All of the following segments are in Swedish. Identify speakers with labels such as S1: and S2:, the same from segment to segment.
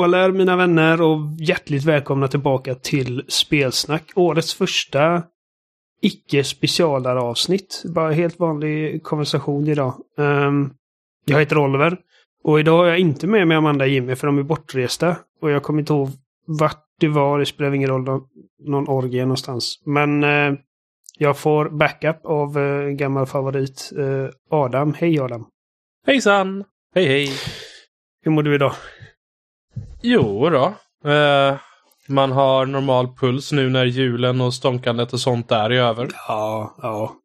S1: Hallå mina vänner och hjärtligt välkomna tillbaka till Spelsnack. Årets första icke specialaravsnitt. Bara helt vanlig konversation idag. Um, jag heter Oliver. Och idag har jag inte med mig Amanda och Jimmy för de är bortresta. Och jag kommer inte ihåg vart det var. Det spelar ingen roll. Någon, någon orgie någonstans. Men uh, jag får backup av uh, gammal favorit uh, Adam. Hej Adam!
S2: Hejsan! Hej hej!
S1: Hur mår du idag?
S2: Jo då. Eh, man har normal puls nu när julen och stånkandet och sånt där är över.
S1: Ja, ja.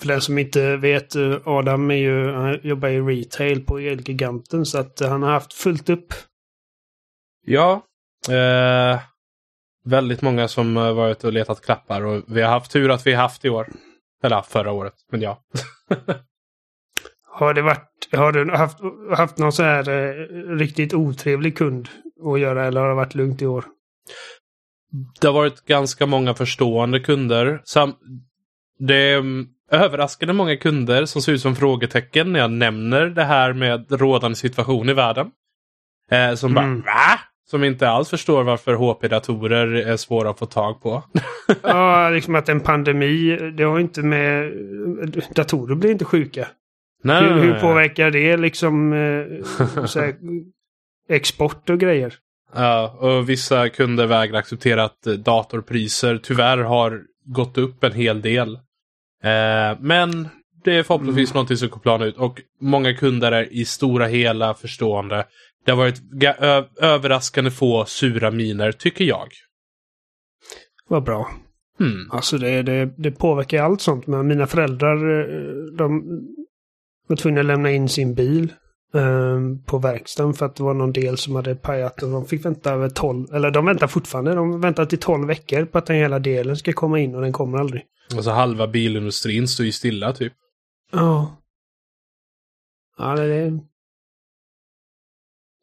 S1: För den som inte vet, eh, Adam är ju, han jobbar i retail på Elgiganten så att han har haft fullt upp.
S2: Ja. Eh, väldigt många som varit och letat klappar och vi har haft tur att vi har haft i år. Eller förra året, men ja.
S1: Har det varit, har du haft, haft någon så här eh, riktigt otrevlig kund att göra eller har det varit lugnt i år?
S2: Det har varit ganska många förstående kunder. Sam det är um, överraskande många kunder som ser ut som frågetecken när jag nämner det här med rådande situation i världen. Eh, som mm. bara va? Som inte alls förstår varför HP-datorer är svåra att få tag på.
S1: ja, liksom att en pandemi, det har inte med... Datorer blir inte sjuka. Nej, hur, hur påverkar det liksom eh, här, export och grejer?
S2: Ja, och vissa kunder vägrar acceptera att datorpriser tyvärr har gått upp en hel del. Eh, men det är förhoppningsvis mm. någonting som kommer plana ut och många kunder är i stora hela förstående. Det har varit överraskande få sura miner, tycker jag.
S1: Vad bra. Mm. Alltså det, det, det påverkar allt sånt. Men mina föräldrar, eh, de var tvungna att lämna in sin bil um, på verkstaden för att det var någon del som hade pajat och de fick vänta över 12, eller de väntar fortfarande, de väntar till 12 veckor på att den hela delen ska komma in och den kommer aldrig.
S2: Alltså halva bilindustrin står ju stilla typ.
S1: Ja. Ja, det är...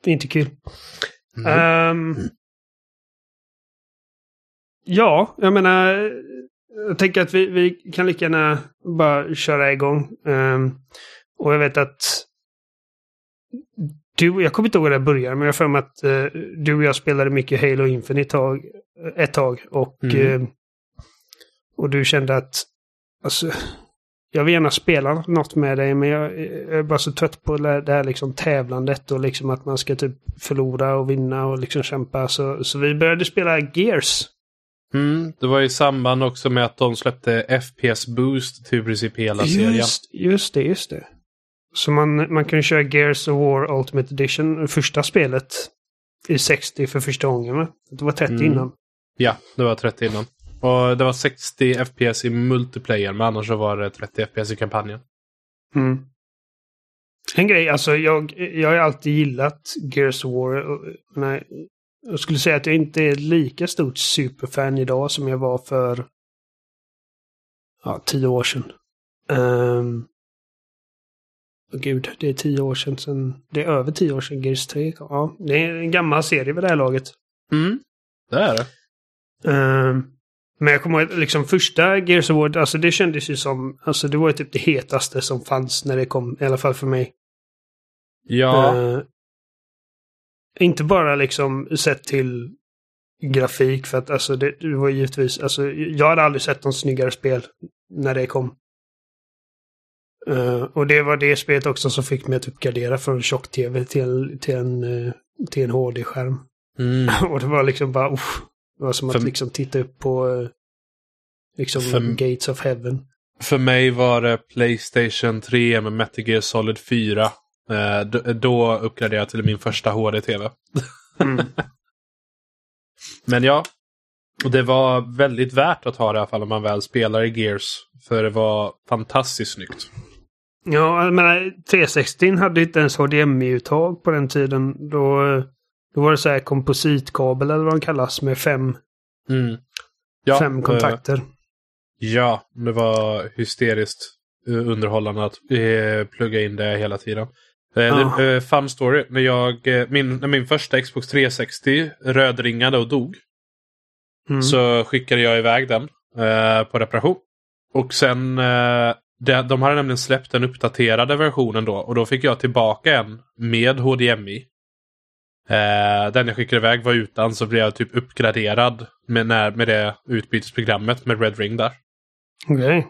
S1: Det är inte kul. Mm. Um, ja, jag menar, jag tänker att vi, vi kan lika gärna bara köra igång. Um, och jag vet att du, jag kommer inte ihåg hur det började, men jag har för mig att uh, du och jag spelade mycket Halo Infinite tag, ett tag. Och, mm. uh, och du kände att alltså, jag vill gärna spela något med dig, men jag, jag är bara så trött på det här liksom tävlandet och liksom att man ska typ förlora och vinna och liksom kämpa. Så, så vi började spela Gears.
S2: Mm, det var i samband också med att de släppte FPS Boost till princip hela serien.
S1: Just, just det, just det. Så man, man kan köra Gears of War Ultimate Edition, första spelet, i 60 för första gången va? Det var 30 mm. innan.
S2: Ja, det var 30 innan. Och det var 60 FPS i multiplayer, men annars så var det 30 FPS i kampanjen.
S1: Mm. En grej, alltså jag, jag har alltid gillat Gears of War. Nej, jag skulle säga att jag inte är lika stort superfan idag som jag var för ja, tio år sedan. Um, Oh, gud, det är tio år sedan, sedan... Det är över tio år sedan Gears 3 Ja, det är en gammal serie vid det här laget.
S2: Mm, det är det.
S1: Uh, men jag kommer ihåg, liksom första Gears of War, alltså det kändes ju som... Alltså det var ju typ det hetaste som fanns när det kom, i alla fall för mig.
S2: Ja. Uh,
S1: inte bara liksom sett till grafik, för att alltså det, det var givetvis... Alltså jag hade aldrig sett någon snyggare spel när det kom. Uh, och det var det spelet också som fick mig att uppgradera från tjock-tv till, till en, uh, till en HD-skärm. Mm. och det var liksom bara, uh, det var som för, att liksom titta upp på uh, liksom för, Gates of Heaven.
S2: För mig var det Playstation 3 med Metal Gear Solid 4. Då, då uppgraderade jag till min första HD-tv. Mm. Men ja, och det var väldigt värt att ha det i alla fall om man väl spelar i Gears. För det var fantastiskt snyggt.
S1: Ja, jag menar 360 hade inte ens HDMI-uttag på den tiden. Då, då var det så här kompositkabel eller vad de kallas med fem, mm. ja, fem kontakter. Uh,
S2: ja, det var hysteriskt underhållande att uh, plugga in det hela tiden. Uh, uh, fun story. När, jag, min, när min första Xbox 360 rödringade och dog. Mm. Så skickade jag iväg den på reparation. Och sen de hade nämligen släppt den uppdaterade versionen då och då fick jag tillbaka en med HDMI. Eh, den jag skickade iväg var utan så blev jag typ uppgraderad med, när, med det utbytesprogrammet med Red Ring där.
S1: Okej. Okay.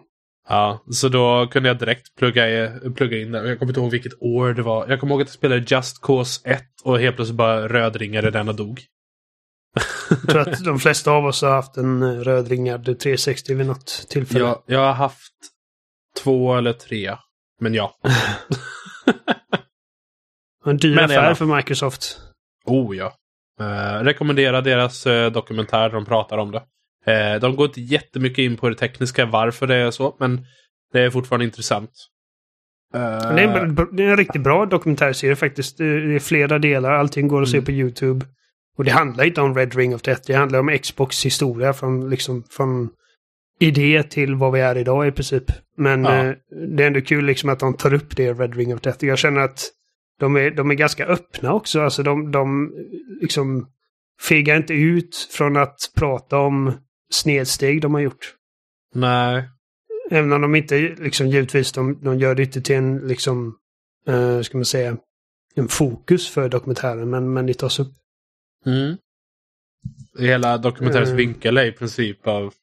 S2: Ja, så då kunde jag direkt plugga, plugga in där. Jag kommer inte ihåg vilket år det var. Jag kommer ihåg att jag spelade Just Cause 1 och helt plötsligt bara rödringade den och dog.
S1: Jag tror att de flesta av oss har haft en rödringad 360 vid något tillfälle.
S2: Ja, jag har haft två eller tre. Men ja.
S1: en dyr men affär för Microsoft.
S2: Oh ja. Eh, rekommenderar deras eh, dokumentär, de pratar om det. Eh, de går inte jättemycket in på det tekniska, varför det är så, men det är fortfarande intressant.
S1: Uh... Det, är en, det, är en, riktigt bra dokumentärserie faktiskt. Det är flera delar, allting går att mm. se på YouTube. Och det handlar inte om Red Ring of Death, det handlar om Xbox historia från, liksom, från idé till vad vi är idag i princip. Men ja. eh, det är ändå kul liksom att de tar upp det Red Ring of Death. Jag känner att de är, de är ganska öppna också. Alltså de, de liksom fegar inte ut från att prata om snedsteg de har gjort.
S2: Nej.
S1: Även om de inte, liksom givetvis, de, de gör det inte till en, liksom, uh, ska man säga, en fokus för dokumentären, men, men det tas upp.
S2: Mm. Hela dokumentärens uh. vinkel är i princip av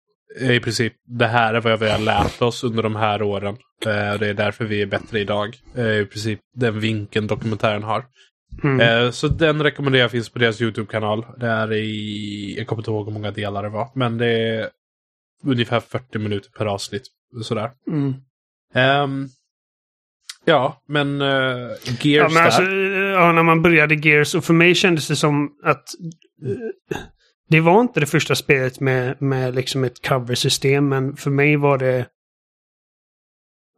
S2: i princip det här är vad vi har lärt oss under de här åren. Uh, det är därför vi är bättre idag. Uh, I princip den vinkeln dokumentären har. Mm. Så den rekommenderar jag finns på deras YouTube-kanal. Det är i, jag kommer inte ihåg hur många delar det var, men det är ungefär 40 minuter per avsnitt. Sådär.
S1: Mm.
S2: Um, ja, men uh, Gears
S1: ja, men alltså, ja, när man började Gears, och för mig kändes det som att uh, det var inte det första spelet med, med liksom ett cover-system, men för mig var det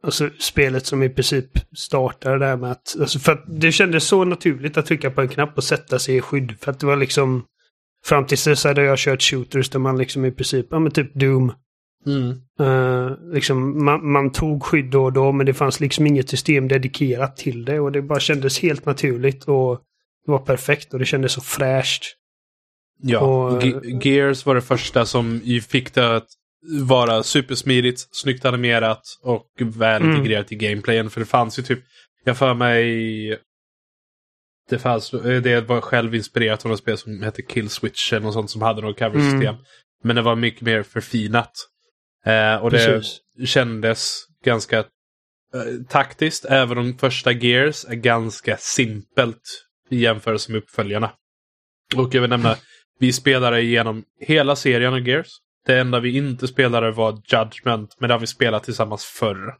S1: Alltså spelet som i princip startar där med att... Alltså för att det kändes så naturligt att trycka på en knapp och sätta sig i skydd. För att det var liksom... Fram tills dess hade jag kört shooters där man liksom i princip, ja men typ Doom.
S2: Mm.
S1: Uh, liksom man, man, tog skydd då och då men det fanns liksom inget system dedikerat till det och det bara kändes helt naturligt och det var perfekt och det kändes så fräscht.
S2: Ja, och, Gears var det första som fick det att vara supersmidigt, snyggt animerat och väl mm. integrerat i gameplayen. För det fanns ju typ, jag för mig det, fanns, det var själv inspirerat av något spel som hette Killswitch eller något sånt som hade något cover-system. Mm. Men det var mycket mer förfinat. Eh, och Precis. det kändes ganska eh, taktiskt, även om första Gears är ganska simpelt i jämförelse med uppföljarna. Och jag vill nämna, vi spelade igenom hela serien av Gears. Det enda vi inte spelade var Judgment, men det har vi spelat tillsammans förr.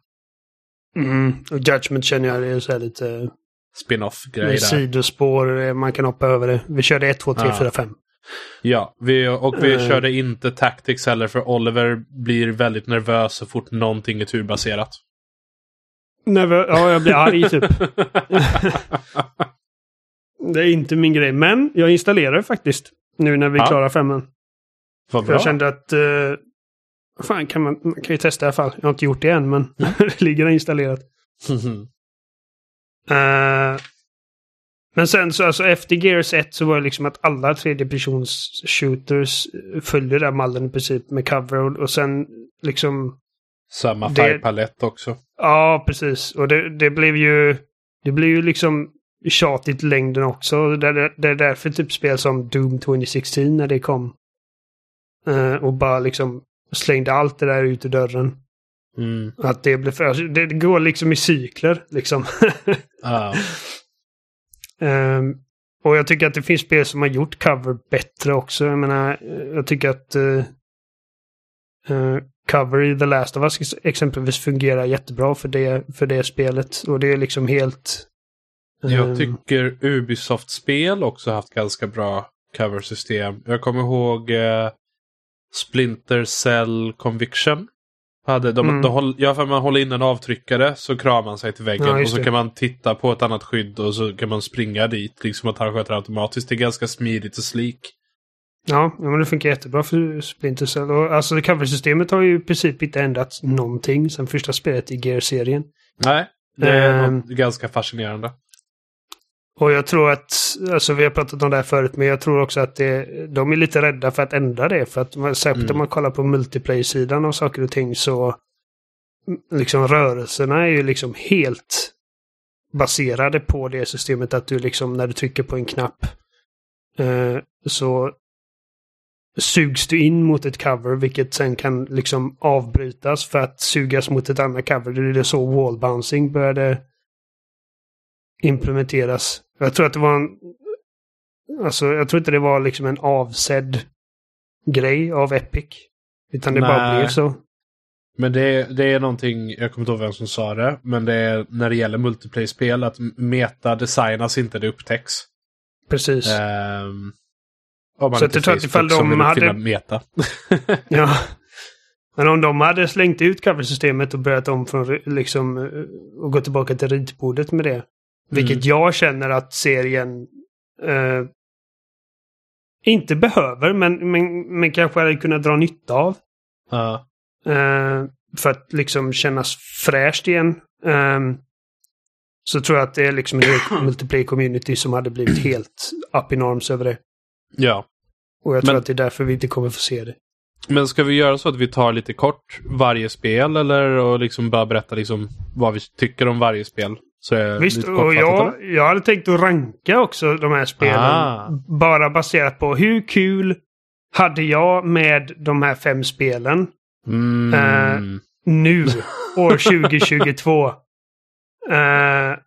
S1: Mm, och Judgment känner jag är så lite...
S2: Spin-off-grej där.
S1: Sidospår, eh, man kan hoppa över det. Vi körde 1, 2, 3, ja. 4, 5.
S2: Ja, vi, och vi uh, körde inte Tactics heller för Oliver blir väldigt nervös så fort någonting är turbaserat.
S1: Nervö ja, jag blir arg typ. det är inte min grej, men jag installerar faktiskt. Nu när vi ja. klarar femman.
S2: Vad bra.
S1: Jag kände att... Uh, fan, kan man, man kan ju testa i alla fall. Jag har inte gjort det än, men mm. det ligger installerat. uh, men sen så alltså efter Gears 1 så var det liksom att alla tredjepersons shooters följde den mallen i princip med cover och, och sen liksom...
S2: Samma färgpalett också.
S1: Ja, precis. Och det, det blev ju... Det blev ju liksom tjatigt längden också. Det, det, det är därför typ spel som Doom 2016 när det kom Eh, och bara liksom slängde allt det där ut ur dörren.
S2: Mm.
S1: Att det blev för... Alltså, det går liksom i cykler liksom.
S2: ah.
S1: um, och jag tycker att det finns spel som har gjort cover bättre också. Jag menar, jag tycker att uh, uh, cover i The Last of Us exempelvis fungerar jättebra för det, för det spelet. Och det är liksom helt...
S2: Jag tycker Ubisoft-spel också haft ganska bra cover-system. Jag kommer ihåg uh, Splinter Cell Conviction. Hade, de, mm. de ja, för man håller in en avtryckare så kramar man sig till väggen ja, och så det. kan man titta på ett annat skydd och så kan man springa dit. Liksom att han sköter automatiskt. Det är ganska smidigt och slik.
S1: Ja, men det funkar jättebra för Splinter Cell. Och, alltså coversystemet har ju i princip inte ändrats någonting sen första spelet i Gear-serien.
S2: Nej, det är um, ganska fascinerande.
S1: Och jag tror att, alltså vi har pratat om det här förut, men jag tror också att det, de är lite rädda för att ändra det. För att särskilt mm. om man kollar på multiplayer-sidan av saker och ting så liksom rörelserna är ju liksom helt baserade på det systemet att du liksom när du trycker på en knapp eh, så sugs du in mot ett cover vilket sen kan liksom avbrytas för att sugas mot ett annat cover. Det är så wallbouncing började implementeras. Jag tror att det var en... Alltså jag tror inte det var liksom en avsedd grej av Epic. Utan det
S2: Nej.
S1: bara blev så.
S2: Men det, det är någonting, jag kommer inte ihåg vem som sa det, men det är när det gäller multiplayer-spel att meta designas inte, det upptäcks.
S1: Precis.
S2: Ehm, om man
S1: Så
S2: inte
S1: jag tror att ifall de hade-
S2: meta.
S1: Ja. Men om de hade slängt ut coversystemet och börjat om från liksom eh, och gått tillbaka till ritbordet med det. Vilket
S2: Mm.
S1: jag känner att serien eh, inte behöver men, men, men kanske hade kunnat dra nytta av.
S2: Ja.
S1: Eh, för att liksom kännas fräscht igen. Eh, så tror jag att det är liksom en multiplayer community som hade blivit helt up in arms över det.
S2: ja.
S1: Och jag tror
S2: Men-
S1: att det är därför vi inte kommer få se det.
S2: Men ska vi göra så att vi tar lite kort varje spel eller och liksom bara berätta liksom vad vi tycker om varje spel? Så det är
S1: Visst, och jag, jag hade tänkt att ranka också de här spelen.
S2: Ah.
S1: Bara baserat på hur kul hade jag med de här fem spelen
S2: Mm.
S1: Eh, nu, år 2022. Eh,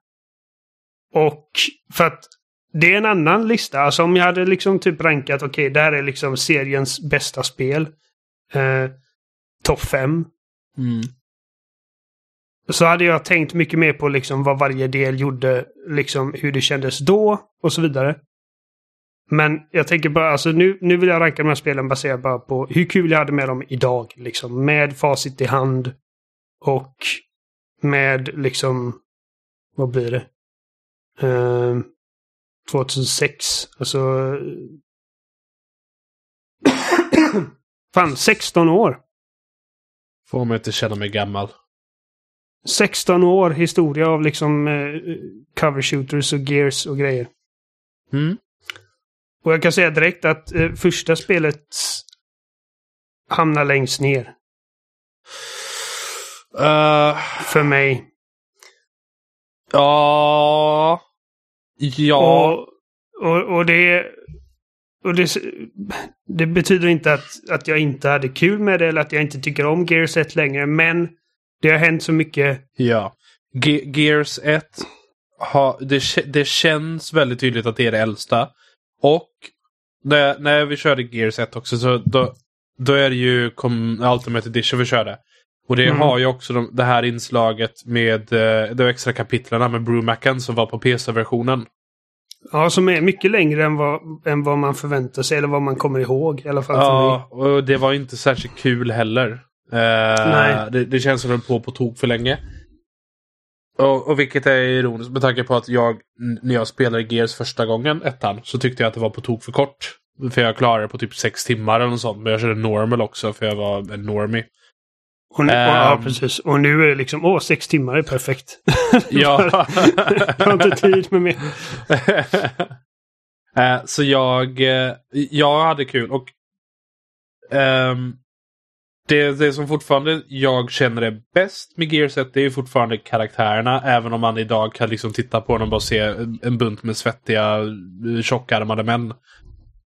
S1: och för att det är en annan lista. Alltså om jag hade liksom typ rankat, okej, det här är liksom seriens bästa spel. Eh, Topp fem.
S2: Mm.
S1: Så hade jag tänkt mycket mer på liksom vad varje del gjorde, liksom hur det kändes då och så vidare. Men jag tänker bara, alltså nu, nu vill jag ranka de här spelen baserat bara på hur kul jag hade med dem idag. Liksom med facit i hand. Och med liksom, vad blir det? Ehm, uh, 2006. Alltså... Fan, 16 år.
S2: Får mig inte känna mig gammal.
S1: 16 år historia av liksom eh, cover shooters och gears och grejer.
S2: Mm.
S1: Och jag kan säga direkt att eh, första spelet hamnar längst ner
S2: Uh,
S1: för mig.
S2: ja... Ja.
S1: Och, och, och det... Och det, det betyder inte att, att jag inte hade kul med det eller att jag inte tycker om Gears 1 längre. Men det har hänt så mycket.
S2: Ja. Ge- Gears 1, ha, det, det känns väldigt tydligt att det är det äldsta. Och när, när vi körde Gears 1 också så då, då är det ju kom, Ultimate Edition vi körde. Och det
S1: Mm.
S2: har ju också de, det här inslaget med eh, de extra kapitlerna med Brewmacken som var på PC-versionen.
S1: Ja, som är mycket längre än vad, än vad man förväntar sig eller vad man kommer ihåg. I alla fall.
S2: Ja, och det var inte särskilt kul heller.
S1: Nej.
S2: Det, det känns som höll på på tok för länge. Och, och vilket är ironiskt med tanke på att jag, när jag spelade Gears första gången, ettan, så tyckte jag att det var på tok för kort. För jag klarade det på typ sex timmar eller något sånt. Men jag körde normal också för jag var en normie.
S1: Och nu, ja,
S2: Ehm.
S1: precis. Och nu är det liksom, åh, sex timmar är perfekt.
S2: Ja.
S1: jag har inte tid med mer.
S2: Eh, så jag, eh, jag hade kul och ehm, det, det som fortfarande jag känner är bäst med Gears 1 det är fortfarande karaktärerna. Även om man idag kan liksom titta på dem och bara se en, bunt med svettiga, eh, tjockarmade män.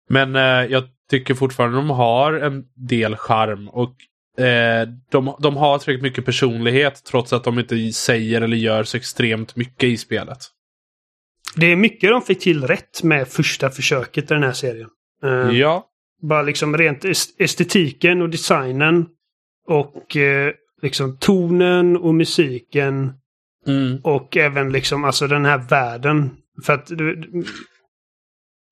S2: Men eh, jag tycker fortfarande de har en del charm och eh, de, de har tillräckligt mycket personlighet trots att de inte säger eller gör så extremt mycket i spelet.
S1: Det är mycket de fick till rätt med första försöket i den här serien. Eh,
S2: Ja.
S1: Bara liksom rent est- estetiken och designen. Och eh, liksom tonen och musiken.
S2: Mm.
S1: Och även liksom alltså den här världen. För att du, du-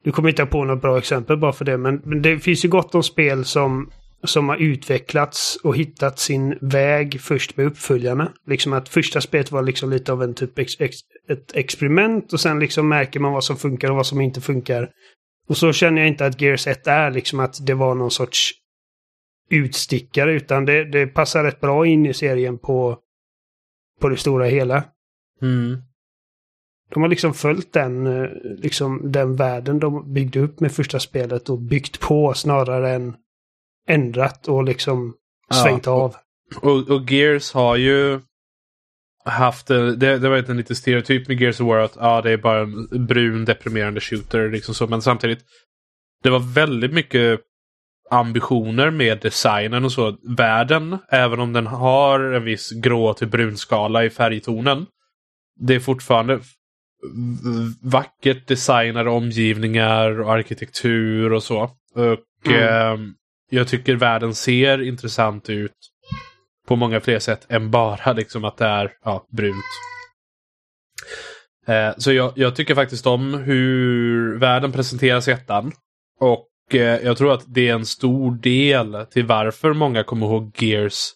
S1: du kommer inte på något bra exempel bara för det. Men, men det finns ju gott om spel som, som har utvecklats och hittat sin väg först med uppföljarna. Liksom att första spelet var liksom lite av en typ ex, ex, ett experiment och sen liksom märker man vad som funkar och vad som inte funkar. Och så känner jag inte att Gears 1 är liksom att det var någon sorts utstickare utan det, det passar rätt bra in i serien på, på det stora hela.
S2: Mm.
S1: De har liksom följt den, eh, liksom den världen de byggde upp med första spelet och byggt på snarare än ändrat och liksom
S2: Ja.
S1: svängt av.
S2: Och, och Gears har ju haft, det, det var en lite stereotyp med Gears of War att ja, det är bara en brun deprimerande shooter. Liksom så. Men samtidigt, det var väldigt mycket ambitioner med designen och så. Världen, även om den har en viss grå till brunskala i färgtonen. Det är fortfarande vackert designade omgivningar och arkitektur och så. Och mm. eh, jag tycker världen ser intressant ut på många fler sätt än bara liksom att det är ja, brunt. Eh, så jag, jag, tycker faktiskt om hur världen presenteras i ettan. Och eh, jag tror att det är en stor del till varför många kommer ihåg Gears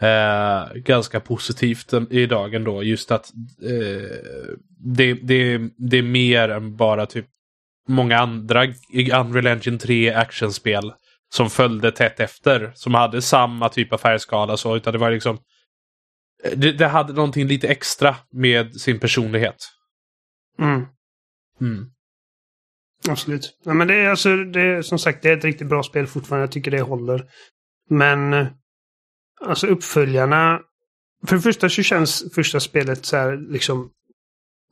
S2: eh, ganska positivt idag ändå. Just att eh, det, det, det är mer än bara typ många andra Unreal Engine 3 actionspel som följde tätt efter. Som hade samma typ av färgskala så, utan det var liksom det, det hade någonting lite extra med sin personlighet.
S1: Mm. Mm. Absolut. Ja, men det är alltså, det är, som sagt, det är ett riktigt bra spel fortfarande. Jag tycker det håller. Men alltså uppföljarna. För det första så känns första spelet så här liksom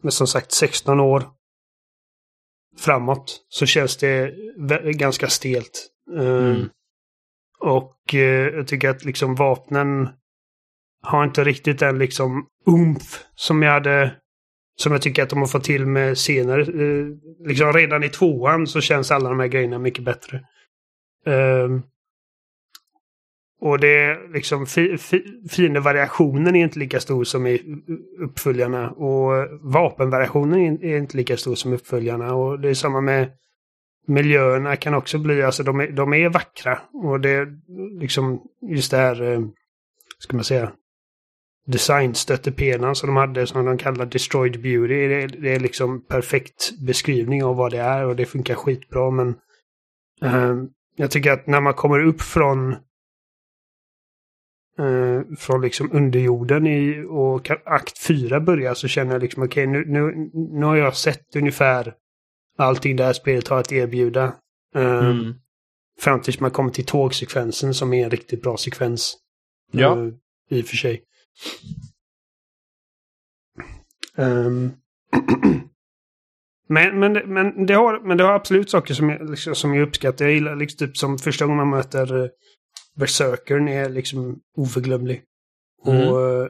S1: med som sagt 16 år framåt så känns det ganska stelt. Eh, mm. Och uh, jag tycker att liksom vapnen har inte riktigt den liksom umf som jag hade som jag tycker att de har fått till med senare. Uh, liksom redan i tvåan så känns alla de här grejerna mycket bättre. Uh, och det är liksom fi, fi, fiendevariationen är inte lika stor som i uppföljarna. Och vapenvariationen är inte lika stor som uppföljarna. Och det är samma med miljöerna kan också bli, alltså de är, de är vackra. Och det är liksom just det här, eh, ska man säga, designstöttepenan som de hade som de kallar Destroyed Beauty. Det är, det är liksom perfekt beskrivning av vad det är och det funkar skitbra men eh, jag tycker att när man kommer upp från eh, från liksom underjorden i, och akt 4 börjar så känner jag liksom okej okay, nu, nu, nu har jag sett ungefär allting det här spelet har att erbjuda. Um, mm. Fram tills man kommer till tågsekvensen som är en riktigt bra sekvens.
S2: Ja. Uh,
S1: I och för sig. Um, men, men, men, det har, men det har absolut saker som jag, liksom, som jag uppskattar. Jag gillar liksom typ som första gången man möter uh, Berserkern är liksom oförglömlig. Mm. Och uh,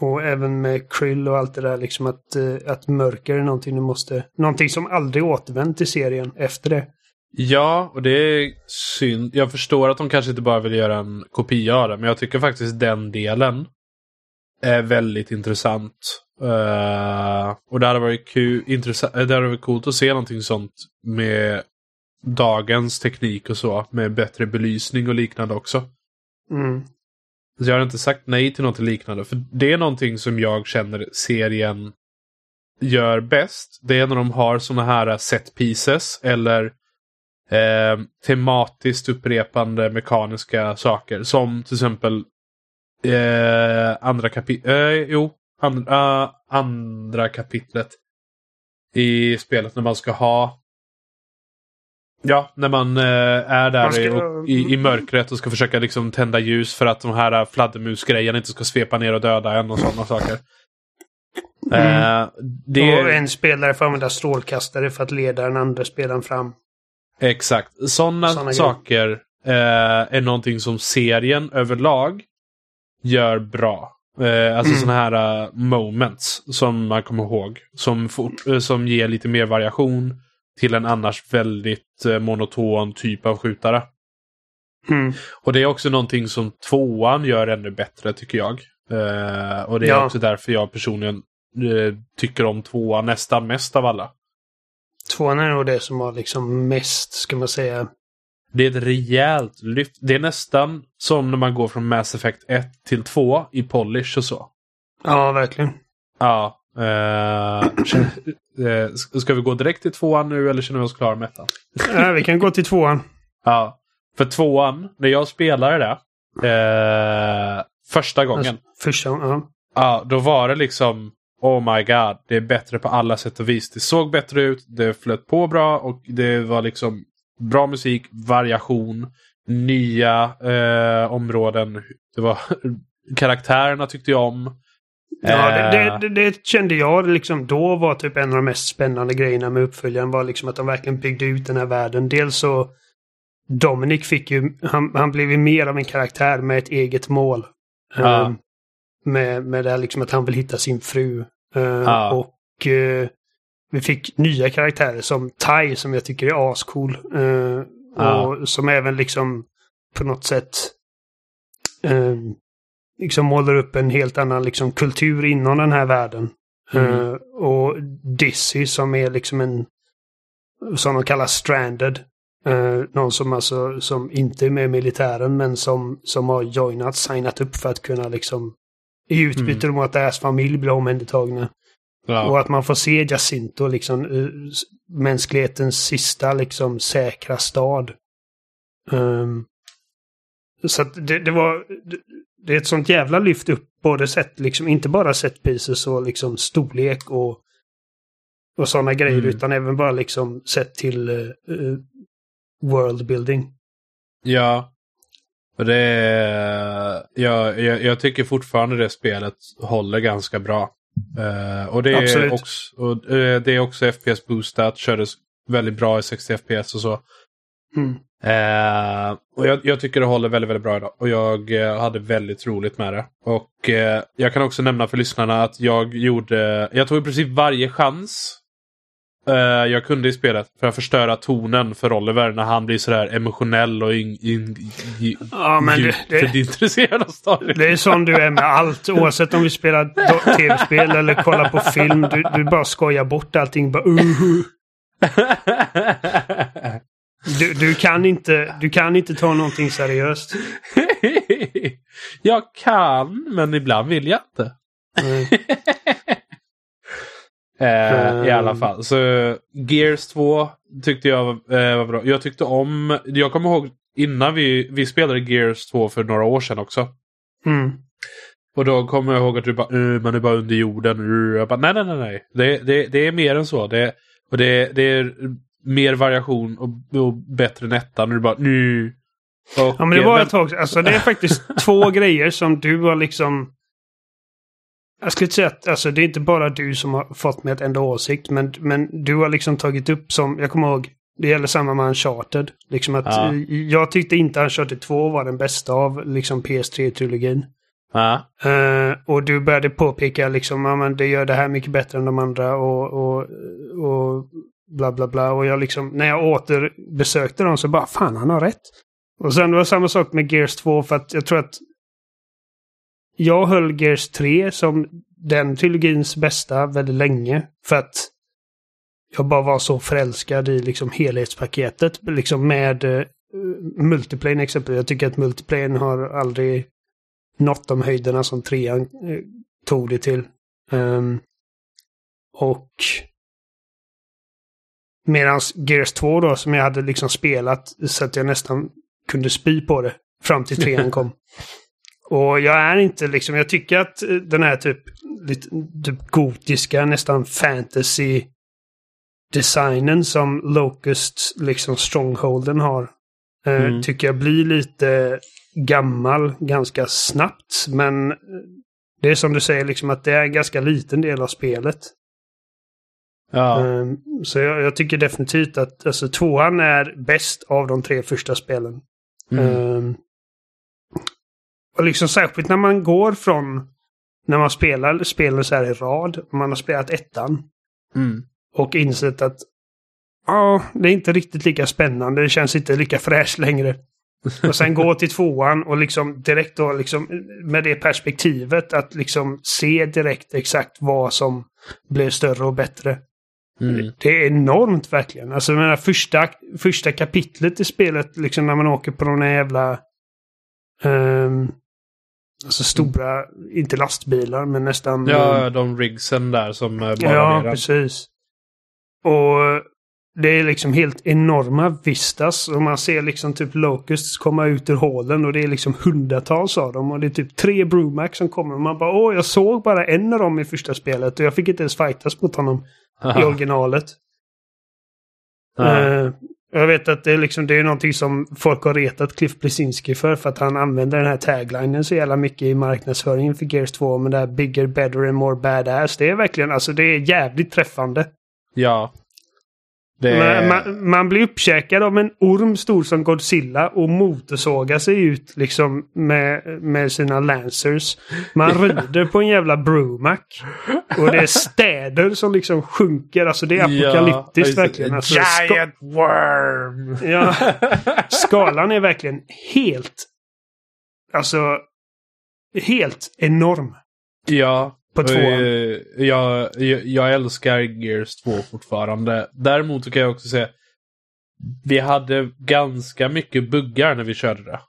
S1: och även med Krill och allt det där liksom att, eh, att mörker är någonting du måste... Någonting som aldrig återvänt i serien efter det.
S2: Ja, och det är synd. Jag förstår att de kanske inte bara vill göra en kopia av det, men jag tycker faktiskt den delen är väldigt intressant. Uh, och det hade varit kul, intressant, det hade varit coolt att se någonting sånt med dagens teknik och så. Med bättre belysning och liknande också.
S1: Mm.
S2: Så jag har inte sagt nej till något liknande. För det är någonting som jag känner serien gör bäst. Det är när de har sådana här set pieces eller eh, tematiskt upprepande mekaniska saker. Som till exempel eh, andra kapitlet. Eh, jo, andra, ah, andra kapitlet i spelet när man ska ha Ja, när man eh, är där ska, i, i, i, mörkret och ska försöka liksom tända ljus för att de här fladdermusgrejerna inte ska svepa ner och döda en och sådana saker.
S1: Mm. Eh, det... Och en spelare får använda strålkastare för att leda den andra spelaren fram.
S2: Exakt. Sådana, saker eh, är någonting som serien överlag gör bra. Eh, alltså mm. sådana här uh, moments som man kommer ihåg. Som, uh, som ger lite mer variation till en annars väldigt eh, monoton typ av skjutare.
S1: Mm.
S2: Och det är också någonting som tvåan gör ännu bättre tycker jag. Uh, och det är ja. också därför jag personligen uh, tycker om tvåan nästan mest av alla.
S1: Tvåan är nog det som har liksom mest, ska man säga.
S2: Det är ett rejält lyft. Det är nästan som när man går från Mass Effect 1 till 2 i polish och så.
S1: Ja, verkligen.
S2: Ja, Uh, ska vi gå direkt till tvåan nu eller känner vi oss klara med ettan?
S1: Ja, vi kan gå till tvåan.
S2: Ja. För tvåan, när jag spelade det uh, första gången. Alltså,
S1: första ja.
S2: Ja, då var det liksom Oh my god, det är bättre på alla sätt och vis. Det såg bättre ut, det flöt på bra och det var liksom bra musik, variation, nya eh, områden. Det var Karaktärerna tyckte jag om.
S1: Ja, det, det, det, kände jag liksom då var typ en av de mest spännande grejerna med uppföljaren var liksom att de verkligen byggde ut den här världen. Dels så Dominic fick ju, han, han blev ju mer av en karaktär med ett eget mål.
S2: Ja.
S1: Um, med, med det här liksom att han vill hitta sin fru. Uh,
S2: Ja.
S1: Och uh, vi fick nya karaktärer som Tai som jag tycker är ascool. Uh,
S2: Ja.
S1: Och som även liksom på något sätt um, liksom målar upp en helt annan liksom kultur inom den här världen.
S2: Mm.
S1: Uh, och Dizzy som är liksom en som de kallar stranded. Uh, någon som alltså som inte är med i militären men som, som har joinat, signat upp för att kunna liksom i utbyte mot att deras familj blir omhändertagna. Och
S2: Ja.
S1: att man får se Jacinto liksom uh, mänsklighetens sista liksom säkra stad. Um, så att det, det var det, är ett sånt jävla lyft upp både sett liksom inte bara set pieces och liksom storlek och och sådana grejer
S2: Mm.
S1: utan även bara liksom sett till uh, uh, world building.
S2: Ja. Det är, jag, jag, jag tycker fortfarande det spelet håller ganska bra. Eh, och det är också, och, eh, det är också FPS boostat, kördes väldigt bra i 60 FPS och så.
S1: Mm.
S2: Eh, och jag, jag tycker det håller väldigt, väldigt bra idag. Och jag eh, hade väldigt roligt med det. Och eh, jag kan också nämna för lyssnarna att jag gjorde, jag tog i princip varje chans eh, jag kunde i spelet för att förstöra tonen för Oliver när han blir sådär emotionell och in, in, in,
S1: Ja, men det-
S2: djupt
S1: det-
S2: intresserad av storyn.
S1: Det är som du är med allt, oavsett om vi spelar tv-spel eller kollar på film. Du, du bara skojar bort allting. Bara, uh, du, du, kan inte, du kan inte ta någonting seriöst.
S2: jag kan, men ibland vill jag inte. Eh, I alla
S1: Ehm.
S2: fall. Så Gears 2 tyckte jag eh, var bra. Jag tyckte om... Jag kommer ihåg innan vi, vi spelade Gears 2 för några år sedan också.
S1: Mm.
S2: Och då kommer jag ihåg att du bara "Uh, man är bara under jorden. Uh." Jag bara nej, nej, nej. nej. Det, det, det är mer än så. Det, och det, det är mer variation och, och bättre än ettan. Och du bara nu. Och,
S1: Ja, men det
S2: eh,
S1: var ett tag. Alltså det är faktiskt två grejer som du har liksom... Jag skulle inte säga att alltså, det är inte bara du som har fått mig att ändra åsikt, men, men du har liksom tagit upp som, jag kommer ihåg, det gäller samma med Uncharted. Liksom att
S2: Ja.
S1: eh, jag tyckte inte Uncharted 2 var den bästa av liksom PS3-trilogin.
S2: Ja.
S1: Eh, och du började påpeka liksom, ja men det gör det här mycket bättre än de andra och, och, och bla bla bla. Och jag liksom, när jag återbesökte dem så bara, fan han har rätt. Och sen var det samma sak med Gears 2 för att jag tror att jag höll Gears 3 som den trilogins bästa väldigt länge. För att jag bara var så förälskad i liksom helhetspaketet. Liksom med uh, multiplayen exempelvis. Jag tycker att multiplayen har aldrig nått de höjderna som trean eh, tog det till. Um, och Medan Gears 2 då, som jag hade liksom spelat så att jag nästan kunde spy på det fram till trean kom. Och jag är inte liksom, jag tycker att eh, den här typ, lite, typ gotiska, nästan fantasy designen som Locust, liksom strongholden har. eh,
S2: Mm.
S1: Tycker jag blir lite gammal ganska snabbt. Men eh, det är som du säger, liksom att det är en ganska liten del av spelet.
S2: Ja.
S1: Ehm, Så jag, jag tycker definitivt att alltså, tvåan är bäst av de tre första spelen.
S2: Mm.
S1: Ehm, och liksom särskilt när man går från när man spelar spelen så här i rad. Man har spelat ettan
S2: Mm.
S1: och insett att ja, det är inte riktigt lika spännande. Det känns inte lika fräscht längre. Och sen gå till tvåan och liksom direkt då liksom med det perspektivet att liksom se direkt exakt vad som blev större och bättre.
S2: Mm.
S1: Det är enormt verkligen. Alltså jag menar, första, första kapitlet i spelet, liksom när man åker på de jävla... ehm, alltså stora, inte lastbilar, men nästan...
S2: Ja, de rigsen där som eh, bara
S1: ja
S2: mera.
S1: precis. Och det är liksom helt enorma vistas. Och man ser liksom typ Locusts komma ut ur hålen och det är liksom hundratals av dem. Och det är typ tre Brumax som kommer. Och man bara åh, jag såg bara en av dem i första spelet. Och jag fick inte ens fightas mot honom i
S2: Aha.
S1: originalet.
S2: Ja.
S1: Eh, Jag vet att det är, liksom, det är någonting som folk har retat Cliff Blesinski för. För att han använder den här taglinen så jävla mycket i marknadsföringen för Gears 2. Men det här bigger, better and more badass. Det är verkligen, alltså det är jävligt träffande.
S2: Ja.
S1: Det... Man, man, man, blir uppkäkad av en orm stor som Godzilla och motorsågar sig ut liksom med, med sina lancers. Man rider på en jävla Brumac. Och det är städer som liksom sjunker. Alltså det är apokalyptiskt ja, verkligen. Alltså,
S2: giant worm!
S1: Ja. Skalan är verkligen helt... Alltså... Helt enorm.
S2: Ja,
S1: på tvåan.
S2: Eh, jag, jag, jag älskar Gears 2 fortfarande. Däremot kan jag också säga vi hade ganska mycket buggar när vi körde det.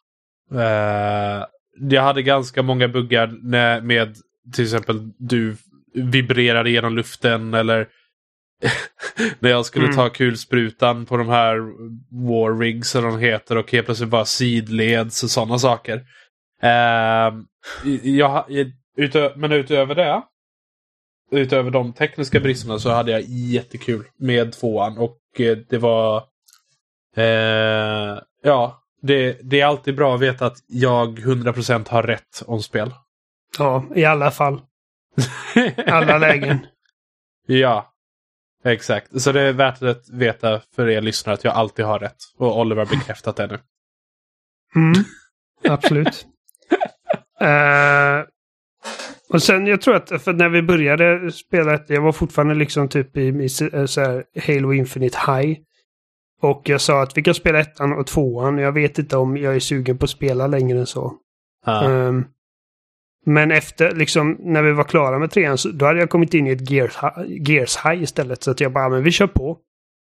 S2: Uh, jag hade ganska många buggar när, med till exempel du vibrerade genom luften eller när jag skulle mm. ta kulsprutan på de här war rigs eller de heter och helt plötsligt bara sidleds och sådana saker. Uh, jag, Utö men utöver det, utöver de tekniska bristerna så hade jag jättekul med tvåan och eh, det var... Eh, ja, det, det, är alltid bra att veta att jag 100% har rätt om spel.
S1: Ja, i alla fall. alla lägen.
S2: Ja, exakt. Så det är värt att veta för er lyssnare att jag alltid har rätt. Och Oliver har bekräftat det nu.
S1: Mm, absolut. uh, Och sen jag tror att för när vi började spela, jag var fortfarande liksom typ i, i så här Halo Infinite High. Och jag sa att vi kan spela ettan och tvåan. Jag vet inte om jag är sugen på att spela längre än så. Ah. Um, men efter, liksom, när vi var klara med trean, så, då hade jag kommit in i ett Gears, Gears High istället. Så att jag bara, men vi kör på.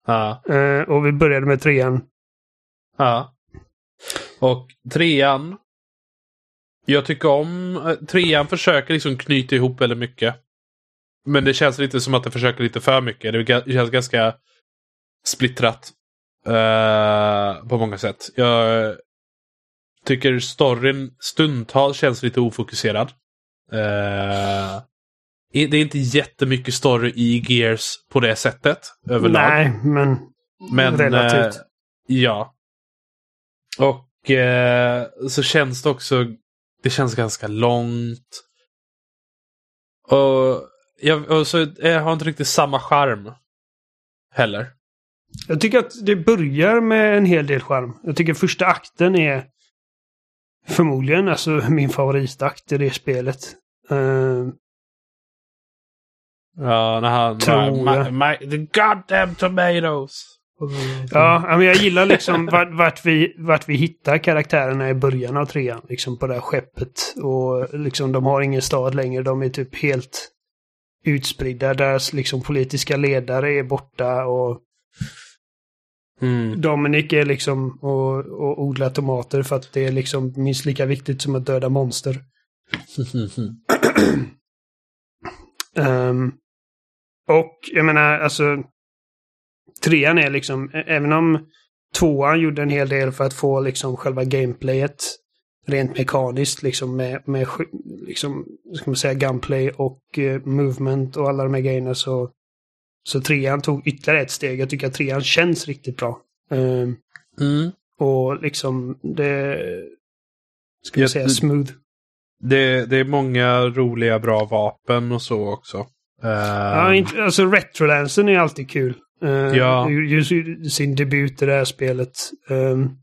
S2: Ah.
S1: Uh, och vi började med trean.
S2: Ja. Och trean jag tycker om... Eh, trean försöker liksom knyta ihop väldigt mycket. Men det känns lite som att det försöker lite för mycket. Det känns ganska splittrat. Uh, på många sätt. Jag tycker storyn stundtals känns lite ofokuserad. Uh, det är inte jättemycket story i Gears på det sättet överlag.
S1: Nej, men, men relativt. Uh,
S2: ja. Och så känns det också det känns ganska långt. Och, jag, och så jag har inte riktigt samma charm. Heller.
S1: Jag tycker att det börjar med en hel del charm. Jag tycker första akten är förmodligen alltså min favoritakt i det spelet. Uh,
S2: ja, när han...
S1: Tror
S2: my, my, the goddamn tomatoes!
S1: Ja, men jag gillar liksom vart, vart, vi, vart vi hittar karaktärerna i början av trean. Liksom på det här skeppet. Och liksom de har ingen stad längre. De är typ helt utspridda. Deras liksom politiska ledare är borta och
S2: mm.
S1: Dominic är liksom och, och odlar tomater för att det är liksom minst lika viktigt som att döda monster. um, och jag menar alltså trean är liksom, även om tvåan gjorde en hel del för att få liksom själva gameplayet rent mekaniskt liksom med, med liksom, ska man säga, gunplay och uh, movement och alla de här grejerna så så trean tog ytterligare ett steg. Jag tycker att trean känns riktigt bra.
S2: Uh, mm.
S1: Och liksom det... Ska man säga smooth.
S2: Det, det är många roliga bra vapen och så också. Uh,
S1: ja, inte, alltså retrolansen är alltid kul. Uh, ja. sin debut i det här spelet. Um,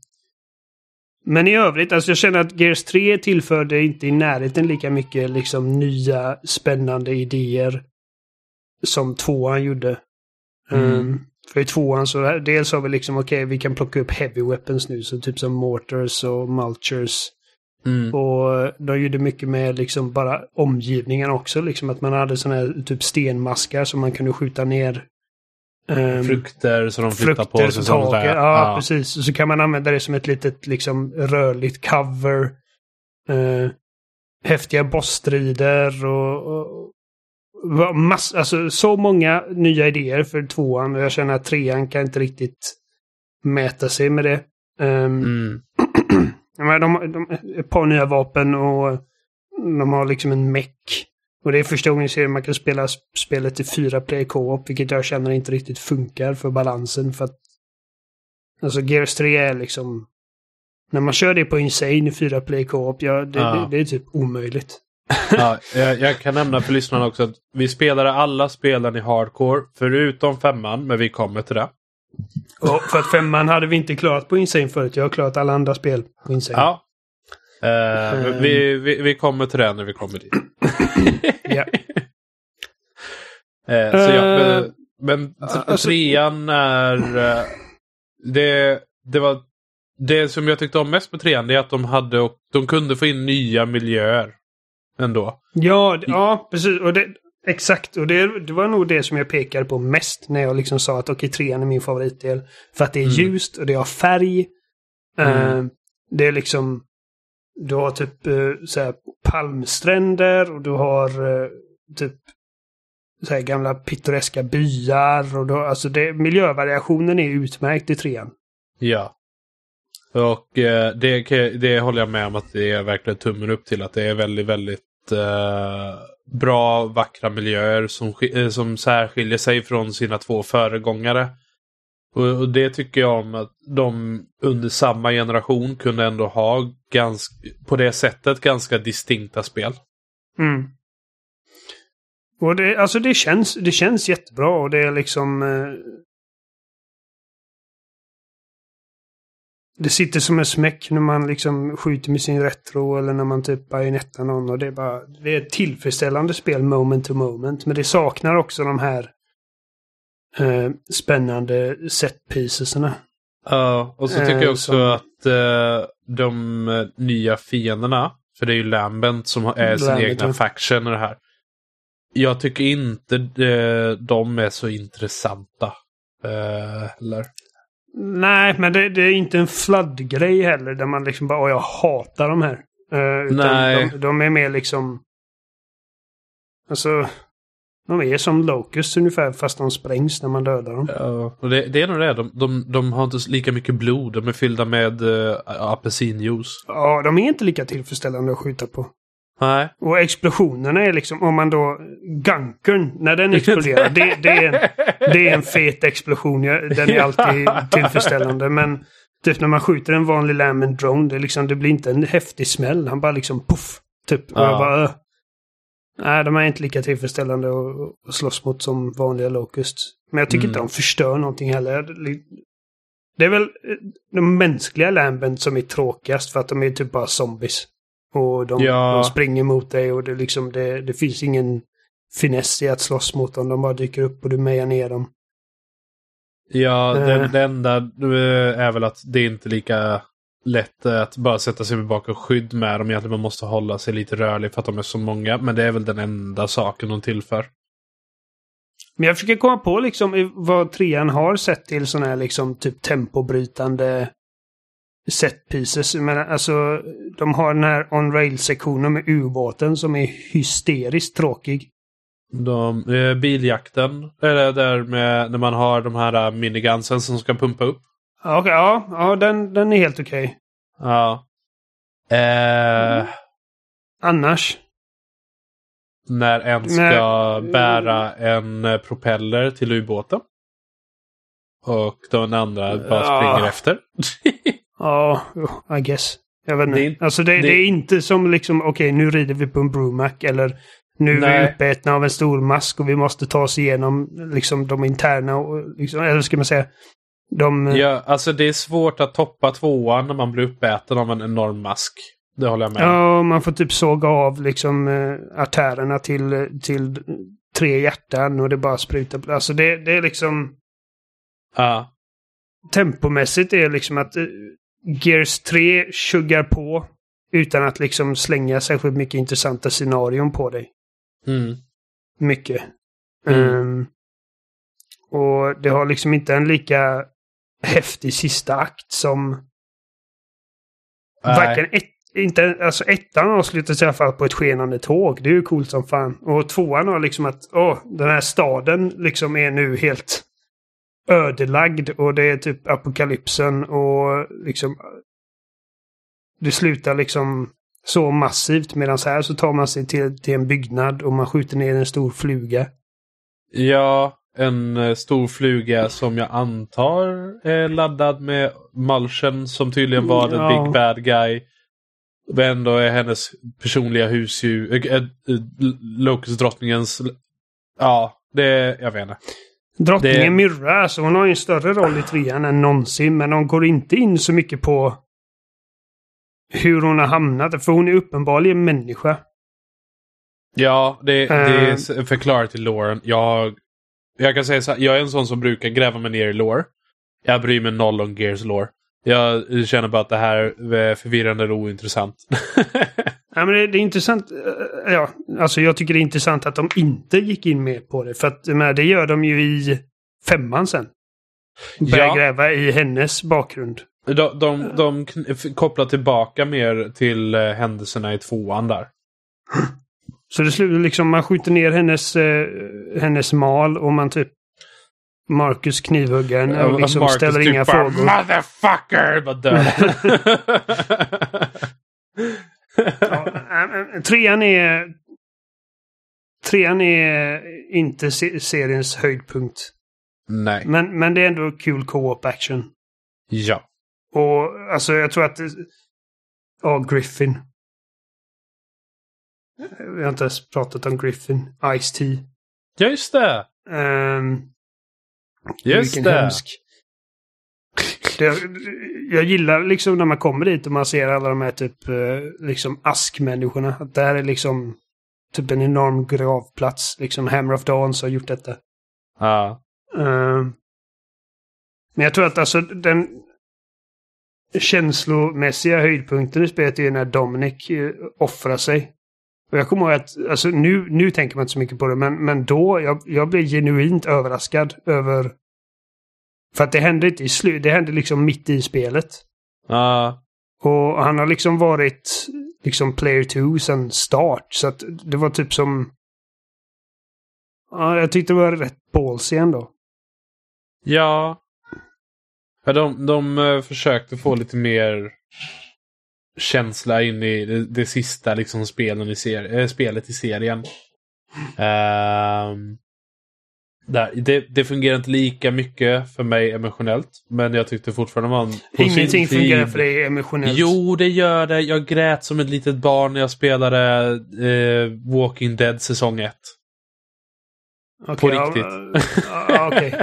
S1: men i övrigt, alltså jag känner att Gears 3 tillförde inte i närheten lika mycket liksom nya spännande idéer som tvåan gjorde. Mm. Um, för i tvåan så dels har vi liksom okej, okay, vi kan plocka upp heavy weapons nu, så typ som mortars och mulchers.
S2: Mm.
S1: Och de gjorde mycket med liksom bara omgivningen också, liksom att man hade sådana här typ stenmaskar som man kunde skjuta ner
S2: frukter som de flyttar på sig.
S1: Sånt där. Ja, ja, precis. Och så kan man använda det som ett litet liksom rörligt cover. Uh, häftiga bossstrider och, och mass, alltså, så många nya idéer för tvåan och jag känner att trean kan inte riktigt mäta sig med det. Um,
S2: mm.
S1: de, de, ett par nya vapen och de har liksom en meck. Och det är första gången i serien man kan spela spelet i fyra player co-op, vilket jag känner inte riktigt funkar för balansen. För att Alltså Gears 3 är liksom... När man kör det på Insane i fyra play co-op, ja, det,
S2: Ja.
S1: Det, det är typ omöjligt.
S2: Ja, jag, jag kan nämna för lyssnarna också att vi spelade alla spelen i hardcore förutom femman, men vi kommer till det.
S1: Och för att femman hade vi inte klarat på Insane förut. Jag har klarat alla andra spel på Insane.
S2: Ja. Men vi, vi, vi kommer till det när vi kommer dit.
S1: Ja.
S2: Eh, så ja,
S1: Eh,
S2: men, men
S1: alltså-
S2: trean är... eh, det, det var... Det som jag tyckte om mest med trean är att de hade och de kunde få in nya miljöer. Ändå.
S1: Ja, ja precis. Och det, exakt. Och det, det var nog det som jag pekade på mest när jag liksom sa att okej, trean är min favoritdel. För att det är
S2: Mm.
S1: ljust och det har färg.
S2: Mm.
S1: Det är liksom... Du har typ eh, så här, palmstränder och du har eh, typ så här, gamla pittoreska byar. Och du, har- alltså det, miljövariationen är utmärkt i trean.
S2: Ja. Och eh, det, det håller jag med om att det är verkligen tummen upp till. Att det är väldigt, väldigt eh, bra, vackra miljöer som, eh, som särskiljer sig från sina två föregångare. Och, och det tycker jag om att de under samma generation kunde ändå ha ganska, på det sättet ganska distinkta spel.
S1: Mm. Och det, alltså det känns, det känns jättebra och det är liksom... Eh, det sitter som en smäck när man liksom skjuter med sin retro eller när man typ bajonettar någon och det är bara... Det är ett tillfredsställande spel moment to moment. Men det saknar också de här eh, spännande set piecesarna.
S2: Ja, och så tycker
S1: Eh,
S2: jag också
S1: som-
S2: att eh, de eh, nya fienderna, för det är ju Lambent som är sin
S1: Lambent,
S2: egna
S1: ja.
S2: faction i det här. Jag tycker inte eh, de är så intressanta. Eh, eller?
S1: Nej, men det, det är inte en flood-grej heller där man liksom bara åh, jag hatar de här. Utan
S2: Nej.
S1: De, de är mer liksom... Alltså... De är som Locust ungefär fast de sprängs när man dödar dem.
S2: Ja, och det, det är nog det. De, de, de har inte lika mycket blod. De är fyllda med uh, apelsinjuice.
S1: Ja, de är inte lika tillfredsställande att skjuta på.
S2: Nej.
S1: Och explosionerna är liksom, om man då... Gunkern, när den exploderar, det, det, är en, det är en fet explosion. Den är alltid tillfredsställande. Men typ när man skjuter en vanlig Lambent drone, det, liksom, det blir inte en häftig smäll. Han bara liksom poff! Typ. Och
S2: Ja.
S1: jag bara... Nej, de är inte lika tillfredsställande att, slåss mot som vanliga Locust. Men jag tycker
S2: Mm.
S1: inte de förstör någonting heller. Det är väl eh, de mänskliga Lambent som är tråkigast för att de är typ bara zombies. Och de,
S2: Ja.
S1: de springer mot dig och det, liksom, det, det finns ingen finess i att slåss mot dem. De bara dyker upp och du mejar ner dem.
S2: Ja,
S1: Eh.
S2: det, det enda eh, är väl att det är inte lika lätt eh, att bara sätta sig bakom skydd med dem. Egentligen man måste hålla sig lite rörlig för att de är så många. Men det är väl den enda saken de tillför.
S1: Men jag försöker komma på liksom vad trean har sett till sådana här liksom typ tempobrytande set pieces. Men alltså, de har den här on-rail-sektionen med ubåten som är hysteriskt tråkig.
S2: De, eh, biljakten, eller där med när man har de här eh, minigunsen som ska pumpa upp.
S1: Ja, okej, ja, ja den, den är helt okej.
S2: Ja. Eh,
S1: Annars?
S2: när en ska
S1: Nej.
S2: bära en propeller till ubåten. Och den andra bara
S1: Ja.
S2: springer efter.
S1: Ja, I guess. Jag vet inte.
S2: Det
S1: alltså det, det...
S2: det-
S1: är inte som liksom, okej nu rider vi på en Brumac eller nu är vi
S2: Nej.
S1: uppätna av en stor mask och vi måste ta oss igenom liksom de interna, och, liksom, eller ska man säga, de...
S2: Ja, alltså det är svårt att toppa tvåan när man blir uppäten av en enorm mask. Det håller jag med om.
S1: Ja, man får typ såga av liksom eh, artärerna till, till tre hjärtan och det bara sprutar. Alltså det, det är liksom...
S2: Ja.
S1: Tempomässigt är liksom att eh, Gears 3 tjuggar på utan att liksom slänga särskilt mycket intressanta scenarion på dig.
S2: Mm.
S1: Mycket.
S2: Mm.
S1: Ehm, och det har liksom inte en lika häftig sista akt som
S2: Nej.
S1: Varken ett, inte, alltså ettan avslutas i alla fall på ett skenande tåg. Det är ju coolt som fan. Och tvåan har liksom att, åh, den här staden liksom är nu helt ödelagd och det är typ apokalypsen och liksom det slutar liksom så massivt medan så här så tar man sig till, till en byggnad och man skjuter ner en stor fluga.
S2: Ja, en eh, stor fluga som jag antar är laddad med Mulchen som tydligen var the
S1: Ja.
S2: big bad guy. Men ändå är hennes personliga husdjur, äh, äh, Locust-drottningens... Ja, det... Jag vet inte.
S1: Drottningen
S2: Det-
S1: Myrra, alltså hon har ju en större roll i trean än någonsin. Men de går inte in så mycket på hur hon har hamnat. För hon är uppenbarligen människa.
S2: Ja, det, det
S1: Eh.
S2: är förklarat till Lauren. Jag, jag kan säga så här, jag är en sån som brukar gräva mig ner i lore. Jag bryr mig noll om Gears lore. Jag känner bara att det här är förvirrande och ointressant.
S1: Ja, men det, det är intressant. eh, Ja, alltså jag tycker det är intressant att de inte gick in mer på det. För att menar, det gör de ju i femman sen. Börjar
S2: Ja.
S1: gräva i hennes bakgrund.
S2: de de, de kopplar tillbaka mer till eh, händelserna i tvåan där.
S1: Så det slutar liksom, man skjuter ner hennes, eh, hennes mal och man typ Marcus knivhugger henne och liksom
S2: Marcus
S1: ställer
S2: typ
S1: inga
S2: bara,
S1: frågor.
S2: Motherfucker! Bara dör.
S1: Ja, äh, äh, trean är... Trean är inte se seriens höjdpunkt.
S2: Nej.
S1: Men, men det är ändå kul co-op action.
S2: Ja.
S1: Och alltså jag tror att... Ja, Griffin. Vi har inte ens pratat om Griffin. Ice-T.
S2: Ja, just det.
S1: Um,
S2: Just
S1: vilken
S2: det.
S1: hemsk. Det, jag gillar liksom när man kommer dit och man ser alla de här typ eh, liksom askmänniskorna. Att det här är liksom typ en enorm gravplats. Liksom Hammer of Dawns har gjort detta.
S2: Ja.
S1: Eh, men jag tror att alltså den känslomässiga höjdpunkten i spelet är när Dominic eh, offrar sig. Och jag kommer ihåg att, alltså nu, nu tänker man inte så mycket på det, men, men då, jag, jag blev genuint överraskad över... För att det hände inte i slut, det hände liksom mitt i spelet.
S2: Ja.
S1: Och han har liksom varit liksom player 2 sedan start. Så att det var typ som... Ja, jag tyckte det var rätt ballsy ändå.
S2: Ja. ja de, de eh, försökte få lite mer känsla in i det, det sista liksom spelen i ser, äh, spelet i serien. Ehm, där, det, det fungerar inte lika mycket för mig emotionellt. Men jag tyckte fortfarande man...
S1: Ingenting fungerar för dig emotionellt.
S2: Jo, det gör det. Jag grät som ett litet barn när jag spelade eh, Walking Dead säsong 1.
S1: Okej,
S2: på riktigt.
S1: ja, ja, okej.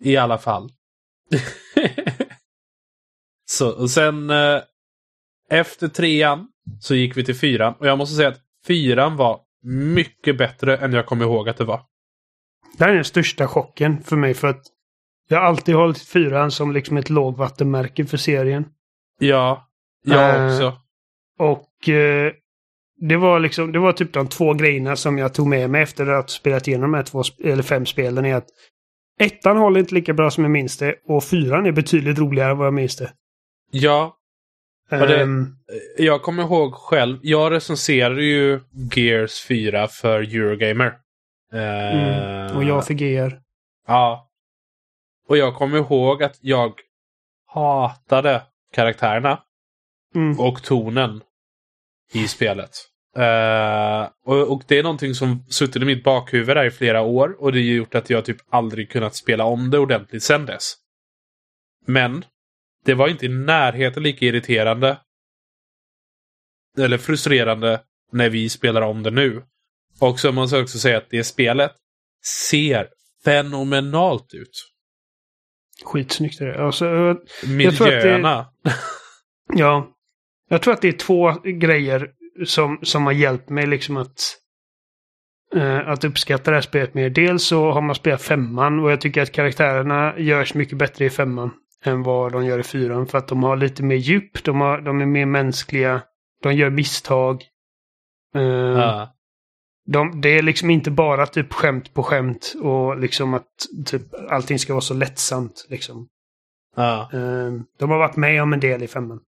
S2: I alla fall. så, och sen eh, efter trean så gick vi till fyran. Och jag måste säga att fyran var mycket bättre än jag kommer ihåg att det var.
S1: Det här är den största chocken för mig för att jag har alltid hållit fyran som liksom ett lågvattenmärke för serien.
S2: Ja, jag
S1: Eh,
S2: också.
S1: Och eh, det var liksom, det var typ de två grejerna som jag tog med mig efter att ha spelat igenom de här två, eller fem spelen är att ettan håller inte lika bra som jag minns det och fyran är betydligt roligare än vad jag minns det.
S2: Ja, det-
S1: Ehm,
S2: jag kommer ihåg själv. Jag recenserade ju Gears 4 för Eurogamer. Eh,
S1: mm, och jag för GR.
S2: Ja. Och jag kommer ihåg att jag hatade karaktärerna
S1: Mm.
S2: och tonen i spelet. Eh, och, och det är någonting som suttit i mitt bakhuvud i flera år och det har gjort att jag typ aldrig kunnat spela om det ordentligt sedan dess. Men det var inte i närheten lika irriterande eller frustrerande när vi spelar om det nu. Och så måste jag också säga att det spelet ser fenomenalt ut.
S1: Skitsnyggt är det. Alltså, tror att det-
S2: Miljöerna.
S1: Ja. Jag tror att det är två grejer som, som har hjälpt mig liksom att, eh, att uppskatta det här spelet mer. Dels så har man spelat femman och jag tycker att karaktärerna görs mycket bättre i femman än vad de gör i fyran. För att de har lite mer djup, de, har, de är mer mänskliga, de gör misstag. Eh,
S2: Ja.
S1: de, det är liksom inte bara typ skämt på skämt och liksom att typ allting ska vara så lättsamt. Liksom.
S2: Ja.
S1: Eh, De har varit med om en del i femman.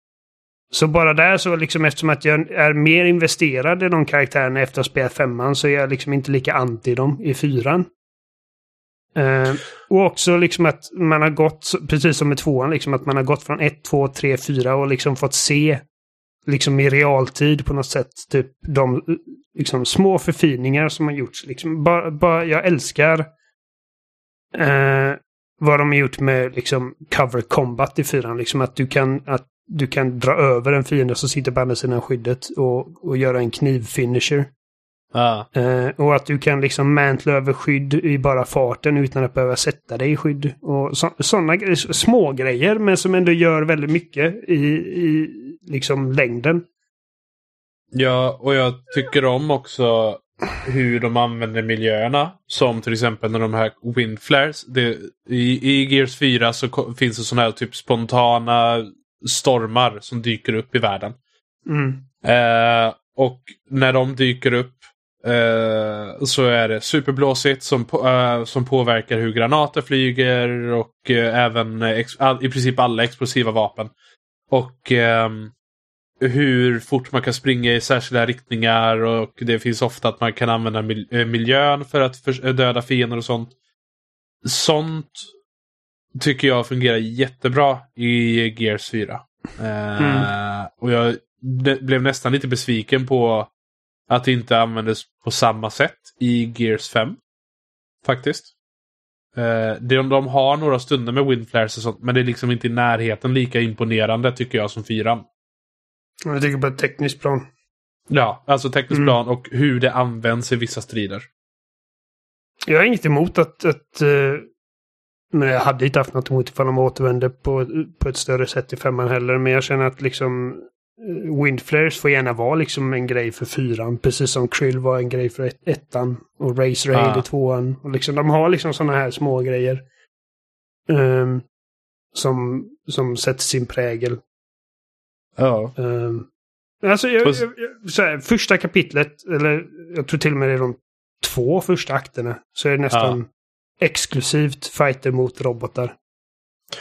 S1: Så bara där så liksom eftersom att jag är mer investerad i de karaktärerna efter att ha spelat femman så är jag liksom inte lika anti dem i fyran. Eh, och också liksom att man har gått, precis som med tvåan, liksom att man har gått från ett, två, tre, fyra och liksom fått se liksom i realtid på något sätt typ de liksom små förfiningar som har gjorts. Liksom, bara, bara, jag älskar eh, vad de har gjort med liksom cover combat i fyran. Liksom att du kan, att du kan dra över en fiende som sitter på andra sidan skyddet och, och göra en knivfinisher.
S2: Ah.
S1: Eh, och att du kan liksom mantla över skydd i bara farten utan att behöva sätta dig i skydd. Och så, sådana små grejer men som ändå gör väldigt mycket i, i liksom längden.
S2: Ja, och jag tycker om också hur de använder miljöerna. Som till exempel när de här windflares. Det, i, I Gears 4 så finns det sådana här typ spontana stormar som dyker upp i världen.
S1: Mm.
S2: Eh, och när de dyker upp eh, så är det superblåsigt som, eh, som påverkar hur granater flyger och eh, även all, i princip alla explosiva vapen. Och ehm, hur fort man kan springa i särskilda riktningar och det finns ofta att man kan använda mil miljön för att för döda fiender och sånt. Sånt tycker jag fungerar jättebra i Gears 4. Eh, mm. Och jag blev nästan lite besviken på att det inte användes på samma sätt i Gears 5. Faktiskt. Eh, de, de har några stunder med windflares och sånt, men det är liksom inte i närheten lika imponerande tycker jag som 4.
S1: Jag tänker på ett tekniskt plan.
S2: Ja, alltså tekniskt mm. plan och hur det används i vissa strider.
S1: Jag har inget emot att, att uh, men jag hade inte haft något emot ifall de återvände på, på ett större sätt i femman heller. Men jag känner att liksom Windflares får gärna vara liksom en grej för fyran. Precis som Krill var en grej för ett, ettan. Och Race Raid ah. i tvåan. Och liksom, de har liksom sådana här små grejer. Um, som, som sätter sin prägel.
S2: Ja.
S1: Um, alltså, jag, jag, jag, här, första kapitlet, eller jag tror till och med det är de två första akterna, så är det nästan ja. exklusivt fighter mot robotar.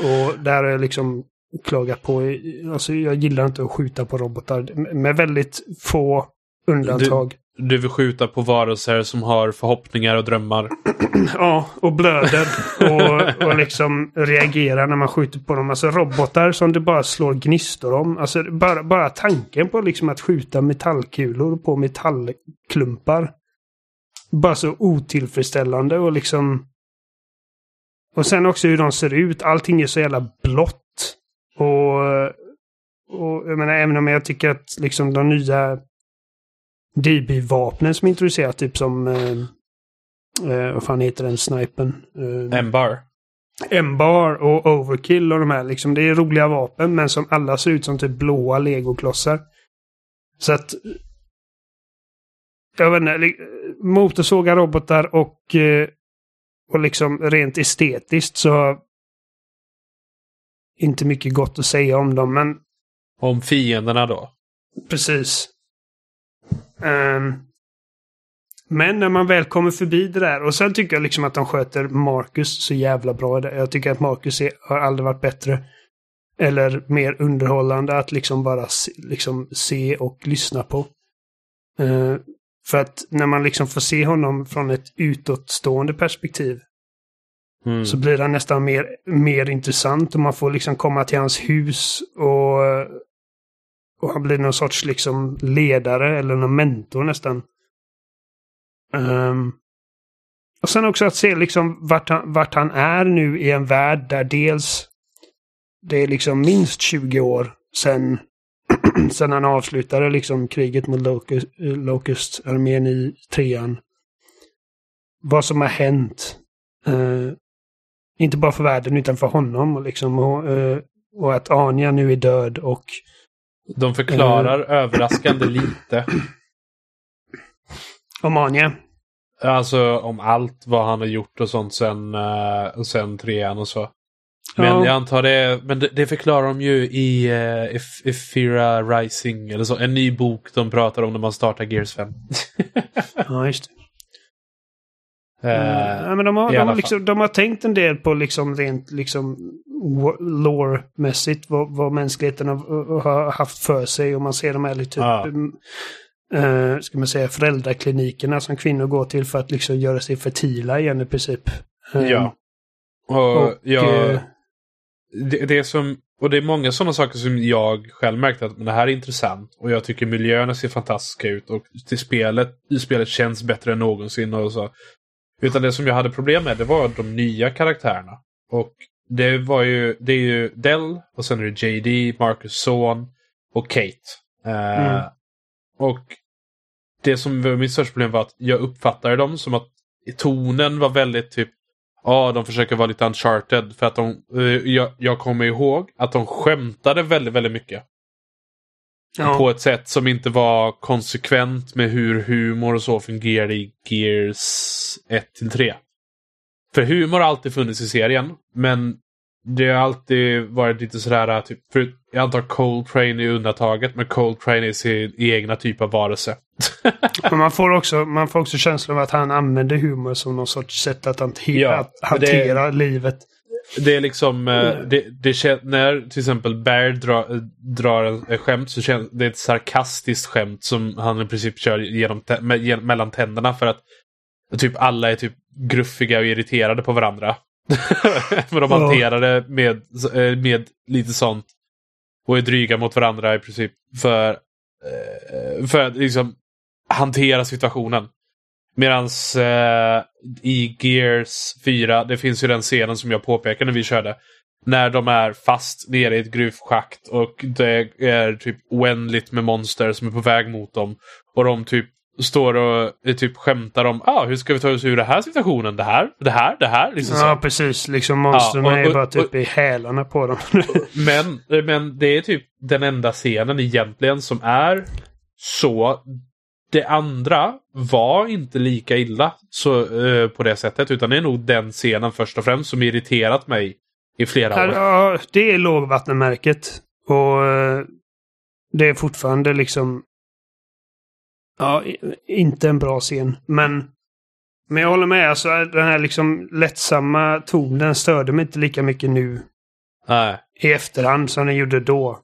S1: Och där jag liksom klagat på, alltså jag gillar inte att skjuta på robotar med väldigt få undantag.
S2: Du, du vill skjuta på varelser som har förhoppningar och drömmar.
S1: ja, och blöder. Och, och liksom reagerar när man skjuter på dem. Alltså robotar som det bara slår gnistor om. Alltså bara, bara tanken på liksom att skjuta metallkulor på metallklumpar. Bara så otillfredsställande och liksom... Och sen också hur de ser ut. Allting är så jävla blått. Och, och jag menar, även om jag tycker att liksom de nya DB-vapnen som introduceras, typ som... Eh, eh, vad fan heter den snipen?
S2: Eh, M-bar.
S1: M-bar och Overkill och de här liksom. Det är roliga vapen men som alla ser ut som typ blåa legoklossar. Så att... Jag vet inte, motorsågar, robotar och... Eh, och liksom rent estetiskt så... Inte mycket gott att säga om dem men...
S2: Om fienderna då?
S1: Precis. Um, men när man väl kommer förbi det där och sen tycker jag liksom att de sköter Marcus så jävla bra. Jag tycker att Marcus är, har aldrig varit bättre. Eller mer underhållande att liksom bara se, liksom se och lyssna på. Uh, för att när man liksom får se honom från ett utåtstående perspektiv mm. så blir han nästan mer, mer intressant och man får liksom komma till hans hus och och han blir någon sorts liksom ledare eller någon mentor nästan. Um, och sen också att se liksom vart han, vart han är nu i en värld där dels det är liksom minst 20 år sedan, sen han avslutade liksom kriget mot Locust, Locust-armén i trean. Vad som har hänt. Eh, inte bara för världen utan för honom. Och, liksom, och, uh, och att Anja nu är död och
S2: de förklarar uh, överraskande lite.
S1: Om Anja?
S2: Alltså om allt vad han har gjort och sånt sen, uh, sen trean och så. Men ja. jag antar det, men det, det, förklarar de ju i uh, Efira Rising eller så. En ny bok de pratar om när man startar Gears 5.
S1: ja, just det. Uh, men de, har, de, har liksom, de har tänkt en del på liksom rent liksom lore-mässigt vad, vad mänskligheten har, har, haft för sig. Och man ser de här lite typ, ah. uh, ska man säga, föräldraklinikerna som kvinnor går till för att liksom göra sig fertila igen i princip.
S2: Uh, ja. Och, och jag, det, det, som och det är många sådana saker som jag själv märkte att men det här är intressant. Och jag tycker miljöerna ser fantastiska ut. Och till spelet, i spelet känns bättre än någonsin. Och så. Utan det som jag hade problem med det var de nya karaktärerna. Och det var ju, det är ju Dell och sen är det JD, Marcus Son och Kate. Uh, mm. Och det som var mitt största problem var att jag uppfattade dem som att tonen var väldigt typ Ja, de försöker vara lite uncharted för att de... Uh, jag, jag kommer ihåg att de skämtade väldigt, väldigt mycket. Ja. På ett sätt som inte var konsekvent med hur humor och så fungerade i Gears 1 till 3. För humor har alltid funnits i serien, men det har alltid varit lite sådär, typ, för jag antar Coltrane är undantaget, men Coltrane är sin egna typ av varelse.
S1: men man får, också, man får också känslan av att han använder humor som någon sorts sätt att hantera, ja, att hantera det, livet.
S2: Det är liksom, eh, det, det, när till exempel Bear dra, drar en skämt så känns det ett sarkastiskt skämt som han i princip kör genom, mellan tänderna för att typ alla är typ gruffiga och irriterade på varandra. Men de hanterar det med, eh, med lite sånt. Och är dryga mot varandra i princip. För, eh, för att liksom hantera situationen. Medans eh, i Gears 4, det finns ju den scenen som jag påpekade när vi körde. När de är fast nere i ett gruvschakt och det är typ oändligt med monster som är på väg mot dem. Och de typ står och typ skämtar om ah, hur ska vi ta oss ur den här situationen? Det här, det här, det här.
S1: Liksom ja, så. precis. Liksom monstren ja, är bara typ och, i hälarna på dem.
S2: men, men det är typ den enda scenen egentligen som är så. Det andra var inte lika illa så, uh, på det sättet. Utan det är nog den scenen först och främst som irriterat mig i flera år.
S1: Ja, det är lågvattenmärket. Och uh, det är fortfarande liksom Ja, inte en bra scen. Men, men jag håller med. Alltså, den här liksom lättsamma tonen störde mig inte lika mycket nu.
S2: Nej.
S1: I efterhand som den gjorde då.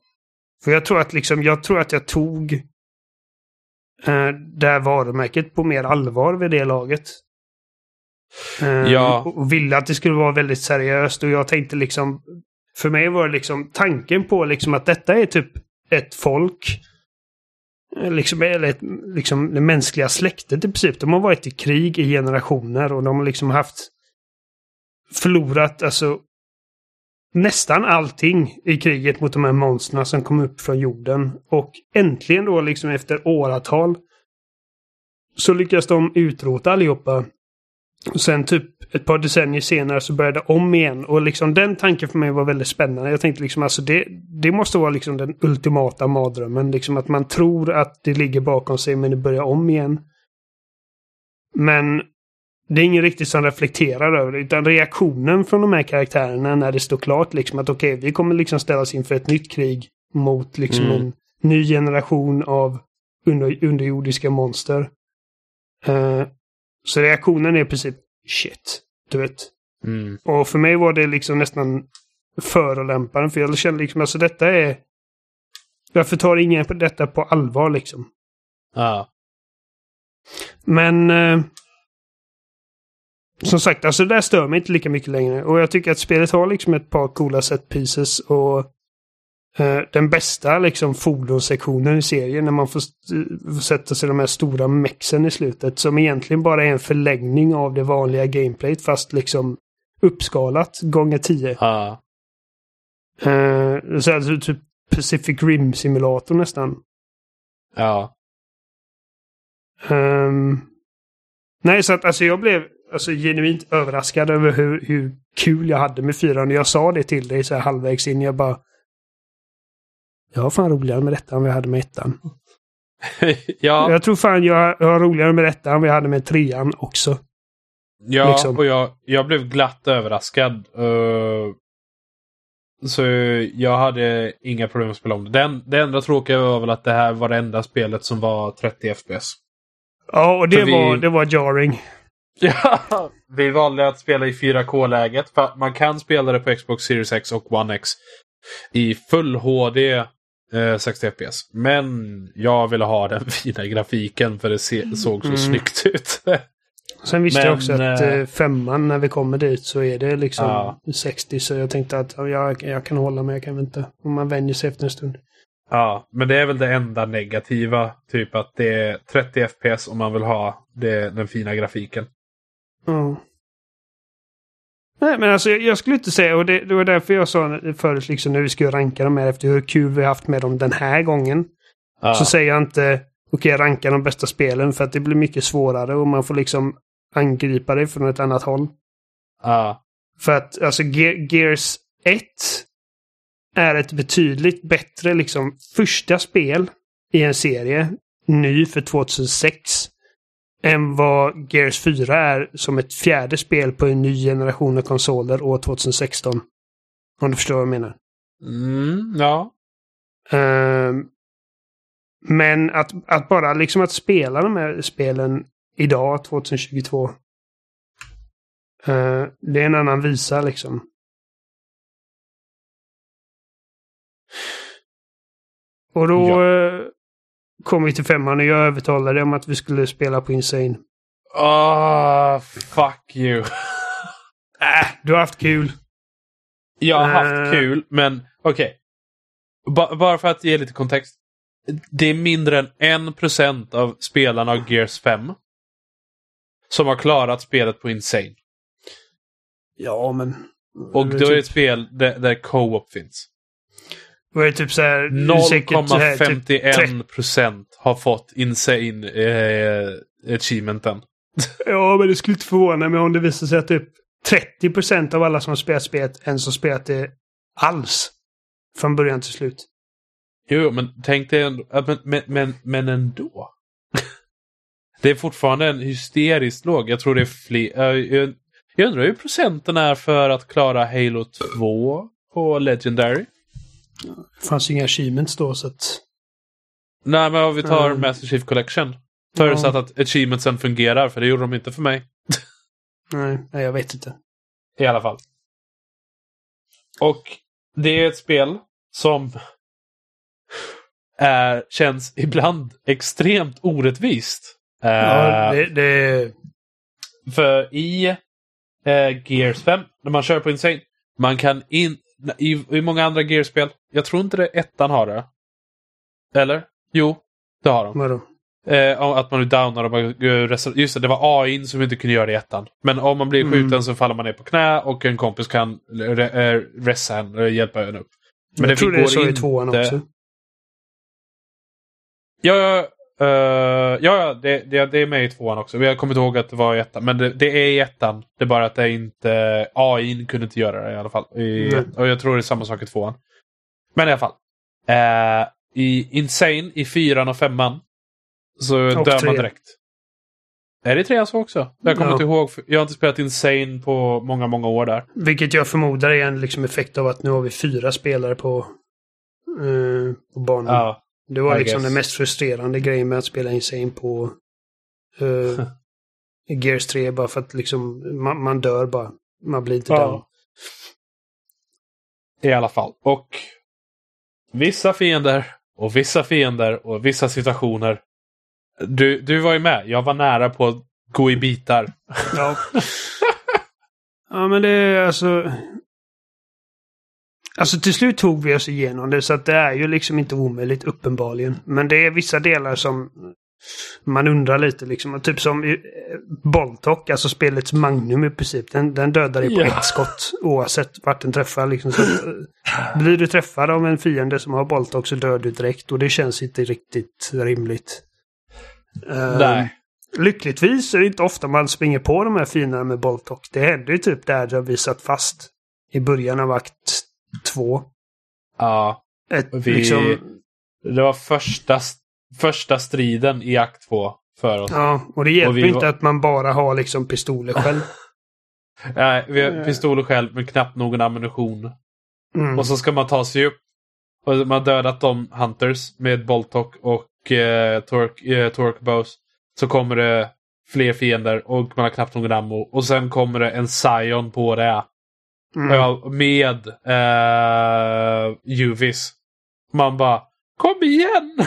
S1: För jag tror att liksom, jag tror att jag tog eh, det här varumärket på mer allvar vid det laget. Eh, ja. Och ville att det skulle vara väldigt seriöst och jag tänkte liksom... För mig var det liksom tanken på liksom att detta är typ ett folk liksom, eller liksom det mänskliga släktet i princip. De har varit i krig i generationer och de har liksom haft förlorat alltså nästan allting i kriget mot de här monstren som kom upp från jorden. Och äntligen då liksom efter åratal så lyckas de utrota allihopa. Och sen typ ett par decennier senare så började det om igen. Och liksom den tanken för mig var väldigt spännande. Jag tänkte liksom alltså det, det måste vara liksom den ultimata mardrömmen. Liksom att man tror att det ligger bakom sig men det börjar om igen. Men det är ingen riktigt som reflekterar över det. Utan reaktionen från de här karaktärerna när det står klart liksom att okej, okay, vi kommer liksom ställas inför ett nytt krig mot liksom mm. en ny generation av under, underjordiska monster. Uh, så reaktionen är i princip shit. Du vet.
S2: Mm.
S1: Och för mig var det liksom nästan förolämpande. För jag kände liksom alltså detta är... Varför tar ingen på detta på allvar liksom?
S2: Ja.
S1: Men... Eh, som sagt, alltså det där stör mig inte lika mycket längre. Och jag tycker att spelet har liksom ett par coola set pieces och Eh, den bästa liksom fordonssektionen i serien när man får, får sätta sig de här stora mexen i slutet. Som egentligen bara är en förlängning av det vanliga gameplayet fast liksom uppskalat gånger tio.
S2: Ah.
S1: Uh, så alltså typ Pacific Rim simulator nästan.
S2: Ja.
S1: Um, nej, så att alltså jag blev alltså, genuint överraskad över hur, hur kul jag hade med fyran. Jag sa det till dig så här halvvägs in. Jag bara jag har fan roligare med detta än vad jag hade med ettan.
S2: ja.
S1: Jag tror fan jag har roligare med detta än vad jag hade med trean också.
S2: Ja, liksom. och jag, jag blev glatt överraskad. Uh, så jag hade inga problem att spela om det. Den, det enda tråkiga var väl att det här var det enda spelet som var 30 FPS.
S1: Ja, och det, var, det var jarring.
S2: Ja, vi valde att spela i 4K-läget. Man kan spela det på Xbox Series X och One X i full HD 60 eh, FPS. Men jag ville ha den fina grafiken för det se, såg så mm. snyggt ut.
S1: Sen visste
S2: Men,
S1: jag också att
S2: eh,
S1: eh, femman, när vi kommer dit, så är det liksom
S2: Ja.
S1: 60. Så jag tänkte att ja, jag, jag kan hålla mig, jag kan vänta. Om man vänjer sig efter en stund.
S2: Ja, men det är väl det enda negativa. Typ att det är 30 FPS om man vill ha det, den fina grafiken.
S1: Ja. Nej, men alltså jag, jag skulle inte säga, och det, det var därför jag sa förut liksom när vi skulle ranka dem här efter hur kul vi har haft med dem den här gången.
S2: Ja.
S1: Så säger jag inte okej, ranka de bästa spelen för att det blir mycket svårare och man får liksom angripa det från ett annat håll.
S2: ja.
S1: För att alltså Ge- Gears 1 är ett betydligt bättre liksom första spel i en serie, ny för 2006, än vad Gears 4 är som ett fjärde spel på en ny generation av konsoler år 2016. Om du förstår vad jag menar.
S2: Mm, ja.
S1: Ehm, men att, att bara liksom att spela de här spelen idag, 2022. eh, det är en annan visa liksom. Och då
S2: Ja.
S1: Kom vi till femman och jag övertalade om att vi skulle spela på Insane.
S2: Ah, fuck you.
S1: Äh, du har haft kul.
S2: Jag har haft
S1: Eh.
S2: kul, men okej. Ba- bara för att ge lite kontext. Det är mindre än en procent av spelarna av Gears 5 som har klarat spelet på Insane.
S1: Ja, men...
S2: Och då är det
S1: typ,
S2: ett spel där, där co-op finns.
S1: Är det typ så här... det är säkert så här, typ
S2: 0,51 procent har fått Insane eh, achievementen.
S1: Ja, men det skulle inte förvåna mig om det visar sig att typ 30% av alla som har spelat spelet ens har spelat det alls. Från början till slut.
S2: Jo, men tänk dig ändå, men, men, men, men ändå. det är fortfarande en hysteriskt låg. Jag tror det är fler. Jag, jag undrar hur procenten är för att klara Halo 2 på Legendary.
S1: Det fanns ju inga achievements då, så att...
S2: Nej, men om vi tar
S1: Mm.
S2: Master Chief Collection. Förutsatt att achievementsen fungerar, för det gjorde de inte för mig.
S1: Nej, nej, jag vet inte.
S2: I alla fall. Och det är ett spel som är, känns ibland extremt orättvist.
S1: Ja,
S2: Eh,
S1: det, det...
S2: För i eh, Gears 5, när man kör på Insane, man kan in... I, I många andra Gears-spel, jag tror inte det ettan har det. Eller? Jo, det har de.
S1: Vadå?
S2: Eh, att man nu downar och man, eh, Just det, det var AI som inte kunde göra det i ettan. Men om man blir
S1: Mm.
S2: skjuten så faller man ner på knä och en kompis kan re, eh, ressa en och hjälpa en upp. Men
S1: jag tror det är så i
S2: inte-
S1: tvåan också.
S2: Ja, ja, eh, ja, det, det, det är med i tvåan också. Jag kommer inte ihåg att det var i ettan. Men det, det är i ettan. Det är bara att det inte... AI kunde inte göra det i alla fall. I,
S1: Nej.
S2: och jag tror det är samma sak i tvåan. Men i alla fall. Eh, I Insane, i fyran och femman, så dör man
S1: trean.
S2: direkt. Är det trean så också? Jag kommer
S1: Ja.
S2: inte ihåg. Jag har inte spelat Insane på många, många år där.
S1: Vilket jag förmodar är en liksom effekt av att nu har vi fyra spelare på, eh, på banan.
S2: Ja.
S1: Det var
S2: I
S1: liksom
S2: guess.
S1: den mest frustrerande grejen med att spela Insane på uh, Gears 3. Bara för att liksom man, man dör bara. Man blir inte.
S2: Ja. I alla fall. Och vissa fiender och vissa fiender och vissa situationer. Du, du var ju med. Jag var nära på att gå i bitar.
S1: Ja. ja, men det är alltså... Alltså till slut tog vi oss igenom det så att det är ju liksom inte omöjligt uppenbarligen. Men det är vissa delar som man undrar lite liksom. Typ som eh, Boltok, alltså spelets Magnum i princip. Den, den dödar dig på
S2: Ja.
S1: ett skott oavsett vart den träffar. Liksom. Så eh, blir du träffad av en fiende som har Boltok så dör du direkt och det känns inte riktigt rimligt. Eh,
S2: Nej.
S1: Lyckligtvis är det inte ofta man springer på de här fienderna med Boltok. Det hände ju typ där vi satt fast. I början av akt.
S2: Ja.
S1: Ett,
S2: Vi-
S1: liksom,
S2: Det var första, första striden i akt två för oss.
S1: ja, och det hjälper
S2: och vi
S1: inte
S2: var-
S1: att man bara har liksom pistoler själv.
S2: Nej, vi har pistoler själv men knappt någon ammunition.
S1: Mm.
S2: Och så ska man ta sig upp. Och man har dödat de Hunters med Boltok och eh, Torque, eh, torque Bows. Så kommer det fler fiender och man har knappt någon ammo. Och sen kommer det en Scion på det.
S1: Mm.
S2: Med eh, Juvis. Man bara Kom igen!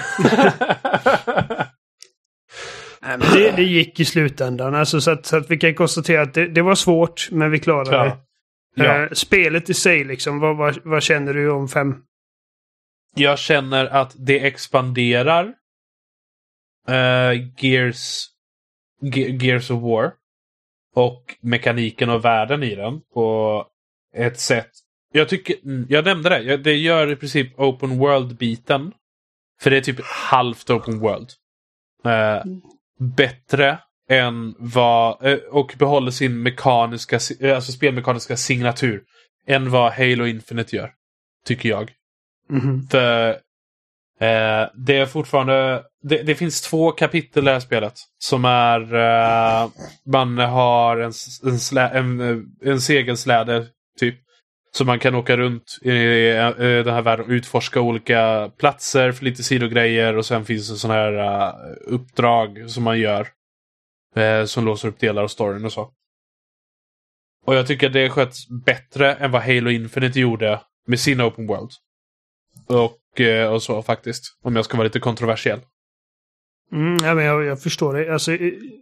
S1: Nej, men det, det gick i slutändan. Alltså, så, att, så att vi kan konstatera att det, det var svårt, men vi klarade
S2: Ja.
S1: det.
S2: Ja.
S1: Eh, spelet i sig, liksom, vad, vad, vad känner du om fem?
S2: Jag känner att det expanderar eh, Gears, Ge- Gears of War och mekaniken och världen i den på ett sätt. Jag tycker, mm, jag nämnde det, det gör i princip open world-biten. För det är typ halvt open world. Eh, bättre än vad, eh, och behåller sin mekaniska, eh, alltså spelmekaniska signatur. Än vad Halo Infinite gör. Tycker jag.
S1: Mhm.
S2: För eh, det är fortfarande... Det, det finns två kapitel i det här spelet. Som är... Eh, man har en, en, slä, en, en segelsläde. Så man kan åka runt i den här världen och utforska olika platser för lite sidogrejer. Och sen finns det sådana här eh, uppdrag som man gör. Eh, som låser upp delar av storyn och så. Och jag tycker det sköts bättre än vad Halo Infinite gjorde med sin Open World. Och, eh, och så faktiskt. Om jag ska vara lite kontroversiell.
S1: Mm, ja, men jag, jag förstår det. Alltså, i,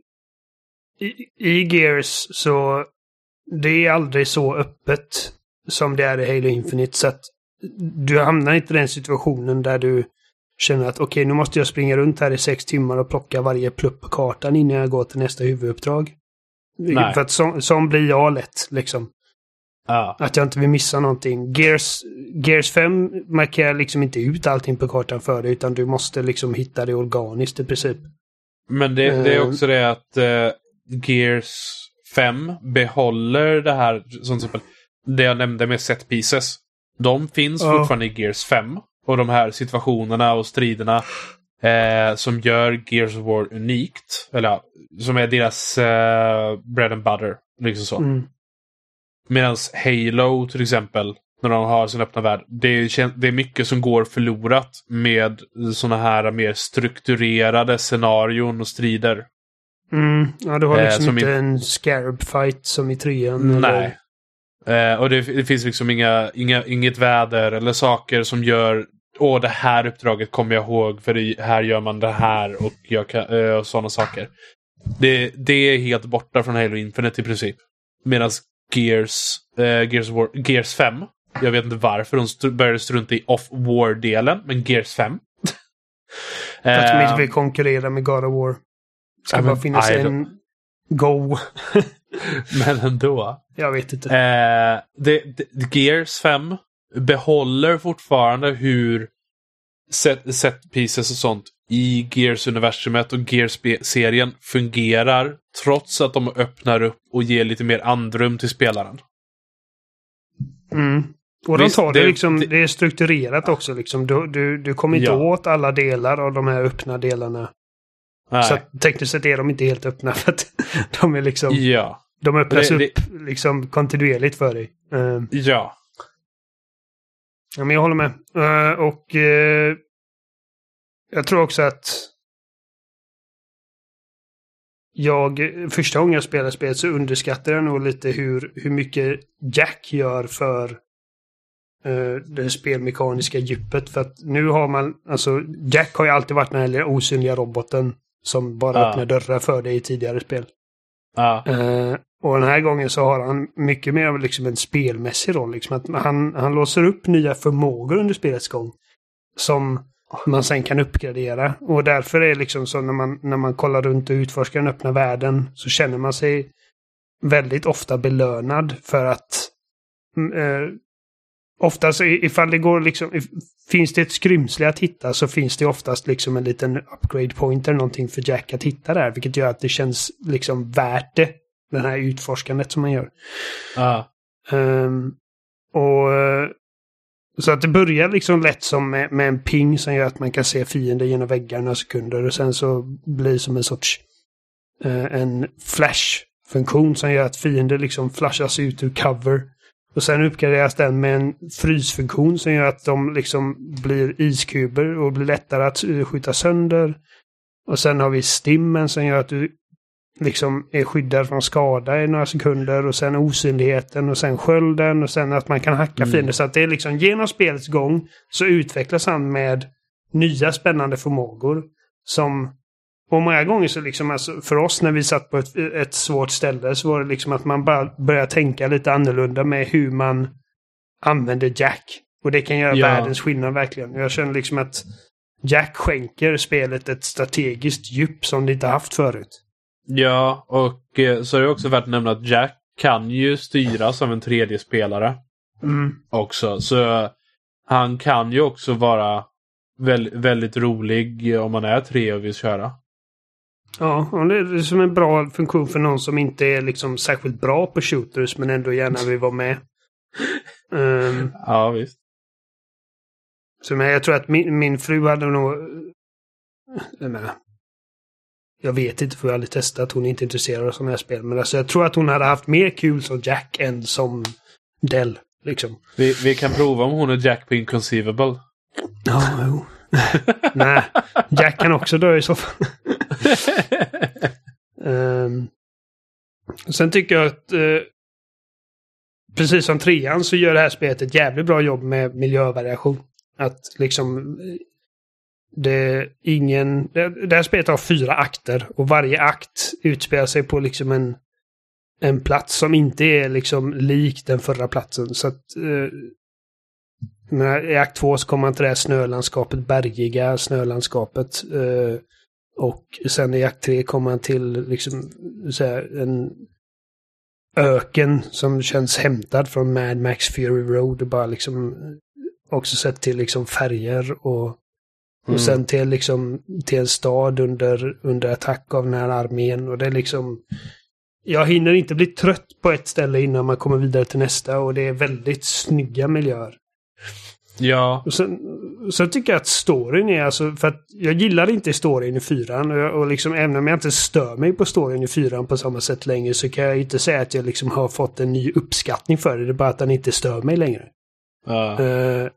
S1: i, I Gears så det är aldrig så öppet som det är i Halo Infinite. Så att du hamnar inte i den situationen där du känner att okej, nu måste jag springa runt här i sex timmar och plocka varje plupp på kartan innan jag går till nästa huvuduppdrag.
S2: Nej.
S1: För att så, som blir jag lätt, liksom.
S2: Ja.
S1: Att jag inte vill missa någonting. Gears, Gears 5 markerar liksom inte ut allting på kartan för dig, utan du måste liksom hitta det organiskt i princip.
S2: Men det, det är
S1: Eh.
S2: också det att eh, Gears 5 behåller det här, som till exempel det jag nämnde med set pieces. De finns
S1: Ja.
S2: fortfarande i Gears 5. Och de här situationerna och striderna eh, som gör Gears of War unikt. Eller ja, som är deras eh, bread and butter. Liksom så.
S1: Mm.
S2: Medan Halo till exempel, när de har sin öppna värld, det är, det är mycket som går förlorat med såna här mer strukturerade scenarion och strider.
S1: Mm. Ja, du har
S2: Eh,
S1: liksom
S2: som
S1: inte
S2: i-
S1: en scarab fight som i trean.
S2: Nej. Eh, och det, det finns liksom inga, inga, inget väder eller saker som gör Åh, det här uppdraget kommer jag ihåg för det, här gör man det här och, jag kan, eh, och sådana saker. Det, det är helt borta från Halo Infinite i princip. Medan Gears, eh, Gears, War, Gears 5, jag vet inte varför de str- började strunta i off-war-delen, men Gears 5.
S1: För att de
S2: Eh,
S1: inte vill konkurrera med God of War. Ska
S2: Ja,
S1: bara
S2: men
S1: finnas
S2: I
S1: en Go.
S2: men ändå.
S1: Jag vet inte.
S2: Eh, det, det, Gears 5 behåller fortfarande hur set, set pieces och sånt i Gears-universumet och Gears-serien fungerar trots att de öppnar upp och ger lite mer andrum till spelaren.
S1: Mm. Och de tar det,
S2: det-
S1: liksom,
S2: det-
S1: det är strukturerat också. Liksom. Du, du, du kommer inte
S2: Ja.
S1: åt alla delar av de här öppna delarna.
S2: Nej.
S1: Så att, tekniskt sett är de inte helt öppna. För att de är liksom...
S2: Ja.
S1: De öppnas
S2: Det- det-
S1: upp liksom kontinuerligt för dig. Eh,
S2: Ja.
S1: Ja, men jag håller med. Eh, och eh, jag tror också att jag, första gången jag spelade spelet så underskattade jag nog lite hur, hur mycket Jack gör för det spelmekaniska djupet. För att nu har man, alltså Jack har ju alltid varit den här lilla osynliga roboten som bara öppnar dörrar för dig i tidigare spel.
S2: Ja.
S1: Eh, och den här gången så har han mycket mer av liksom en spelmässig roll. Liksom att han, han låser upp nya förmågor under spelets gång. Som man sen kan uppgradera. Och därför är det liksom så när man, när man kollar runt och utforskar den öppna världen så känner man sig väldigt ofta belönad för att mm, eh, Oftast ifall det går liksom, if, finns det ett skrymsle att hitta så finns det oftast liksom en liten upgrade point eller någonting för Jack att hitta där. Vilket gör att det känns liksom värt det. Det här utforskandet som man gör.
S2: Ja.
S1: Ehm, och eh, Så att det börjar liksom lätt som med, med en ping som gör att man kan se fiender genom väggar några sekunder. Och sen så blir det som en sorts eh, en flash-funktion som gör att fiender liksom flashas ut ur cover. Och sen uppgraderas den med en frysfunktion som gör att de liksom blir iskuber och blir lättare att skjuta sönder. Och sen har vi stimmen som gör att du liksom är skyddad från skada i några sekunder och sen osynligheten och sen skölden och sen att man kan hacka
S2: Mm.
S1: fiender. Så att det är liksom genom spelets gång så utvecklas han med nya spännande förmågor som och många gånger så liksom, alltså, för oss när vi satt på ett, ett svårt ställe så var det liksom att man bara började tänka lite annorlunda med hur man använder Jack. Och det kan göra
S2: Ja.
S1: världens skillnad verkligen. Jag känner liksom att Jack skänker spelet ett strategiskt djup som det inte haft förut.
S2: Ja, och eh, så är det också värt att nämna att Jack kan ju styras av en tredje spelare
S1: Mm.
S2: också. Så han kan ju också vara väl, väldigt rolig om man är tre och vill köra.
S1: Ja, det är som en bra funktion för någon som inte är liksom särskilt bra på shooters men ändå gärna vill vara med. Ehm,
S2: Ja, visst.
S1: så men jag tror att min, min fru hade nog... Jag menar, jag vet inte för jag har aldrig testat. Hon är inte intresserad av sådana här spel. Men alltså jag tror att hon hade haft mer kul som Jack än som Dell. Liksom.
S2: Vi, vi kan prova om hon är Jack på Inconceivable.
S1: Ja, jo. Nej, Jack kan också dö i så fall. Ehm, sen tycker jag att eh, precis som trean så gör det här spelet ett jävligt bra jobb med miljövariation. Att liksom det är ingen... Det, det här spelet har fyra akter och varje akt utspelar sig på liksom en, en plats som inte är liksom lik den förra platsen. Så att eh, I akt två så kommer man till det här snölandskapet, bergiga snölandskapet. Eh, och sen i akt tre kommer man till liksom så här, en öken som känns hämtad från Mad Max Fury Road. Och bara liksom eh, också sett till liksom färger och,
S2: Mm.
S1: och sen till liksom till en stad under, under attack av den här armén. Och det är liksom jag hinner inte bli trött på ett ställe innan man kommer vidare till nästa och det är väldigt snygga miljöer.
S2: Ja,
S1: Och sen, sen tycker jag att storyn är alltså, för att jag gillar inte storyn i fyran och, jag, och liksom även om jag inte stör mig på storyn i fyran på samma sätt längre så kan jag inte säga att jag liksom har fått en ny uppskattning för det. Det är bara att den inte stör mig längre.
S2: ja.
S1: Eh,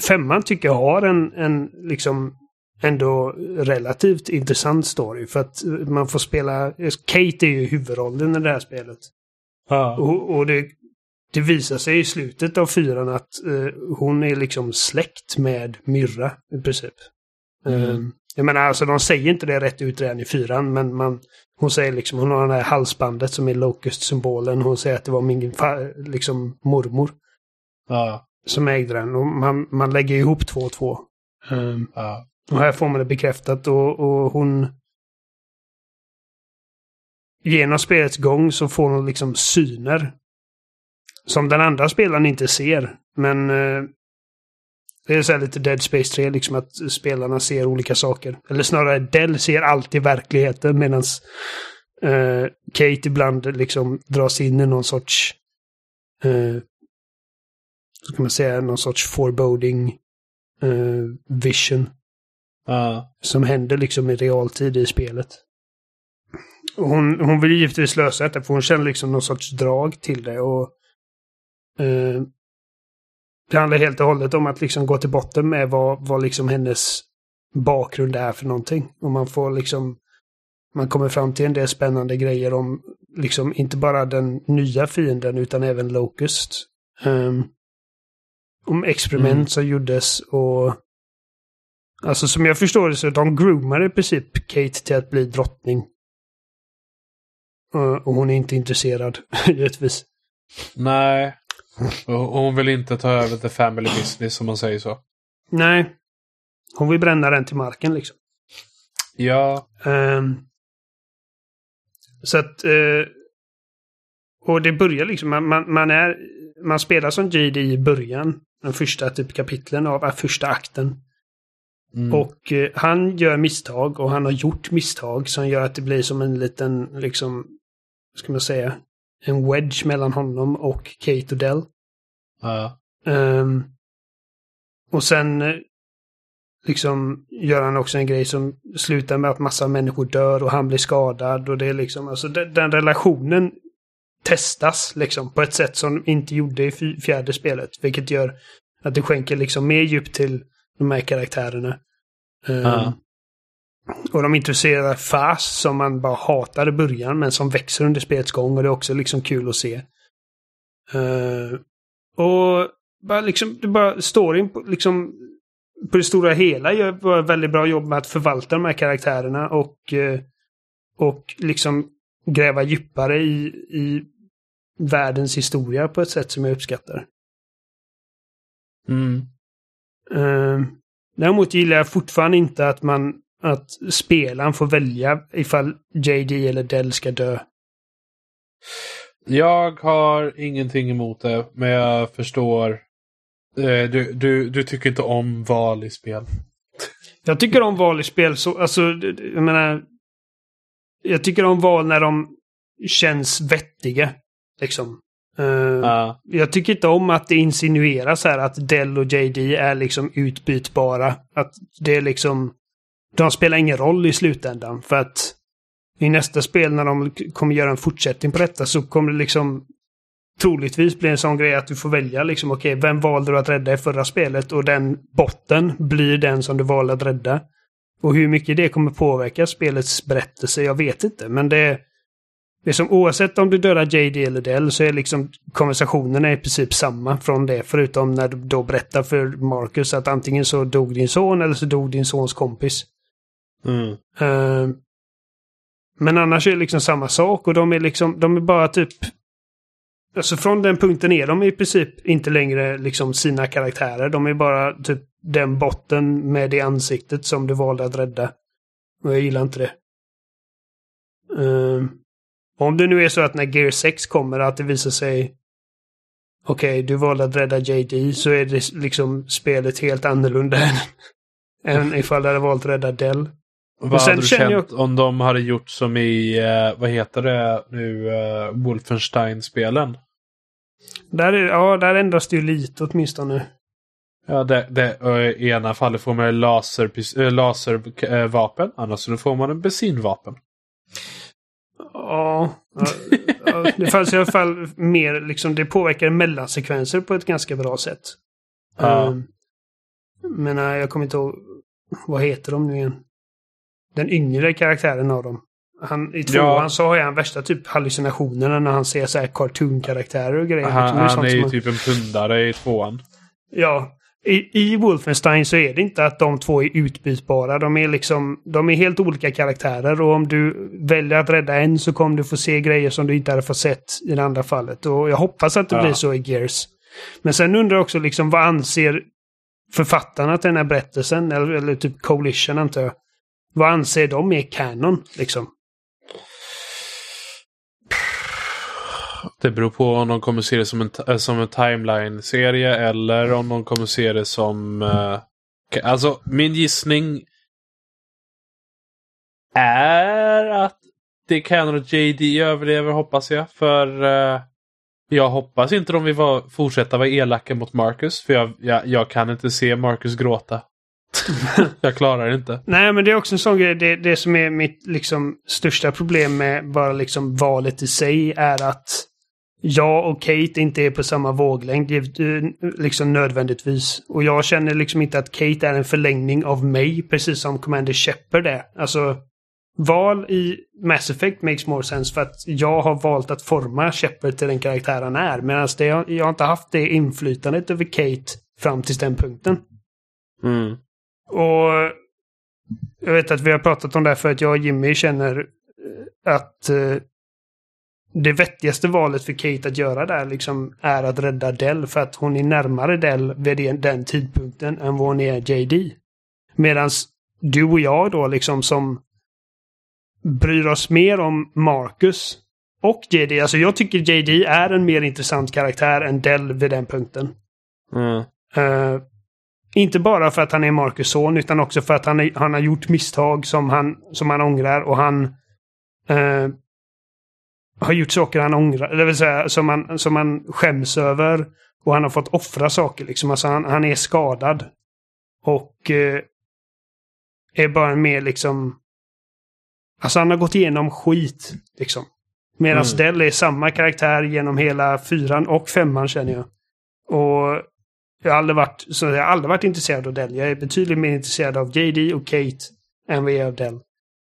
S1: femman tycker jag har en, en liksom ändå relativt intressant story för att man får spela, Kate är ju huvudrollen i det här spelet.
S2: ja.
S1: Och, och det, det visar sig i slutet av fyran att eh, hon är liksom släkt med Myrra i princip.
S2: Mm.
S1: Eh, jag menar alltså de säger inte det rätt ut redan i fyran men man, hon säger liksom, hon har det här halsbandet som är Locust-symbolen. Hon säger att det var min liksom mormor
S2: ja.
S1: Som ägde den. Och man, man lägger ihop två och två. Eh,
S2: ja.
S1: och här får man det bekräftat och, och hon... Genom spelets gång så får hon liksom syner. Som den andra spelaren inte ser. Men... Eh, det är så här lite Dead Space 3, liksom att spelarna ser olika saker. Eller snarare, Dell ser alltid verkligheten medan eh, Kate ibland liksom dras in i någon sorts... Eh, så kan man säga, någon sorts foreboding eh, vision
S2: ja.
S1: som händer liksom i realtid i spelet. Hon, hon vill givetvis lösa detta för hon känner liksom någon sorts drag till det. och eh, Det handlar helt och hållet om att liksom gå till botten med vad, vad liksom hennes bakgrund är för någonting. Och man får liksom man kommer fram till en del spännande grejer om liksom inte bara den nya fienden utan även Locust. Ehm, om experiment
S2: Mm.
S1: som gjordes och Alltså som jag förstår det så de groomar i princip Kate till att bli drottning. Och och hon är inte intresserad, givetvis.
S2: Nej. Och hon vill inte ta över the family business om man säger så.
S1: Nej. Hon vill bränna den till marken liksom.
S2: Ja.
S1: Ehm, så att... eh, och det börjar liksom, man, man, man är... Man spelar som JD i början. Den första typ kapitlen av, äh, första akten.
S2: Mm.
S1: Och eh, han gör misstag och han har gjort misstag som gör att det blir som en liten, liksom, vad ska man säga, en wedge mellan honom och Kate Odell.
S2: Ja.
S1: Ehm, och sen eh, liksom gör han också en grej som slutar med att massa människor dör och han blir skadad och det är liksom, alltså den, den relationen testas liksom på ett sätt som inte gjorde i fjärde spelet. Vilket gör att det skänker liksom mer djup till de här karaktärerna. Ehm,
S2: Ja.
S1: Och de introducerar Fast som man bara hatar i början men som växer under spelets gång och det är också liksom kul att se. Eh, och bara liksom, det bara storyn på- liksom på det stora hela gör ett väldigt bra jobb med att förvalta de här karaktärerna och, eh, och liksom gräva djupare i, i världens historia på ett sätt som jag uppskattar.
S2: Mm.
S1: Uh, däremot gillar jag fortfarande inte att man att spelaren får välja ifall JD eller Dell ska dö.
S2: Jag har ingenting emot det, men jag förstår. Eh, du, du, du tycker inte om val i spel.
S1: Jag tycker om val i spel så, alltså, jag menar. Jag tycker om val när de känns vettiga. Liksom. Uh, uh. Jag tycker inte om att det insinueras här att Dell och JD är liksom utbytbara. Att det är liksom... De spelar ingen roll i slutändan för att i nästa spel när de kommer göra en fortsättning på detta så kommer det liksom troligtvis bli en sån grej att du får välja liksom okej, okay, vem valde du att rädda i förra spelet och den botten blir den som du valde att rädda. Och hur mycket det kommer påverka spelets berättelse, jag vet inte, men det det är som oavsett om du dödar JD eller Dell så är liksom konversationerna i princip samma från det. Förutom när du då berättar för Marcus att antingen så dog din son eller så dog din sons kompis.
S2: Mm.
S1: Uh, men annars är det liksom samma sak och de är liksom, de är bara typ... Alltså från den punkten är de i princip inte längre liksom sina karaktärer. De är bara typ den botten med det ansiktet som du valde att rädda. Och jag gillar inte det. Uh, om det nu är så att när Gear 6 kommer att det visar sig Okej, okay, du valde att rädda JD så är det liksom spelet helt annorlunda än, än ifall du hade valt att rädda Dell.
S2: Vad hade du känt jag... om de hade gjort som i, uh, vad heter det nu, uh, Wolfenstein-spelen?
S1: Där är, ja, där ändras det ju lite åtminstone.
S2: Ja, det, det, i ena fallet får man laser, laservapen, annars får man en bensinvapen.
S1: Ja, det fanns i alla fall mer, liksom det påverkar mellansekvenser på ett ganska bra sätt.
S2: Ja. Um,
S1: men nej, jag kommer inte ihåg, vad heter de nu igen? Den yngre karaktären av dem. Han, I tvåan ja. så har han värsta typ hallucinationerna när han ser så här cartoon-karaktärer och grejer.
S2: Han, han är ju man... typ en pundare i tvåan.
S1: Ja, i, I Wolfenstein så är det inte att de två är utbytbara. De är liksom, de är helt olika karaktärer och om du väljer att rädda en så kommer du få se grejer som du inte hade fått sett i det andra fallet. Och jag hoppas att det ja. blir så i Gears. Men sen undrar jag också liksom vad anser författarna till den här berättelsen, eller, eller typ Coalition antar jag. Vad anser de är canon liksom?
S2: Det beror på om de kommer se det som en, eh, som en timeline-serie eller om de kommer se det som... Uh, alltså, min gissning är att det kan och JD överlever hoppas jag. För uh, jag hoppas inte de vill vara, fortsätta vara elaka mot Marcus. För jag, jag, jag kan inte se Marcus gråta. jag klarar det inte.
S1: Nej, men det är också en sån grej. Det, det som är mitt liksom, största problem med bara liksom valet i sig är att jag och Kate inte är på samma våglängd liksom nödvändigtvis. Och jag känner liksom inte att Kate är en förlängning av mig, precis som Commander Shepard är. Alltså, val i Mass Effect makes more sense för att jag har valt att forma Shepard till den karaktär han är. Medan det, jag har inte haft det inflytandet över Kate fram till den punkten.
S2: Mm.
S1: Och jag vet att vi har pratat om det för att jag och Jimmy känner eh, att eh, det vettigaste valet för Kate att göra där liksom är att rädda Dell för att hon är närmare Dell vid den tidpunkten än vad hon är JD. Medan du och jag då liksom som bryr oss mer om Marcus och JD. Alltså jag tycker JD är en mer intressant karaktär än Dell vid den punkten.
S2: Mm.
S1: Uh, inte bara för att han är Marcus son utan också för att han, är, han har gjort misstag som han, som han ångrar och han uh, har gjort saker han ångrar, det vill säga som han, som han skäms över. Och han har fått offra saker liksom. Alltså han, han är skadad. Och eh, är bara mer liksom... Alltså han har gått igenom skit liksom. Medan mm. Dell är samma karaktär genom hela fyran och femman känner jag. Och jag har aldrig varit, så jag har aldrig varit intresserad av Dell. Jag är betydligt mer intresserad av JD och Kate än vad jag är av Dell.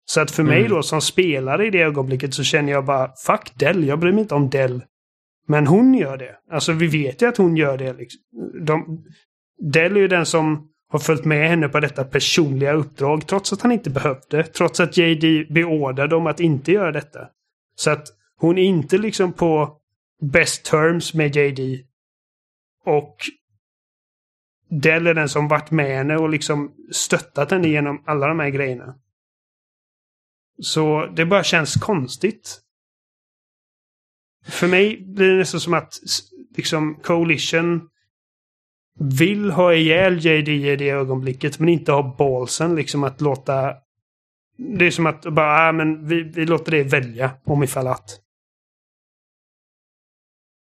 S1: Så att för mm. mig då som spelare i det ögonblicket så känner jag bara fuck Dell, jag bryr mig inte om Dell. Men hon gör det. Alltså vi vet ju att hon gör det. Liksom. De, Dell är ju den som har följt med henne på detta personliga uppdrag trots att han inte behövde. Trots att JD beordrade dem att inte göra detta. Så att hon är inte liksom på best terms med JD. Och Dell är den som varit med henne och liksom stöttat henne genom alla de här grejerna. Så det bara känns konstigt. För mig blir det nästan som att liksom Coalition vill ha ihjäl JD i det ögonblicket men inte ha ballsen liksom att låta... Det är som att bara, äh, men vi, vi låter det välja om ifall att.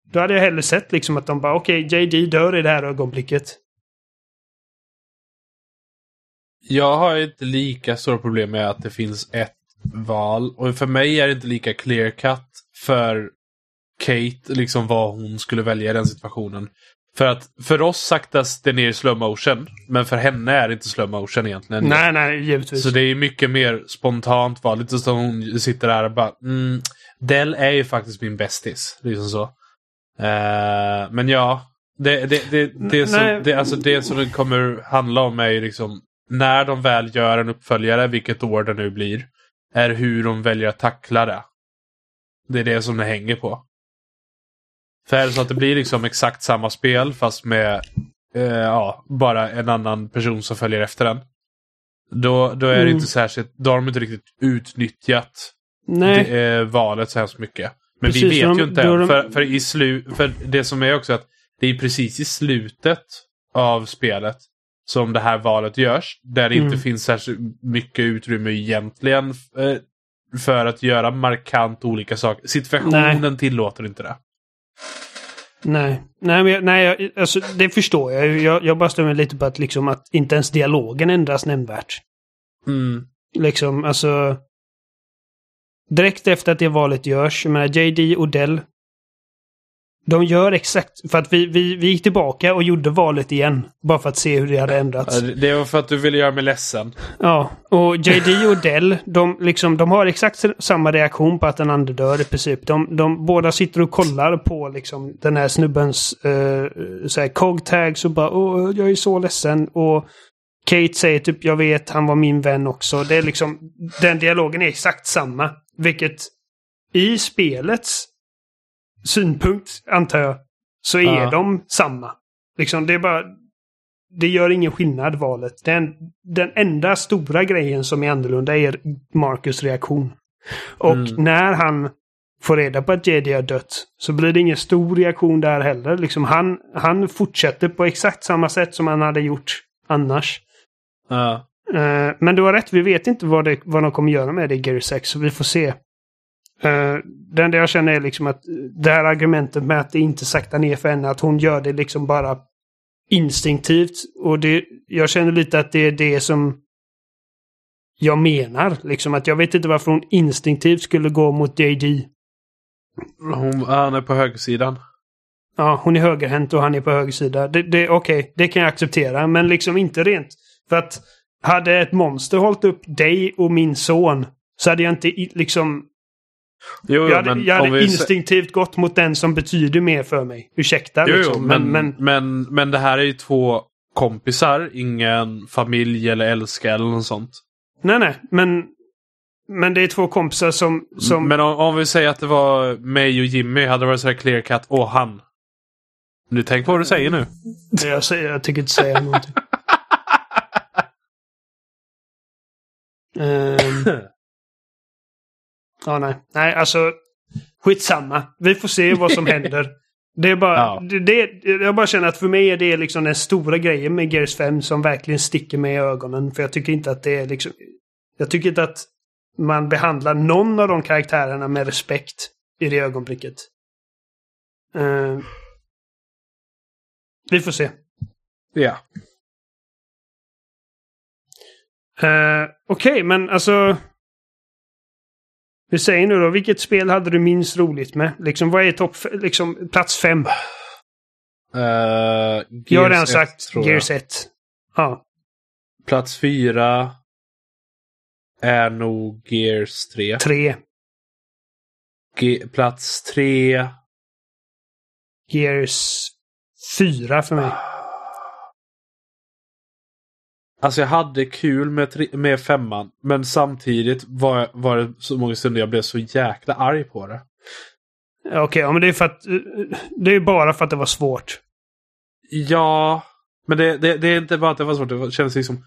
S1: Då hade jag hellre sett liksom att de bara okej, okay, JD dör i det här ögonblicket.
S2: Jag har inte lika stora problem med att det finns ett val. Och för mig är det inte lika clear cut för Kate, liksom vad hon skulle välja i den situationen. För att för oss saktas det ner i slow motion. Men för henne är det inte slow motion egentligen.
S1: Nej, nej, givetvis.
S2: Så det är mycket mer spontant val. Lite som hon sitter där och bara mm, Dell är ju faktiskt min bästis. Liksom så. Uh, men ja. Det, det, det, det, som, det, alltså det som det kommer handla om är ju liksom när de väl gör en uppföljare, vilket år det nu blir, är hur de väljer att tackla det. Det är det som det hänger på. För är det så att det blir liksom exakt samma spel fast med eh, ja, bara en annan person som följer efter den. Då, då är mm. det inte särskilt, då har de inte riktigt utnyttjat
S1: Nej.
S2: Det, eh, valet så hemskt mycket. Men precis, vi vet de, ju inte än. För, för, i slu, för det som är också att det är precis i slutet av spelet som det här valet görs. Där det mm. inte finns särskilt mycket utrymme egentligen eh, för att göra markant olika saker. Situationen Nej. tillåter inte det.
S1: Nej, nej, men, nej alltså, det förstår jag. Jag, jag bara stämmer lite på att, liksom, att inte ens dialogen ändras nämnvärt.
S2: Mm.
S1: Liksom, alltså... Direkt efter att det valet görs, jag menar JD Odell de gör exakt, för att vi, vi, vi gick tillbaka och gjorde valet igen. Bara för att se hur det hade ändrats.
S2: Det var för att du ville göra mig ledsen.
S1: Ja, och JD och Dell, de, liksom, de har exakt samma reaktion på att den andra dör i princip. De, de båda sitter och kollar på liksom, den här snubbens uh, cog-tags och bara Åh, jag är så ledsen. Och Kate säger typ jag vet, han var min vän också. Det är liksom, den dialogen är exakt samma. Vilket i spelets synpunkt, antar jag, så är ja. de samma. Liksom, det är bara... Det gör ingen skillnad, valet. Den, den enda stora grejen som är annorlunda är Marcus reaktion. Och mm. när han får reda på att Jedi har dött så blir det ingen stor reaktion där heller. Liksom han, han fortsätter på exakt samma sätt som han hade gjort annars.
S2: Ja.
S1: Uh, men du har rätt, vi vet inte vad, det, vad de kommer göra med det i Gear 6, så vi får se. Uh, det enda jag känner är liksom att det här argumentet med att det inte saktar ner för henne, att hon gör det liksom bara instinktivt. Och det, jag känner lite att det är det som jag menar. Liksom att jag vet inte varför hon instinktivt skulle gå mot JD.
S2: Hon, han är på högersidan.
S1: Ja, hon är högerhänt och han är på högersida. Det, det, Okej, okay, det kan jag acceptera. Men liksom inte rent. För att hade ett monster hållit upp dig och min son så hade jag inte liksom Jo, jag hade, jag hade instinktivt gått mot den som betyder mer för mig. Ursäkta.
S2: Jo, liksom. men, men, men, men det här är ju två kompisar, ingen familj eller älska eller något sånt.
S1: Nej, nej, men, men det är två kompisar som... som...
S2: Men om, om vi säger att det var mig och Jimmy, hade det varit så här clear cut, och han. Du tänk på vad du säger nu.
S1: Jag, säger, jag tänker inte säga någonting. um... Ja, nej. Nej, alltså. Skitsamma. Vi får se vad som händer. Det är bara, ja. det, det, jag bara känner att för mig är det liksom den stora grejen med Gears 5 som verkligen sticker mig i ögonen. För jag tycker inte att det är liksom... Jag tycker inte att man behandlar någon av de karaktärerna med respekt i det ögonblicket. Uh, vi får se.
S2: Ja.
S1: Uh, Okej, okay, men alltså... Vi säger nu då, vilket spel hade du minst roligt med? Liksom, vad är topp, liksom, plats fem? Uh,
S2: jag
S1: har redan sagt Gears 1. Ja.
S2: Plats fyra är nog Gears 3.
S1: 3.
S2: Ge plats tre.
S1: Gears 4 för mig.
S2: Alltså jag hade kul med, med femman. Men samtidigt var, var det så många stunder jag blev så jäkla arg på det.
S1: Okej, okay, ja, men det är för att... Det är bara för att det var svårt.
S2: Ja, men det, det, det är inte bara att det var svårt. Det känns liksom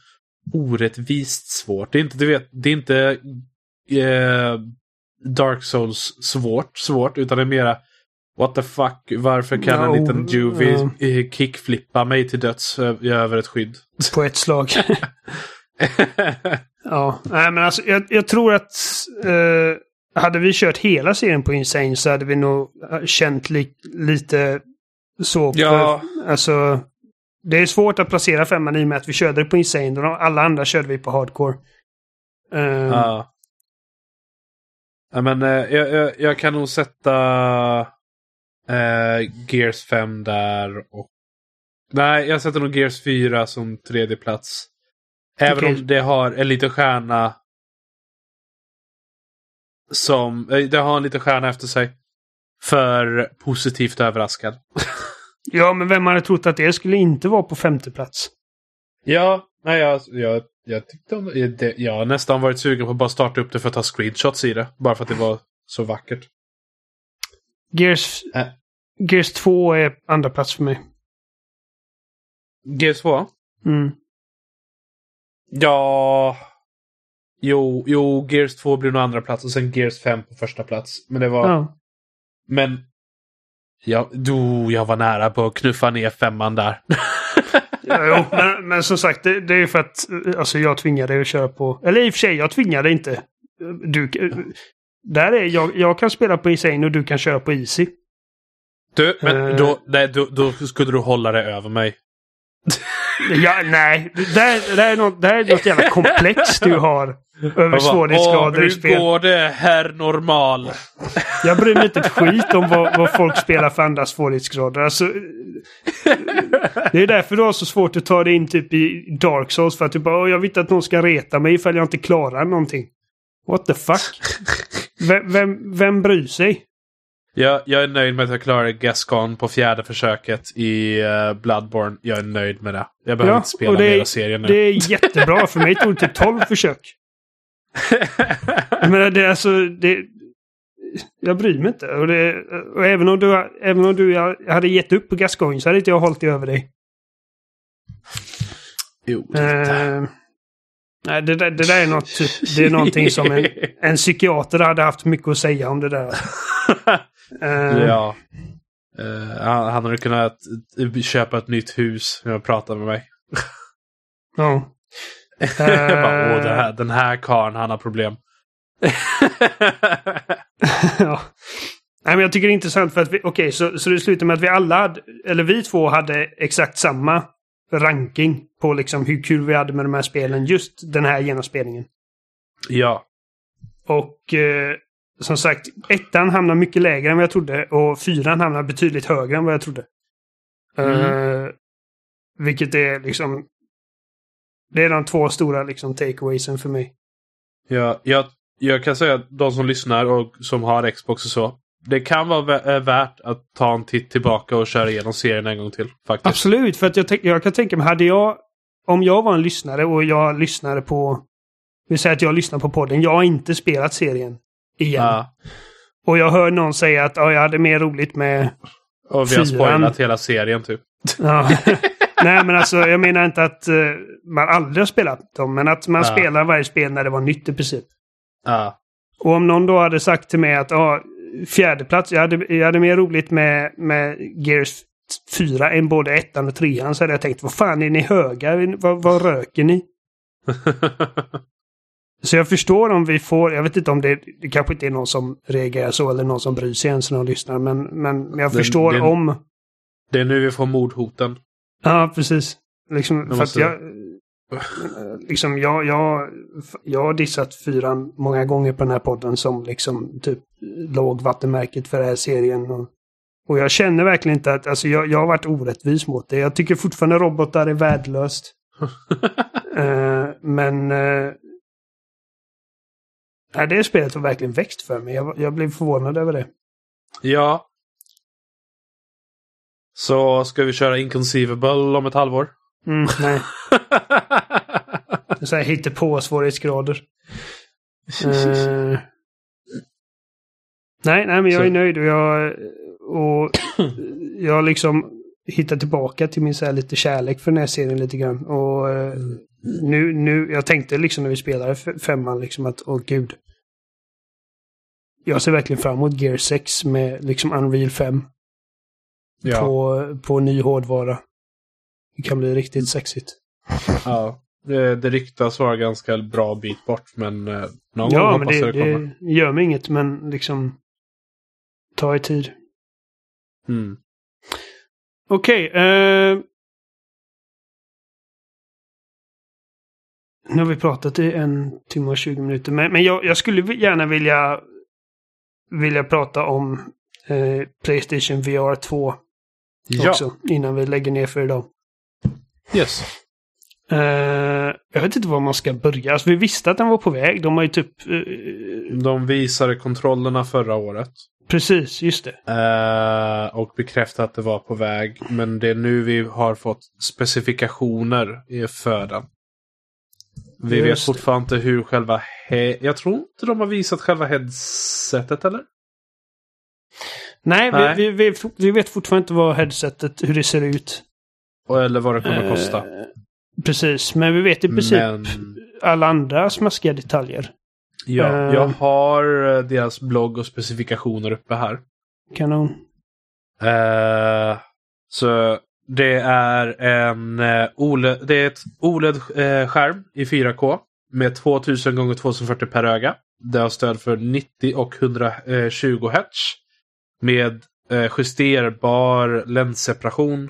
S2: orättvist svårt. Det är inte, du vet, det är inte eh, Dark Souls svårt, svårt, utan det är mera What the fuck, varför kan no, en liten Juvie uh, kickflippa mig till döds över ett skydd?
S1: På ett slag. ja, nej men alltså jag, jag tror att uh, hade vi kört hela serien på Insane så hade vi nog eh, känt li lite så.
S2: Ja.
S1: För, alltså, det är svårt att placera femman i och med att vi körde det på Insane. Och alla andra körde vi på Hardcore.
S2: Uh, ja. ja. men uh, jag, jag, jag, kan nog sätta uh, Gears 5 där. Och... Nej, jag sätter nog Gears 4 som tredje plats. Även okay. om det har en liten stjärna som, eh, det har en liten stjärna efter sig. För positivt överraskad.
S1: ja, men vem hade trott att det skulle inte vara på femte plats?
S2: Ja, nej, jag, jag, jag tyckte om det. Jag har nästan varit sugen på att bara starta upp det för att ta screenshots i det. Bara för att det var så vackert.
S1: Gears, äh. Gears 2 är andra plats för mig.
S2: Gears 2?
S1: Mm.
S2: Ja... Jo, jo, Gears 2 blir nog andra plats och sen Gears 5 på första plats. Men det var... Ja. Men... Ja, do, jag var nära på att knuffa ner femman där.
S1: ja, jo, men, men, som sagt, det, det är för att alltså, jag tvingade dig att köra på... Eller i och för sig, jag tvingade inte. Du, där är jag, jag kan spela på Insane och du kan köra på Easy.
S2: Du, men uh, då, nej, då, då skulle du hålla det över mig.
S1: Ja, nej, det här, det, här är något, det här är något jävla komplext du har. Över svårighetsgrader
S2: i spel. Hur går det, herr normal?
S1: Jag bryr mig inte ett skit om vad, vad folk spelar för andra svårighetsgrader. Alltså, det är därför du har så svårt att ta dig in typ i Dark Souls. För att du bara, jag vill inte att någon ska reta mig ifall jag inte klarar någonting. What the fuck? Vem, vem, vem bryr sig?
S2: Jag, jag är nöjd med att jag klarade Gascon på fjärde försöket i uh, Bloodborne. Jag är nöjd med det. Jag behöver ja, inte spela mer serien nu.
S1: Det är jättebra. För mig tog det typ 12 försök. Men det är alltså... Det, jag bryr mig inte. Och, det, och även om du, även om du hade gett upp på Gascoigne så hade inte jag hållit det över dig.
S2: Jo, uh,
S1: Nej, det, det, det där är något, det är någonting som en, en psykiater hade haft mycket att säga om det där.
S2: uh, ja. Uh, han, han hade kunnat köpa ett nytt hus när jag pratade med mig.
S1: Ja.
S2: bara, Åh, den här, den här karln, han har problem.
S1: ja. Nej, men jag tycker det är intressant för att vi, okej, okay, så, så det slutar med att vi alla, hade, eller vi två hade exakt samma ranking på liksom hur kul vi hade med de här spelen just den här genomspelningen.
S2: Ja.
S1: Och eh, som sagt, ettan hamnar mycket lägre än vad jag trodde och fyran hamnar betydligt högre än vad jag trodde. Mm. Uh, vilket är liksom... Det är de två stora liksom takeawaysen för mig.
S2: Ja, jag, jag kan säga att de som lyssnar och som har Xbox och så det kan vara värt att ta en titt tillbaka och köra igenom serien en gång till. Faktiskt.
S1: Absolut, för att jag, jag kan tänka mig, hade jag... Om jag var en lyssnare och jag lyssnade på... Vi säger att jag lyssnar på podden. Jag har inte spelat serien igen. Ja. Och jag hör någon säga att ja, jag hade mer roligt med
S2: Och vi har spoilat hela serien typ.
S1: Ja. Nej, men alltså jag menar inte att uh, man aldrig har spelat dem, men att man ja. spelar varje spel när det var nytt i princip.
S2: Ja.
S1: Och om någon då hade sagt till mig att fjärde plats. Jag hade, jag hade mer roligt med, med Gears 4 än både ettan och trean. Så hade jag tänkt, vad fan är ni höga? Vad, vad röker ni? så jag förstår om vi får, jag vet inte om det, det kanske inte är någon som reagerar så eller någon som bryr sig ens när de lyssnar. Men, men, men jag det, förstår
S2: det,
S1: om...
S2: Det är nu vi får mordhoten.
S1: Ja, precis. Liksom, för att jag, liksom, jag, jag, jag har dissat fyran många gånger på den här podden som liksom typ lågvattenmärket för den här serien. Och, och jag känner verkligen inte att, alltså jag, jag har varit orättvis mot det. Jag tycker fortfarande robotar är värdelöst. uh, men uh, det spelet har verkligen växt för mig. Jag, jag blev förvånad över det.
S2: Ja. Så ska vi köra Inconceivable om ett halvår?
S1: Mm, nej. Så här hittar på svårighetsgrader. Eh, nej, nej, men jag är
S2: Så-
S1: nöjd och jag, och jag liksom hittat tillbaka till min så här lite kärlek för den här serien lite grann. Och eh, nu, nu, jag tänkte liksom när vi spelade femman liksom att, åh gud. Jag ser verkligen fram emot Gear 6 med liksom Unreal 5
S2: Ja.
S1: på, på ny hårdvara. Det kan bli riktigt sexigt.
S2: ja. Det, det ryktas vara ganska bra bit bort men eh, någon gång
S1: Ja, men
S2: hoppas
S1: det,
S2: jag det kommer.
S1: det gör mig inget, men liksom ta i tid.
S2: Mm.
S1: Okej. eh, nu har vi pratat i en timme och 20 minuter, men, men jag, jag skulle gärna vilja vilja prata om eh, Playstation VR 2
S2: Ja,
S1: också, innan vi lägger ner för idag.
S2: yes.
S1: Eh, jag vet inte var man ska börja. Alltså, vi visste att den var på väg. De har ju typ... eh,
S2: De visade kontrollerna förra året.
S1: precis, just det.
S2: Eh, och bekräftade att det var på väg. Men det är nu vi har fått specifikationer för den. Vi vet
S1: Just det.
S2: fortfarande inte hur själva... Jag tror inte de har visat själva headsetet eller?
S1: Nej,
S2: Nej.
S1: Vi, vi, vi, vi vet fortfarande inte vad headsetet, hur det ser ut.
S2: Eller vad det kommer
S1: Eh,
S2: kosta.
S1: Precis, men vi vet i princip
S2: Men
S1: alla andra smaskiga detaljer.
S2: ja,
S1: eh,
S2: jag har eh, deras blogg och specifikationer uppe här.
S1: Kanon.
S2: Eh, så det är en OLED, det är ett OLED-skärm i 4K med 2000 x 2040 per öga. Det har stöd för 90 och 120 Hz. Med justerbar länsseparation.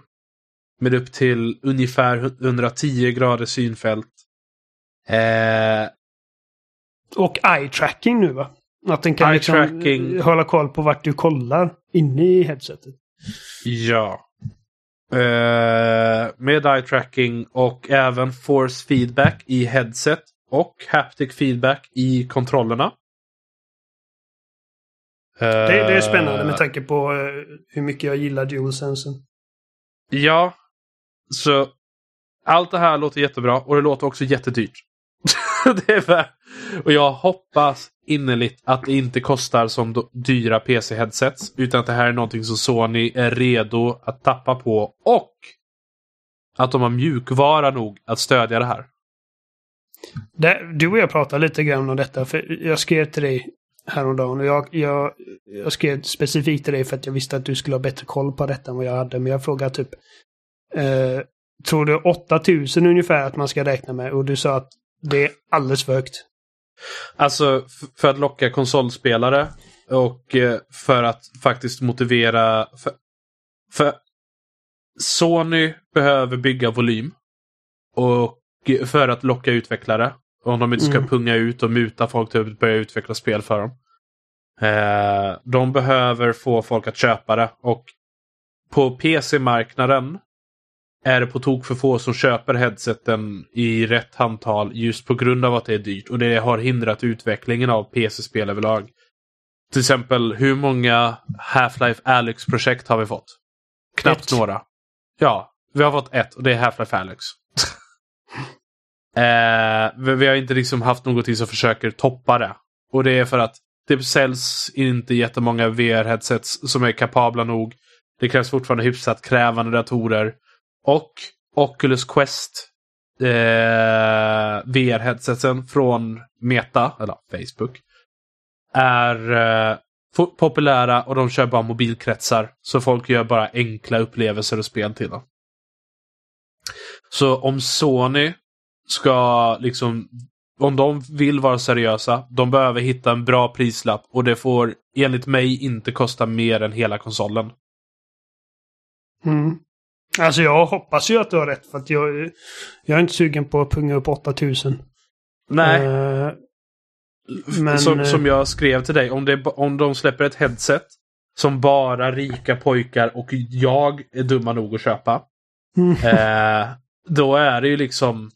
S2: Med upp till ungefär 110 grader synfält. Eh,
S1: Och eye-tracking nu va? Att den kan liksom hålla koll på vart du kollar inne i headsetet.
S2: Ja. Eh, med eye tracking och även force feedback i headset och haptic feedback i kontrollerna.
S1: Det, det är
S2: Eh,
S1: spännande med tanke på eh, hur mycket jag gillar DualSensen.
S2: Ja. Så allt det här låter jättebra och det låter också jättedyrt. det är väl. Och jag hoppas innerligt att det inte kostar som dyra PC-headsets. Utan att det här är någonting som Sony är redo att tappa på. Och att de har mjukvara nog att stödja det här.
S1: Det, du och jag pratade lite grann om detta, för jag skrev till dig häromdagen. Och jag, jag, jag skrev specifikt till dig för att jag visste att du skulle ha bättre koll på detta än vad jag hade. Men jag frågade typ, eh, tror du 8000 ungefär att man ska räkna med? Och du sa att det är alldeles för högt.
S2: Alltså för att locka konsolspelare och eh, för att faktiskt motivera... För, för Sony behöver bygga volym. Och för att locka utvecklare. Om de inte ska
S1: Mm.
S2: punga ut och muta folk till att börja utveckla spel för dem. Eh, de behöver få folk att köpa det. Och på PC-marknaden är det på tok för få som köper headseten i rätt handtal just på grund av att det är dyrt. Och det har hindrat utvecklingen av PC-spel överlag. Till exempel, hur många Half-Life Alyx-projekt har vi fått? Knappt
S1: Ett.
S2: några. Ja, vi har fått ett och det är Half-Life Alyx. eh, vi, har inte liksom haft någonting som försöker toppa det. Och det är för att det säljs inte jättemånga VR-headsets som är kapabla nog. Det krävs fortfarande hyfsat krävande datorer. Och Oculus Quest eh, VR-headsetsen från Meta, eller Facebook, är eh, populära och de kör bara mobilkretsar. Så folk gör bara enkla upplevelser och spel till dem. Så om Sony ska liksom om de vill vara seriösa, de behöver hitta en bra prislapp och det får enligt mig inte kosta mer än hela konsolen.
S1: Mm. Alltså jag hoppas ju att du har rätt för att jag, jag är inte sugen på att punga upp 8000.
S2: Nej,
S1: Eh, men,
S2: som,
S1: eh,
S2: som jag skrev till dig, om, det, om de släpper ett headset som bara rika pojkar och jag är dumma nog att köpa.
S1: mm.
S2: Eh, då är det ju liksom...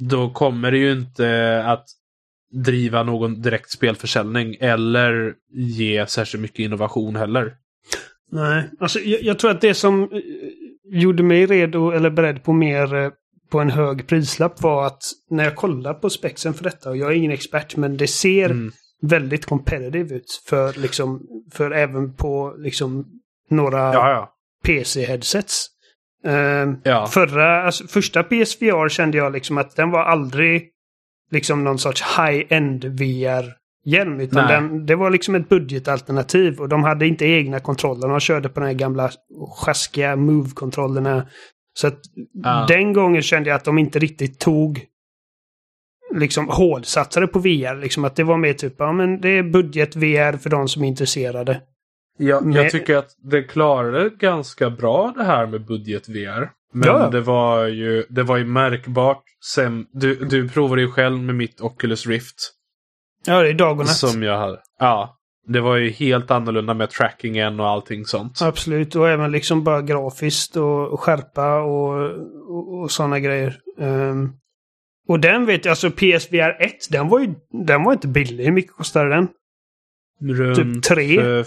S2: Då kommer det ju inte att driva någon direkt spelförsäljning eller ge särskilt mycket innovation heller.
S1: Nej, alltså jag, jag tror att det som eh, gjorde mig redo eller beredd på mer eh, på en hög prislapp var att när jag kollar på spexen för detta, och jag är ingen expert, men det ser mm. väldigt competitive ut för liksom, för även på liksom några ja, ja. PC-headsets. Uh, ja. Förra, alltså, första PSVR kände jag liksom att den var aldrig liksom någon sorts high-end VR-hjälm. Utan den, det var liksom ett budgetalternativ och de hade inte egna kontroller. De körde på de här gamla sjaskiga Move-kontrollerna. Så att ja. den gången kände jag att de inte riktigt tog liksom hårdsatsade på VR. Liksom att det var mer typ, ja men det är budget-VR för de som är intresserade.
S2: Ja, men... Jag tycker att det klarade ganska bra det här med budget-VR. Men ja. det var ju det var ju märkbart. Sen, du, du provade ju själv med mitt Oculus Rift.
S1: Ja, det är dag och natt.
S2: Som jag hade. Ja. Det var ju helt annorlunda med trackingen och allting sånt.
S1: Absolut, och även liksom bara grafiskt och, skärpa och, och, och sådana grejer. Um, och den vet jag, alltså PSVR 1, den var ju den var inte billig. Hur mycket kostade den?
S2: Runt typ tre?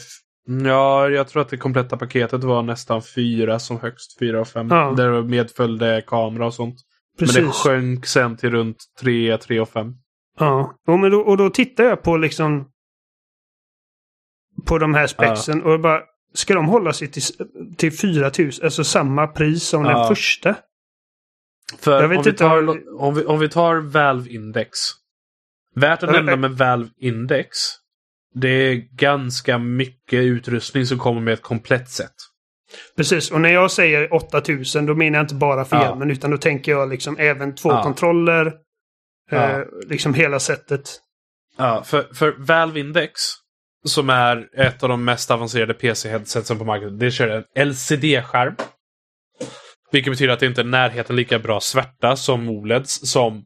S2: Ja, jag tror att det kompletta paketet var nästan fyra som högst. Fyra och fem. Ja. Där medföljde kamera och sånt. Precis. Men det sjönk sen till runt tre, tre och fem.
S1: Ja, och, men då, och då tittar jag på liksom på de här spexen ja. och bara Ska de hålla sig till, till 4000, alltså samma pris som ja. den första?
S2: För om vi, tar, om, vi, om vi tar Valve Index. Värt att nämna med Valve Index det är ganska mycket utrustning som kommer med ett komplett set.
S1: Precis, och när jag säger 8000 då menar jag inte bara för hjälmen utan då tänker jag liksom även två ja. kontroller. Ja. Eh, liksom hela sättet.
S2: Ja, för, för Valve Index som är ett av de mest avancerade PC-headsetsen på marknaden. Det kör en LCD-skärm. Vilket betyder att det inte är närheten lika bra svärta som OLEDs som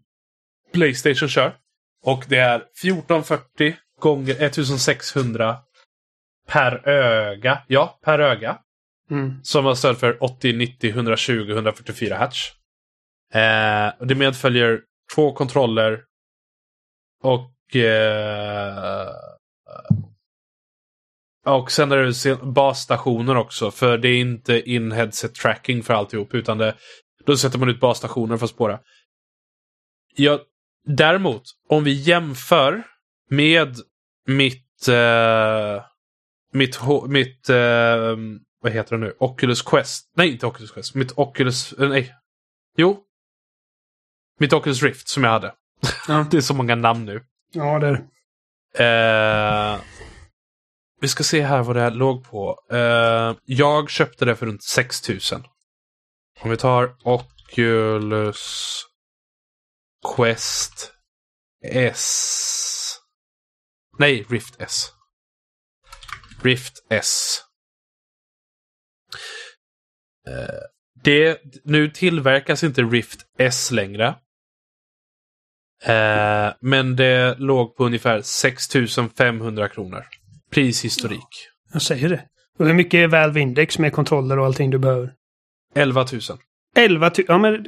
S2: Playstation kör. Och det är 1440 gånger 1600 per öga. Ja, per öga. Mm. Som har stöd för 80, 90, 120, 144 hertz. Eh, det medföljer två kontroller och eh, och sen är det basstationer också. För det är inte in-headset tracking för alltihop. Utan det, då sätter man ut basstationer för att spåra. Ja, däremot, om vi jämför med mitt... Eh, mitt... mitt eh, vad heter det nu? Oculus Quest. Nej, inte Oculus Quest. Mitt Oculus... Eh, nej. Jo. Mitt Oculus Rift som jag hade. Ja. det är så många namn nu.
S1: Ja, det är
S2: det. vi ska se här vad det här låg på. jag köpte det för runt 6000. Om vi tar Oculus Quest S. Nej, Rift S. Rift S. Uh, det, nu tillverkas inte Rift S längre. Uh, men det låg på ungefär 6500 kronor. Prishistorik.
S1: Jag säger det. Och hur mycket är Valve Index med kontroller och allting du behöver?
S2: 11 000.
S1: 11 000? Ja men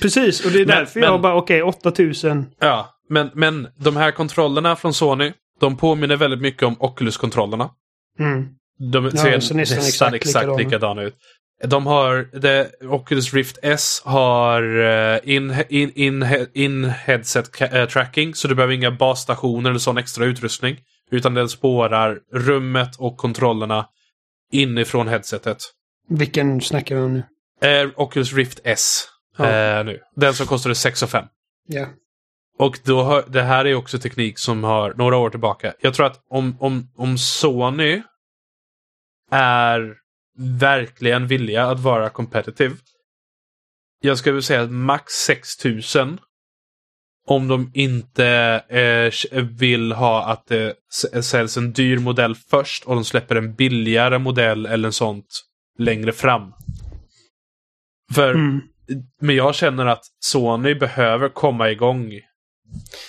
S1: precis. Och det är därför men, jag bara okej, okay, 8 000.
S2: Ja, men, men de här kontrollerna från Sony, de påminner väldigt mycket om Oculus-kontrollerna.
S1: Mm.
S2: De ser ja, nästan, nästan exakt, exakt likadana ut. De har, det, Oculus Rift S har eh, in, in, in, in headset eh, tracking så du behöver inga basstationer eller sån extra utrustning. Utan den spårar rummet och kontrollerna inifrån headsetet.
S1: Vilken snackar vi om nu?
S2: Eh, Oculus Rift S. Ja. Eh, nu. Den som kostade 6 5.
S1: Ja.
S2: Och då har, det här är också teknik som har några år tillbaka. Jag tror att om, om, om Sony är verkligen villiga att vara competitive. Jag skulle säga att max 6000 om de inte eh, vill ha att det säljs en dyr modell först och de släpper en billigare modell eller sånt längre fram. För mm. Men jag känner att Sony behöver komma igång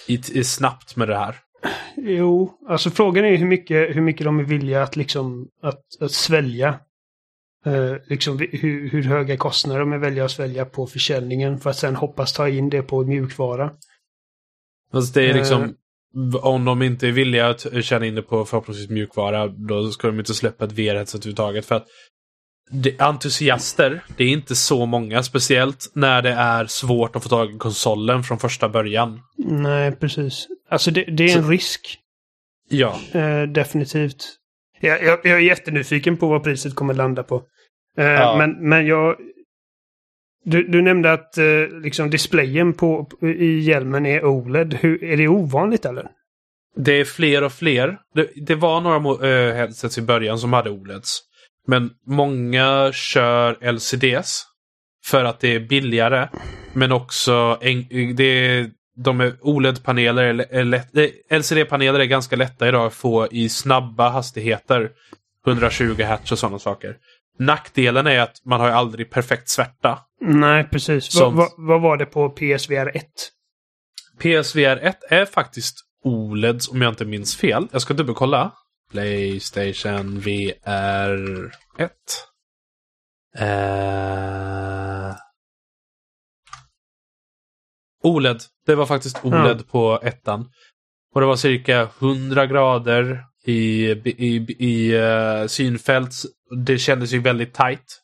S2: i, i snabbt med det här.
S1: Jo, alltså frågan är hur mycket, hur mycket de är villiga att liksom att, att svälja. Eh, liksom hur, hur höga kostnader de villiga att svälja på försäljningen för att sen hoppas ta in det på mjukvara.
S2: Alltså det är liksom, eh, om de inte är villiga att tjäna in det på förhoppningsvis mjukvara, då ska de inte släppa ett VR-headset överhuvudtaget. För att det, entusiaster, det är inte så många. Speciellt när det är svårt att få tag i konsolen från första början.
S1: Nej, precis. Alltså det, det är en risk.
S2: Ja.
S1: Eh, definitivt. Jag, jag, jag är jättenyfiken på vad priset kommer landa på. Eh,
S2: Ja.
S1: Men, men jag... Du, du nämnde att eh, liksom displayen på, i hjälmen är OLED. Hur, är det ovanligt eller?
S2: Det är fler och fler. Det, det var några eh, headsets i början som hade OLEDs. Men många kör LCDs. För att det är billigare. Men också det är, de är OLED-paneler, eh, LCD-paneler är ganska lätta idag att få i snabba hastigheter. 120 Hz och sådana saker. Nackdelen är att man har ju aldrig perfekt svärta.
S1: Nej, precis.
S2: Som-
S1: Vad, vad, vad var det på PSVR 1?
S2: PSVR 1 är faktiskt OLED om jag inte minns fel. Jag ska dubbelkolla. Playstation VR 1. Eh... OLED. Det var faktiskt OLED på ettan. Och det var cirka 100 grader i, i, i eh, synfält. Det kändes ju väldigt tight.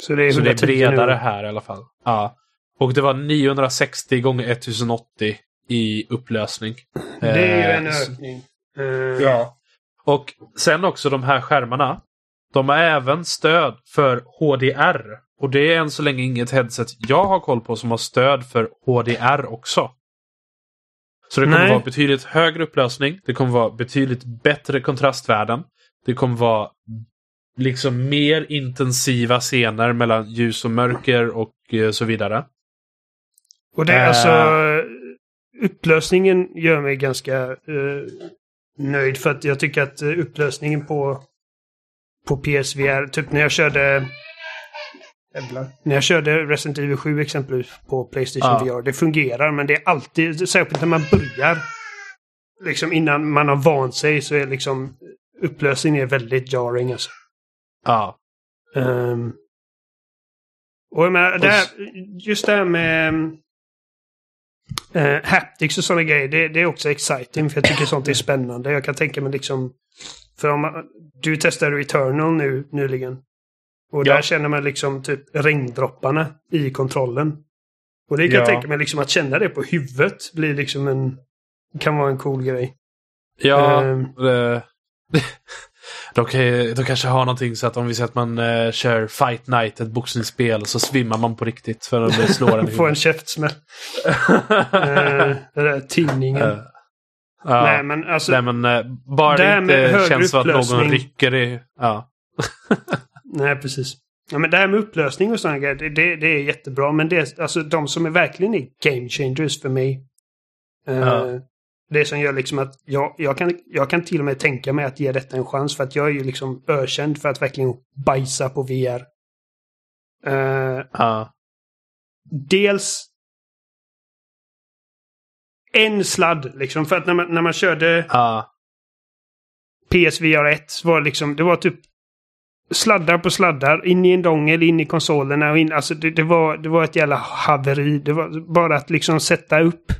S1: Så det är,
S2: Så det är
S1: 110
S2: bredare
S1: nu.
S2: här i alla fall. Ja. Och det var 960 gånger 1080 i upplösning.
S1: Det är ju en
S2: Eh,
S1: ökning. Eh,
S2: Ja. Och sen också de här skärmarna. De har även stöd för HDR. Och det är än så länge inget headset jag har koll på som har stöd för HDR också. Så det kommer
S1: Nej.
S2: vara betydligt högre upplösning. Det kommer vara betydligt bättre kontrastvärden. Det kommer vara liksom mer intensiva scener mellan ljus och mörker och eh, så vidare.
S1: Och det är
S2: Eh.
S1: alltså... Upplösningen gör mig ganska eh, nöjd för att jag tycker att upplösningen på, på PSVR, typ när jag körde... Jävlar. När jag körde Resident Evil 7 exempelvis på Playstation
S2: Ja.
S1: VR. Det fungerar men det är alltid, särskilt när man börjar. Liksom innan man har vant sig så är liksom upplösningen är väldigt jarring alltså.
S2: Ja.
S1: Ehm, och jag menar, det här, just det här med uh, haptics och sådana grejer, det, det är också exciting för jag tycker sånt är spännande. Jag kan tänka mig liksom... För om man, du testade Returnal nu nyligen. Och
S2: Ja.
S1: där känner man liksom typ regndropparna i kontrollen. Och det kan jag
S2: Ja.
S1: tänka mig liksom att känna det på huvudet blir liksom en... Kan vara en cool grej.
S2: Ja,
S1: Ehm.
S2: det, de, kan, de kanske har någonting så att om vi säger att man eh, kör Fight Night, ett boxningsspel, så svimmar man på riktigt för att bli slår en i
S1: Få en käftsmäll. uh, det där tinningen.
S2: Ja.
S1: Nej men alltså...
S2: Nej, men eh, bara
S1: Det
S2: det inte känns som att någon rycker i... Ja.
S1: Nej, precis. Ja, men det här med upplösning och sådana grejer, det, det, är jättebra. Men det är alltså de som är verkligen är game changers för mig. eh,
S2: Ja.
S1: Det som gör liksom att jag, jag, kan, jag kan till och med tänka mig att ge detta en chans. För att jag är ju liksom ökänd för att verkligen bajsa på VR. Eh,
S2: Ja.
S1: dels en sladd liksom. För att när man, när man körde
S2: Ja.
S1: PSVR 1 så var det liksom, det var typ sladdar på sladdar, in i en dongel, in i konsolerna och in, alltså det, det, var, det var ett jävla haveri. Det var bara att liksom sätta upp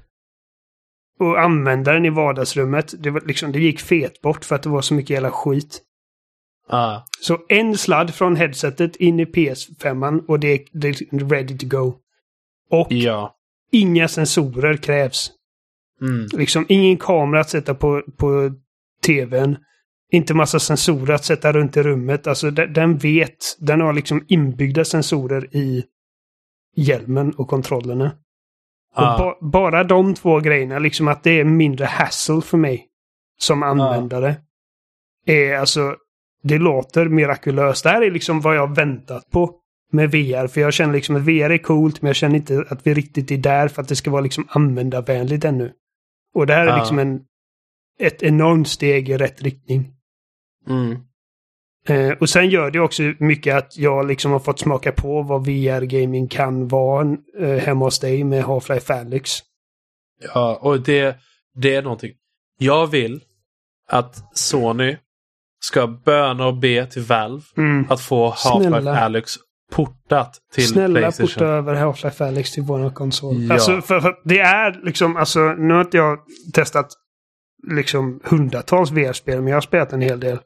S1: och använda den i vardagsrummet. Det, var liksom, det gick fet bort för att det var så mycket jävla skit.
S2: Ja.
S1: Så en sladd från headsetet in i PS5 och det, är- det är ready to go. Och
S2: Ja.
S1: inga sensorer krävs.
S2: Mm.
S1: Liksom ingen kamera att sätta på, på tvn. Inte massa sensorer att sätta runt i rummet. Alltså den, den vet. Den har liksom inbyggda sensorer i hjälmen och kontrollerna. Och
S2: Ja.
S1: ba, bara de två grejerna, liksom att det är mindre hassle för mig som användare. Är alltså, det låter mirakulöst. Det här är liksom vad jag har väntat på med VR. För jag känner liksom att VR är coolt, men jag känner inte att vi riktigt är där för att det ska vara liksom användarvänligt ännu. Och det här är
S2: Ja.
S1: liksom en, ett enormt steg i rätt riktning.
S2: Mm.
S1: Eh, och sen gör det också mycket att jag liksom har fått smaka på vad VR-gaming kan vara eh, hemma hos dig med Half-Life Alyx.
S2: Ja, och det, det är någonting. Jag vill att Sony ska böna och be till Valve
S1: Mm.
S2: att få Half-Life
S1: Snälla.
S2: Alyx portat till
S1: Snälla
S2: Playstation.
S1: porta över Half-Life Alyx till vår konsol.
S2: Ja.
S1: Alltså, för, för det är liksom, alltså, nu har inte jag testat liksom hundratals VR-spel, men jag har spelat en hel del.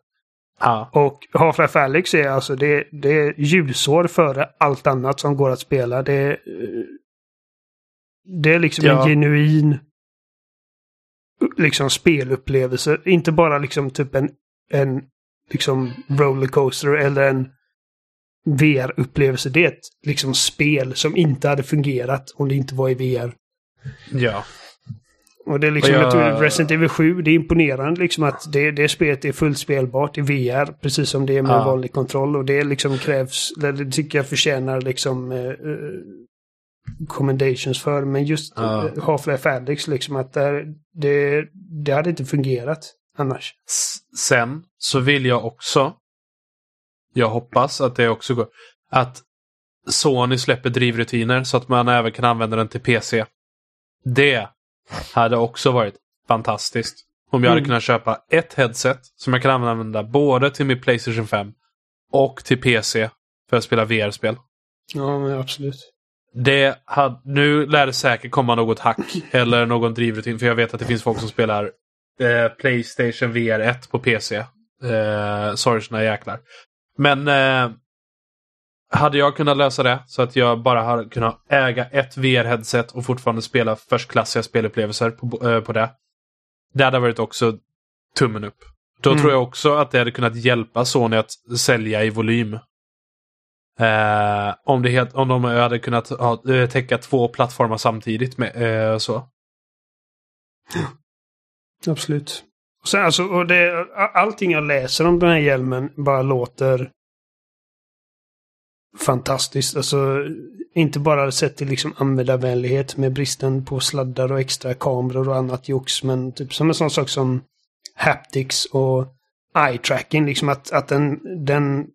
S2: Ja.
S1: Och Half-Life Alyx är alltså det, det är ljusår före allt annat som går att spela. Det, är, det är liksom
S2: Ja.
S1: en genuin liksom spelupplevelse. Inte bara liksom typ en, en liksom rollercoaster eller en VR-upplevelse. Det är ett liksom spel som inte hade fungerat om det inte var i VR.
S2: ja.
S1: Och det är liksom, jag...
S2: jag-
S1: Resident Evil 7, det är imponerande liksom att det, det spelet är fullt spelbart i VR. Precis som det är med
S2: Ja.
S1: vanlig kontroll. Och det liksom krävs, det tycker jag förtjänar liksom eh, eh, commendations för. Men just
S2: Ja.
S1: eh, Half-Life Alyx liksom att där, det, det hade inte fungerat annars.
S2: Sen så vill jag också, jag hoppas att det också går, att Sony släpper drivrutiner så att man även kan använda den till PC. Det hade också varit fantastiskt. Om jag hade
S1: Mm.
S2: kunnat köpa ett headset som jag kan använda både till min Playstation 5 och till PC för att spela VR-spel.
S1: Ja, men absolut.
S2: Det hade, nu lär det säkert komma något hack eller någon drivrutin för jag vet att det finns folk som spelar eh, Playstation VR 1 på PC. Eh, sorgsna jäklar. Men eh, hade jag kunnat lösa det så att jag bara hade kunnat äga ett VR-headset och fortfarande spela förstklassiga spelupplevelser på, eh, på det. Det hade varit också tummen upp. Då
S1: Mm.
S2: tror jag också att det hade kunnat hjälpa Sony att sälja i volym. Eh, om, det helt, om de hade kunnat ha, eh, täcka två plattformar samtidigt med eh, så.
S1: Absolut. Och sen, alltså, och det, allting jag läser om den här hjälmen bara låter fantastiskt. Alltså, inte bara sett till liksom användarvänlighet med bristen på sladdar och extra kameror och annat jox, men typ som en sån sak som haptics och eye tracking, liksom att, att den, den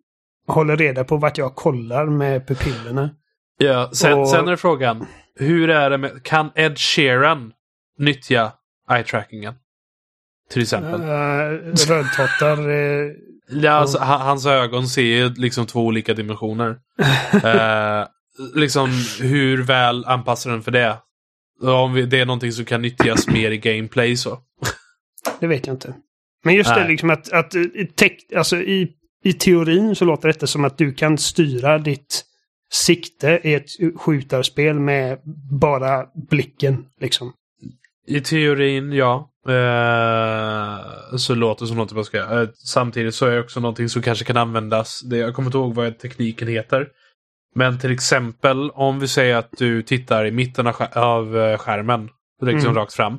S1: håller reda på vart jag kollar med pupillerna.
S2: Ja, sen,
S1: Och-
S2: sen är frågan. Hur är det med, kan Ed Sheeran nyttja eye-trackingen? Till exempel.
S1: Uh, rödtottar. Eh,
S2: Ja, alltså, ha- hans ögon ser ju liksom två olika dimensioner. eh, liksom hur väl anpassar den för det? Om vi, det är någonting som kan nyttjas mer i gameplay så.
S1: Det vet jag inte. Men just det
S2: Nej.
S1: liksom att, att i tech, alltså i, i teorin så låter detta som att du kan styra ditt sikte i ett skjutarspel med bara blicken. Liksom.
S2: I teorin, ja. Eh, så låter det som något man ska. Eh, samtidigt så är det också någonting som kanske kan användas. Det, jag kommer inte ihåg vad tekniken heter. Men till exempel om vi säger att du tittar i mitten av, skär- av eh, skärmen. Liksom
S1: Mm.
S2: rakt fram.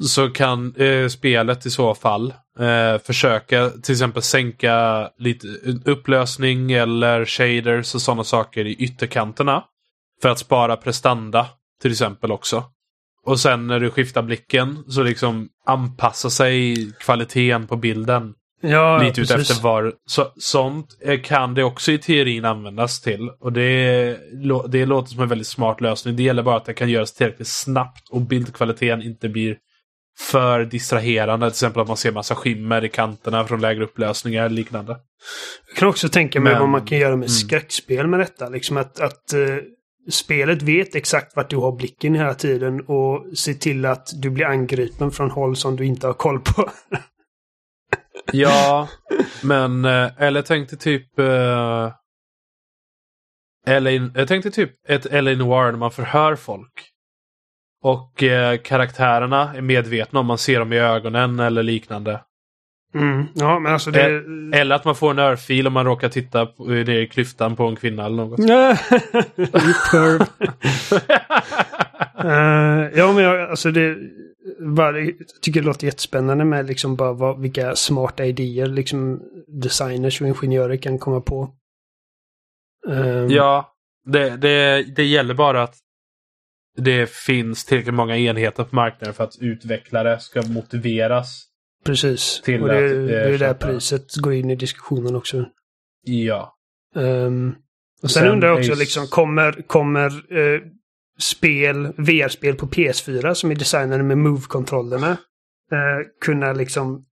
S2: Så kan eh, spelet i så fall försöka till exempel sänka lite upplösning eller shaders och sådana saker i ytterkanterna. För att spara prestanda till exempel också. Och sen när du skiftar blicken så liksom anpassa sig kvaliteten på bilden
S1: Ja,
S2: lite ut
S1: precis.
S2: efter var. Så, sånt eh, kan det också i teorin användas till. Och det, det låter som en väldigt smart lösning. Det gäller bara att det kan göras tillräckligt snabbt och bildkvaliteten inte blir för distraherande. Till exempel att man ser massa skimmer i kanterna från lägre upplösningar eller liknande.
S1: Jag kan också tänka mig
S2: Men-
S1: vad man kan göra med
S2: mm.
S1: skräckspel med detta. Liksom att, att eh, spelet vet exakt vart du har blicken hela tiden och ser till att du blir angripen från håll som du inte har koll på.
S2: Ja, men eh, eller tänkte typ eh, LA, jag tänkte typ ett LA Noir när man förhör folk. Och eh, karaktärerna är medvetna om man ser dem i ögonen eller liknande.
S1: Mm. Ja, men alltså det...
S2: Eller att man får en örfil om man råkar titta på, ner i klyftan på en kvinna eller något.
S1: Perv. Eh, ja, men jag, alltså det... Bara, jag tycker det låter jättespännande med liksom bara vad, vilka smarta idéer liksom designers och ingenjörer kan komma på. Ehm,
S2: ja, det, det, det gäller bara att det finns tillräckligt många enheter på marknaden för att utvecklare ska motiveras.
S1: Precis.
S2: till
S1: och det,
S2: att, eh,
S1: det är där priset går in i diskussionen också.
S2: Ja.
S1: Ehm, och sen,
S2: Sen
S1: undrar jag också,
S2: är-
S1: liksom, kommer, kommer eh, spel, VR-spel på PS4 som är designade med Move-kontrollerna eh, kunna liksom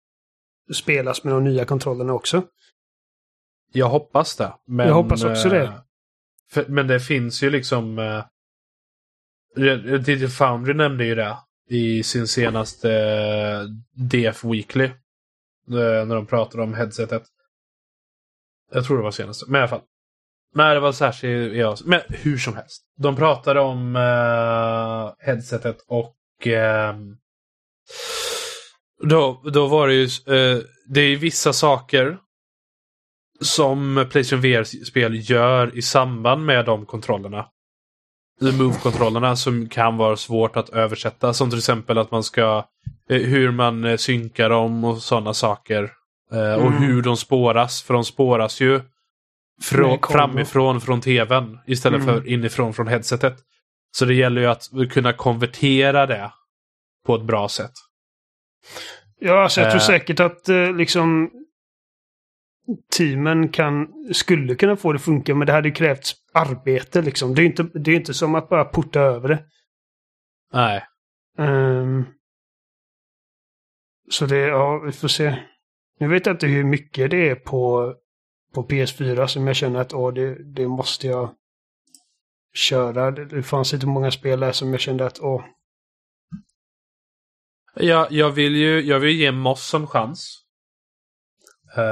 S1: spelas med de nya kontrollerna också?
S2: Jag hoppas det. Men,
S1: Jag hoppas också det.
S2: eh, För, men det finns ju liksom... Uh, Digital Foundry nämnde ju det i sin senaste eh, DF Weekly. Eh, när de pratade om headsetet. Jag tror det var senaste, men i alla fall. Nej, det var särskilt... Ja, men hur som helst. De pratade om eh, headsetet och... eh, då, då var det ju... Eh, det är ju vissa saker som Playstation VR-spel gör i samband med de kontrollerna. Move-kontrollerna som kan vara svårt att översätta. Som till exempel att man ska... Hur man synkar dem och sådana saker. Mm. Och hur de spåras. För de spåras ju från, framifrån från tvn istället mm. för inifrån från headsetet. Så det gäller ju att kunna konvertera det på ett bra sätt.
S1: Ja, alltså jag tror säkert att eh, liksom teamen kan, skulle kunna få det att funka, men det hade krävts arbete liksom. Det är inte, det är inte som att bara porta över det.
S2: Nej.
S1: Um, så det, ja, vi får se. Nu vet jag inte hur mycket det är på på PS4 som jag känner att åh, det, det måste jag köra. Det fanns inte många spel där som jag kände att åh.
S2: Ja, jag vill ju jag vill ge Moss en chans. Uh,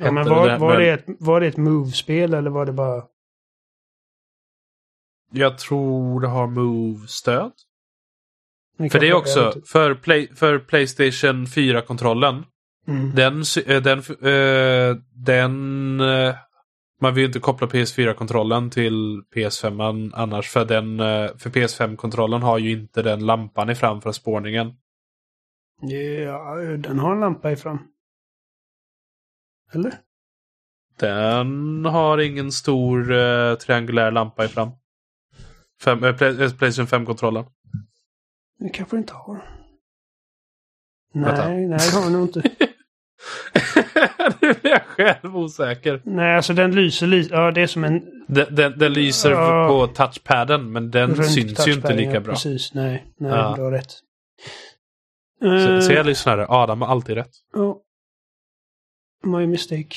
S1: ja, men var, det, var, det ett, var det ett Move-spel eller var det bara...
S2: Jag tror det har Move-stöd. För det är också, för, play, för Playstation 4-kontrollen Mm. Den, eh, den, uh, den man vill inte koppla PS4-kontrollen till PS5 annars för den för PS5-kontrollen har ju inte den lampan i fram för spårningen.
S1: Ja, den har en lampa i fram. Eller?
S2: Den har ingen stor uh, triangulär lampa i fram. Fem, äh, Playstation 5-kontrollen.
S1: Det kanske inte har. Nej, nej det har den nog inte.
S2: nu blir jag själv osäker.
S1: Nej, alltså den lyser lite. Ja, det är som en...
S2: Den, den, den lyser ja. på touchpaden, men den Runt syns ju inte lika ja, bra.
S1: Precis, nej. Nej, ja. du har rätt.
S2: Så, så jag lyssnare, Adam har alltid rätt.
S1: Ja. My mistake.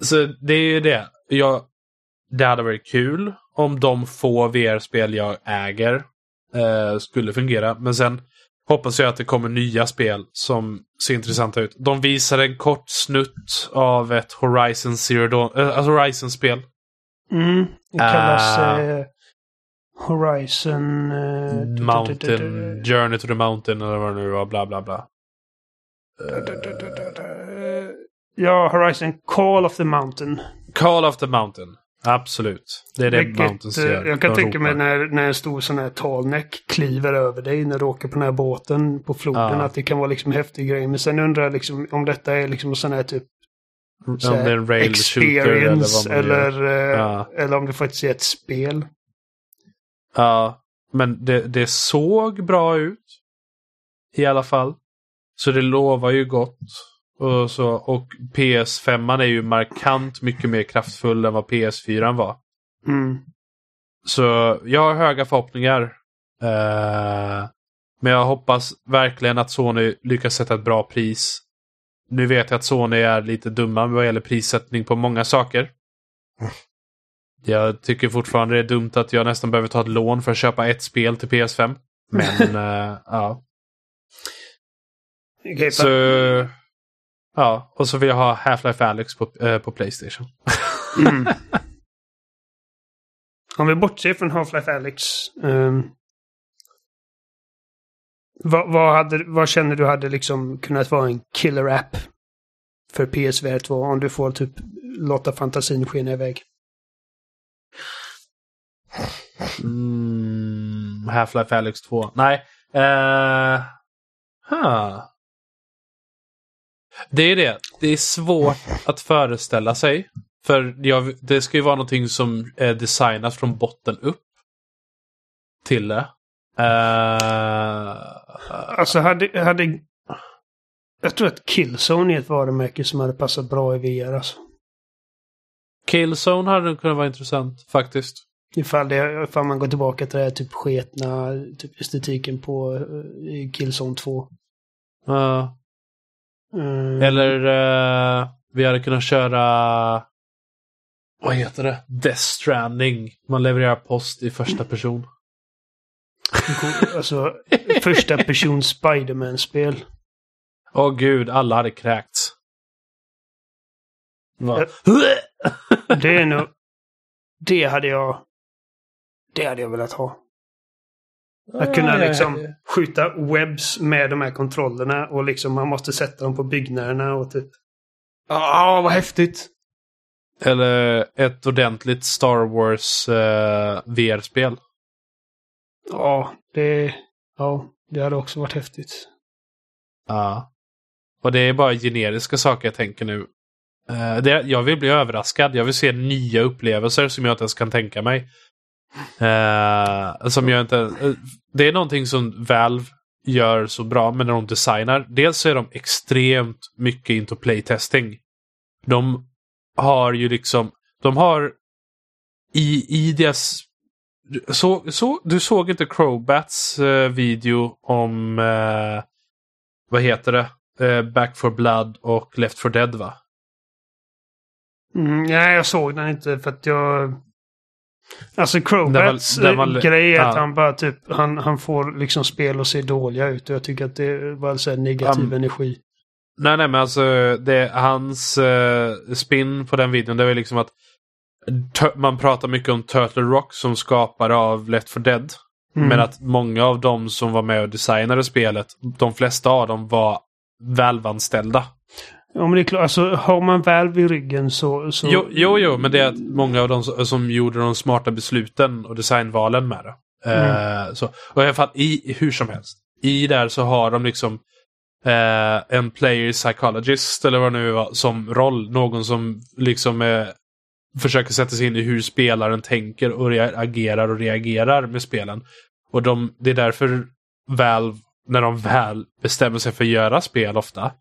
S2: Så det är ju det. Jag, det hade varit kul om de få VR-spel jag äger eh, skulle fungera. Men sen hoppas jag att det kommer nya spel som ser intressanta ut. De visade en kort snutt av ett Horizon Zero Dawn, äh, Horizon-spel.
S1: Mm, det kallas uh, Horizon... Uh,
S2: Mountain, Journey to the Mountain eller vad det nu var, bla bla bla.
S1: Ja, Horizon Call of the Mountain.
S2: Call of the Mountain. Absolut. Det är det Vilket, Mountains
S1: gör. Eh, jag kan tänka mig när, när en stor sån här talneck kliver över dig när du åker på den här båten på floden. Ja. Att det kan vara liksom häftig grej. Men sen undrar jag liksom om detta är liksom sån här typ
S2: så här, om det är en
S1: experience eller, eller, eh, ja. eller om det faktiskt är ett spel.
S2: Ja, men det, det såg bra ut. I alla fall. Så det lovar ju gott. Och, så, och PS5 är ju markant mycket mer kraftfull än vad PS4 var.
S1: Mm.
S2: Så jag har höga förhoppningar. Uh, men jag hoppas verkligen att Sony lyckas sätta ett bra pris. Nu vet jag att Sony är lite dumma vad gäller prissättning på många saker. Jag tycker fortfarande det är dumt att jag nästan behöver ta ett lån för att köpa ett spel till PS5. Men uh, ja.
S1: Okay,
S2: så, Ja, och så vill jag ha Half-Life Alyx på, äh, på Playstation.
S1: mm. Om vi bortser från Half-Life Alyx. Um, vad, vad, hade, vad känner du hade liksom kunnat vara en killer-app för PSVR 2? Om du får typ låta fantasin skena iväg.
S2: Mm, Half-Life Alyx 2. Nej. Uh, huh. Det är det. Det är svårt att föreställa sig. För jag, det ska ju vara någonting som är designat från botten upp. Till det. Uh,
S1: alltså hade, hade... Jag tror att Killzone är ett varumärke som hade passat bra i VR alltså.
S2: Killzone hade kunnat vara intressant faktiskt.
S1: Ifall, det, ifall man går tillbaka till det här typ sketna typ estetiken på uh, Killzone 2.
S2: Uh, Mm. Eller uh, vi hade kunnat köra vad heter det? Death Stranding. Man levererar post i första person.
S1: Alltså första person Spiderman-spel.
S2: Åh gud, alla hade kräkts.
S1: Va? Det är nog... Det hade jag... Det hade jag velat ha. Att kunna liksom skjuta webs med de här kontrollerna och liksom man måste sätta dem på byggnaderna och typ... Ja, oh, vad häftigt!
S2: Eller ett ordentligt Star Wars uh, VR-spel.
S1: Ja, det... Ja, det hade också varit häftigt.
S2: Ja. Och det är bara generiska saker jag tänker nu. Uh, det, jag vill bli överraskad. Jag vill se nya upplevelser som jag inte ens kan tänka mig. Uh, som jag inte... Uh, det är någonting som Valve gör så bra med när de designar. Dels så är de extremt mycket into playtesting. De har ju liksom... De har i, i deras... Så, så, du såg inte Crowbats uh, video om... vad heter det? Back for Blood och Left for Dead va?
S1: Mm, nej, jag såg den inte för att jag... Alltså Crowbats grej är att han bara typ, han, han får liksom spel att se dåliga ut och jag tycker att det var så negativ um, energi.
S2: Nej, nej, men alltså det, hans uh, spin på den videon det var liksom att man pratar mycket om Turtle Rock som skapare av Left for Dead. Mm. Men att många av dem som var med och designade spelet, de flesta av dem var välvanställda.
S1: Ja men det är klart, alltså har man Valve i ryggen så... så...
S2: Jo, jo, jo, men det är att många av de som, gjorde de smarta besluten och designvalen med det. Mm. Uh, så, och i alla fall i, hur som helst. I där så har de liksom uh, en player psychologist eller vad det nu var som roll. Någon som liksom uh, försöker sätta sig in i hur spelaren tänker och agerar och reagerar med spelen. Och de, det är därför Valve, när de väl bestämmer sig för att göra spel ofta,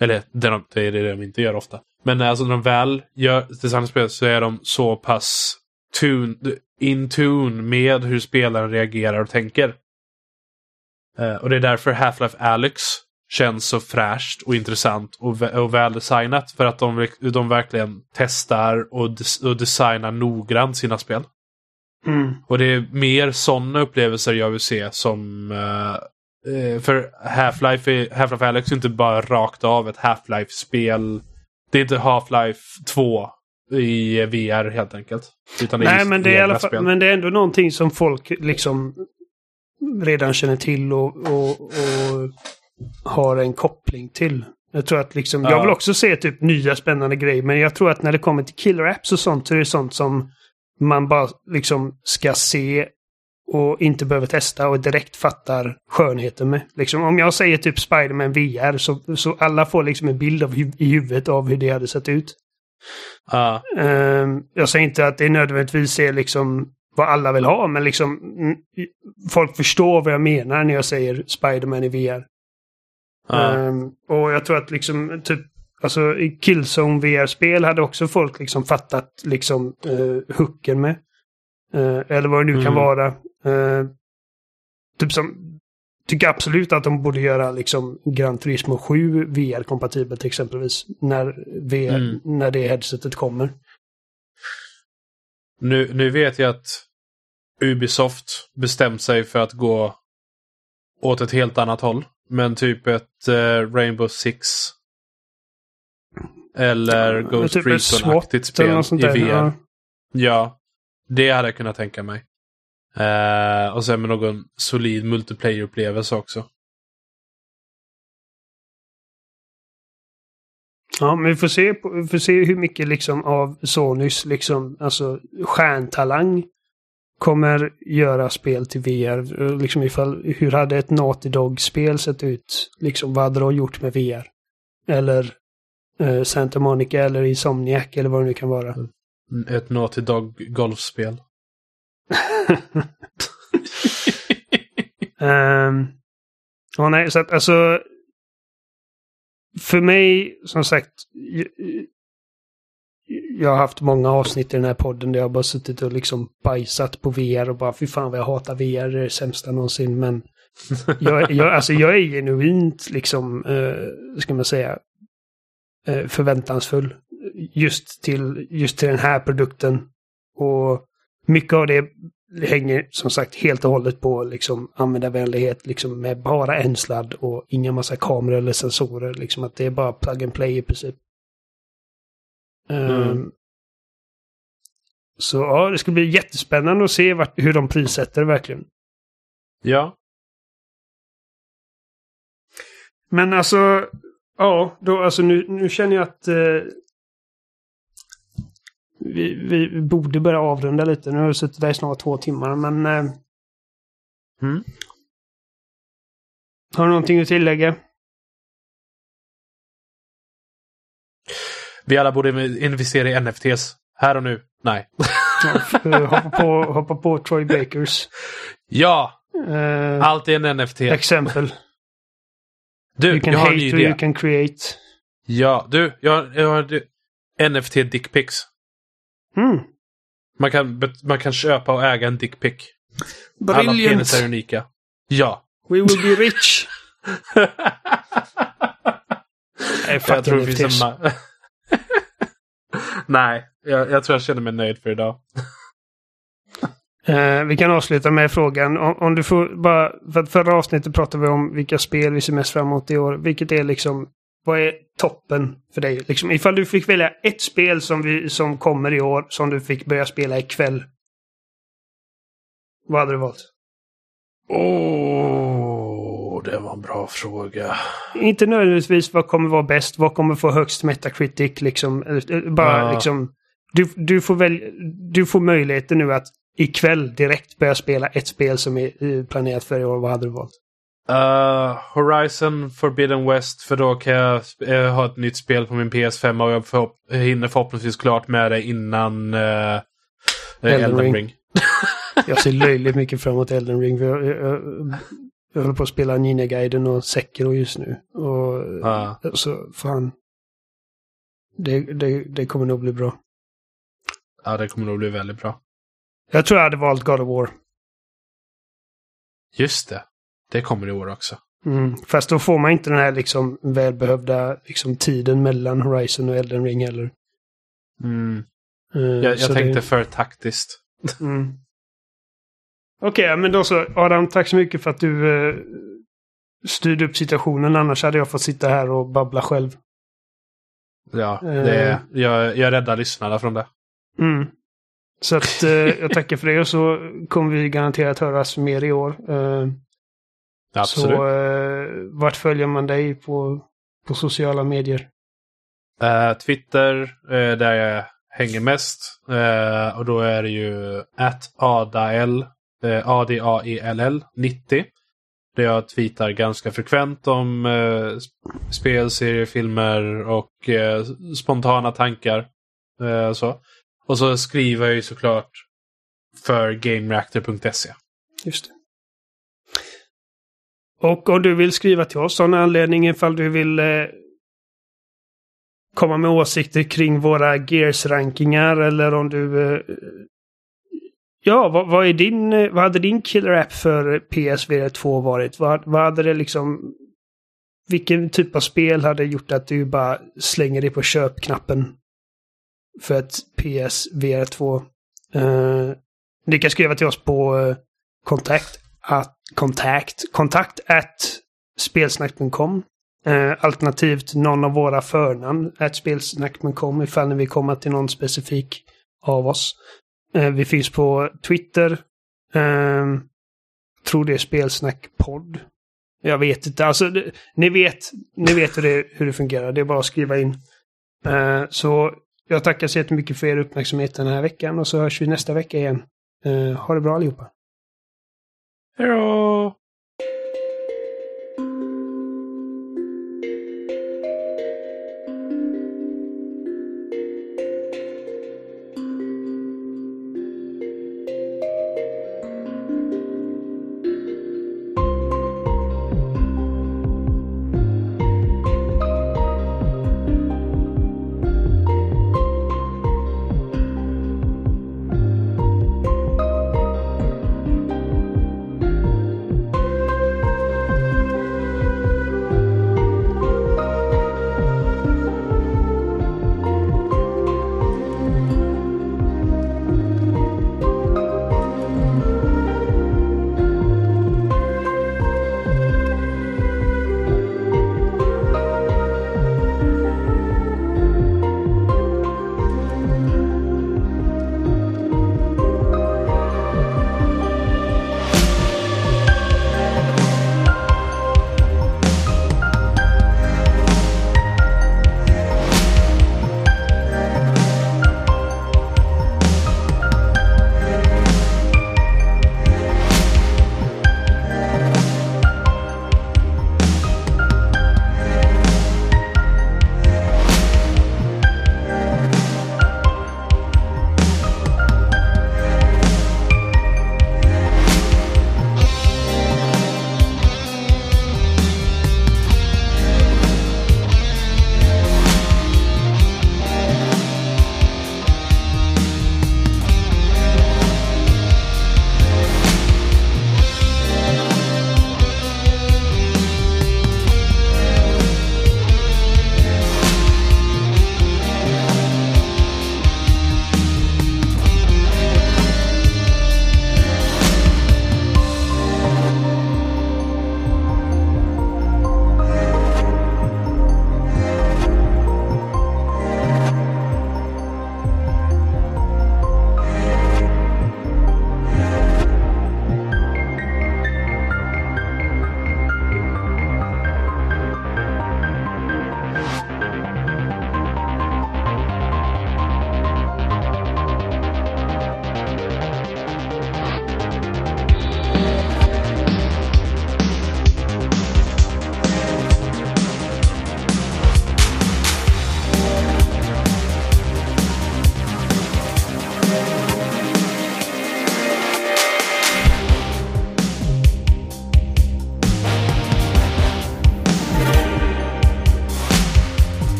S2: eller det, de, det är det de inte gör ofta. Men alltså när de väl gör designspel så är de så pass tune, in tune med hur spelaren reagerar och tänker. Uh, och det är därför Half-Life Alyx känns så fräscht och intressant och, och väldesignat. För att de, de verkligen testar och, des och designar noggrant sina spel.
S1: Mm.
S2: Och det är mer sådana upplevelser jag vill se som Eh, för Half-Life Half-Life Alex är inte bara rakt av ett Half-Life-spel. Det är inte Half-Life 2 i VR helt enkelt.
S1: Nej, men det, är i alla fall, men det är ändå någonting som folk liksom redan känner till och, och, och har en koppling till. Jag tror att liksom, ja. jag vill också se typ nya spännande grejer, men jag tror att när det kommer till killer apps och sånt så är det sånt som man bara liksom ska se och inte behöver testa och direkt fattar skönheten med. Liksom, om jag säger typ Spiderman VR så, så alla får liksom en bild av, i huvudet av hur det hade sett ut.
S2: Uh.
S1: Uh, jag säger inte att det nödvändigtvis är liksom vad alla vill ha, men liksom folk förstår vad jag menar när jag säger Spiderman i VR. Uh. Um, och jag tror att liksom typ Alltså i Killzone VR-spel hade också folk liksom fattat liksom uh, hooken med. Uh, eller vad det nu mm. kan vara. Uh, typ som, tycker absolut att de borde göra liksom Gran Turismo 7 VR-kompatibelt exempelvis. När, VR, mm. när det headsetet kommer.
S2: Nu, nu vet jag att Ubisoft bestämt sig för att gå åt ett helt annat håll. Men typ ett uh, Rainbow Six. Eller Ghost typ Recon-aktigt spel i VR. Ja. ja, det hade jag kunnat tänka mig. Uh, och sen med någon solid multiplayer-upplevelse också.
S1: Ja, men vi får se, vi får se hur mycket liksom av Sonys liksom, alltså stjärntalang kommer göra spel till VR. Liksom ifall, hur hade ett Naughty Dog-spel sett ut? Liksom, vad hade de gjort med VR? Eller eh, Santa Monica eller Insomniac eller vad det nu kan vara.
S2: Ett Naughty Dog golfspel
S1: um, oh nej, så att alltså. För mig, som sagt. Jag har haft många avsnitt i den här podden där jag bara suttit och liksom bajsat på VR och bara fy fan vad jag hatar VR, det är det sämsta någonsin. Men jag, jag, alltså jag är genuint liksom, uh, ska man säga, uh, förväntansfull. Just till, just till den här produkten. Och mycket av det hänger som sagt helt och hållet på liksom användarvänlighet liksom med bara en sladd och inga massa kameror eller sensorer. Liksom att det är bara plug and play i princip.
S2: Mm.
S1: Um, så ja, det ska bli jättespännande att se vart, hur de prissätter det verkligen.
S2: Ja.
S1: Men alltså, ja, då, alltså nu, nu känner jag att eh, vi, vi borde börja avrunda lite. Nu har vi suttit där i snart två timmar, men... Eh,
S2: Mm.
S1: Har du någonting att tillägga?
S2: Vi alla borde investera i NFTs. Här och nu. Nej.
S1: Hoppa, på, hoppa på Troy Bakers
S2: Ja!
S1: eh,
S2: Allt är en NFT.
S1: exempel.
S2: Du,
S1: You can
S2: jag har en ny
S1: or you
S2: idé.
S1: can create.
S2: Ja, du. Jag, jag har du, NFT dickpics.
S1: Mm.
S2: Man kan, man kan köpa och äga en dickpic. Alla
S1: Brilliant!
S2: penisar är unika. Ja.
S1: We will be rich! Nej,
S2: jag tror det finns en ma- Nej, jag, jag tror jag känner mig nöjd för idag.
S1: Eh, vi kan avsluta med frågan. Om, om du får bara... För förra avsnittet pratade vi om vilka spel vi ser mest fram emot i år. Vilket är liksom... Vad är toppen för dig? Liksom, ifall du fick välja ett spel som, vi, som kommer i år som du fick börja spela ikväll. Vad hade du valt?
S2: Åh, det var en bra fråga.
S1: Inte nödvändigtvis vad kommer vara bäst, vad kommer få högst Metacritic liksom. Bara
S2: Ja.
S1: liksom... Du, du, får väl, du får möjligheten nu att ikväll direkt börja spela ett spel som är planerat för i år. Vad hade du valt?
S2: Uh, Horizon Forbidden West, för då kan jag eh, ha ett nytt spel på min PS5 och jag förhopp- hinner förhoppningsvis klart med det innan uh,
S1: Elden
S2: Elden
S1: Ring.
S2: Ring.
S1: Jag ser löjligt mycket fram emot Elden Ring. för Jag, jag, jag, håller på att spela Ninja-guiden och Sekiro just nu. Och
S2: Ja.
S1: så fan. Det, det, det kommer nog bli bra.
S2: Ja, det kommer nog bli väldigt bra.
S1: Jag tror jag hade valt God of War.
S2: Just det. Det kommer i år också.
S1: Mm. Fast då får man inte den här liksom välbehövda liksom, tiden mellan Horizon och Elden Ring heller.
S2: Mm.
S1: Eh,
S2: Jag, jag tänkte
S1: det-
S2: för taktiskt.
S1: Mm. Okej, men då så. Adam, tack så mycket för att du eh, styrde upp situationen. Annars hade jag fått sitta här och babbla själv.
S2: Ja,
S1: Eh.
S2: det, jag, jag räddar lyssnarna från det.
S1: Mm. Så att jag tackar för det och så kommer vi garanterat höras mer i år.
S2: Absolut.
S1: Så eh, vart följer man dig på, på sociala medier?
S2: Eh, Twitter, eh, där jag hänger mest. Eh, och då är det ju at adael, uh, A-D-A-E-L-L 90. Där jag tweetar ganska frekvent om sp- spel, serier, filmer och spontana tankar. Så. Och så skriver jag ju såklart för GameReactor.se.
S1: Just det. Och om du vill skriva till oss av någon anledning ifall du vill eh, komma med åsikter kring våra Gears-rankingar eller om du... Eh, ja, vad, vad är din... Eh, vad hade din killer app för PSVR 2 varit? Vad, vad hade det liksom... Vilken typ av spel hade gjort att du bara slänger dig på köpknappen för ett PSVR 2? Eh, ni kan skriva till oss på eh, kontakt att kontakt, kontakt at spelsnack.com. Eh, alternativt någon av våra förnamn at spelsnack.com ifall ni vill komma till någon specifik av oss. Eh, vi finns på Twitter. Eh, tror det är spelsnackpodd. Jag vet inte. Alltså, det, ni vet, ni vet hur, det, hur det fungerar. Det är bara att skriva in. Eh, så jag tackar så jättemycket för er uppmärksamhet den här veckan och så hörs vi nästa vecka igen. Eh, ha det bra allihopa.
S2: Hej då!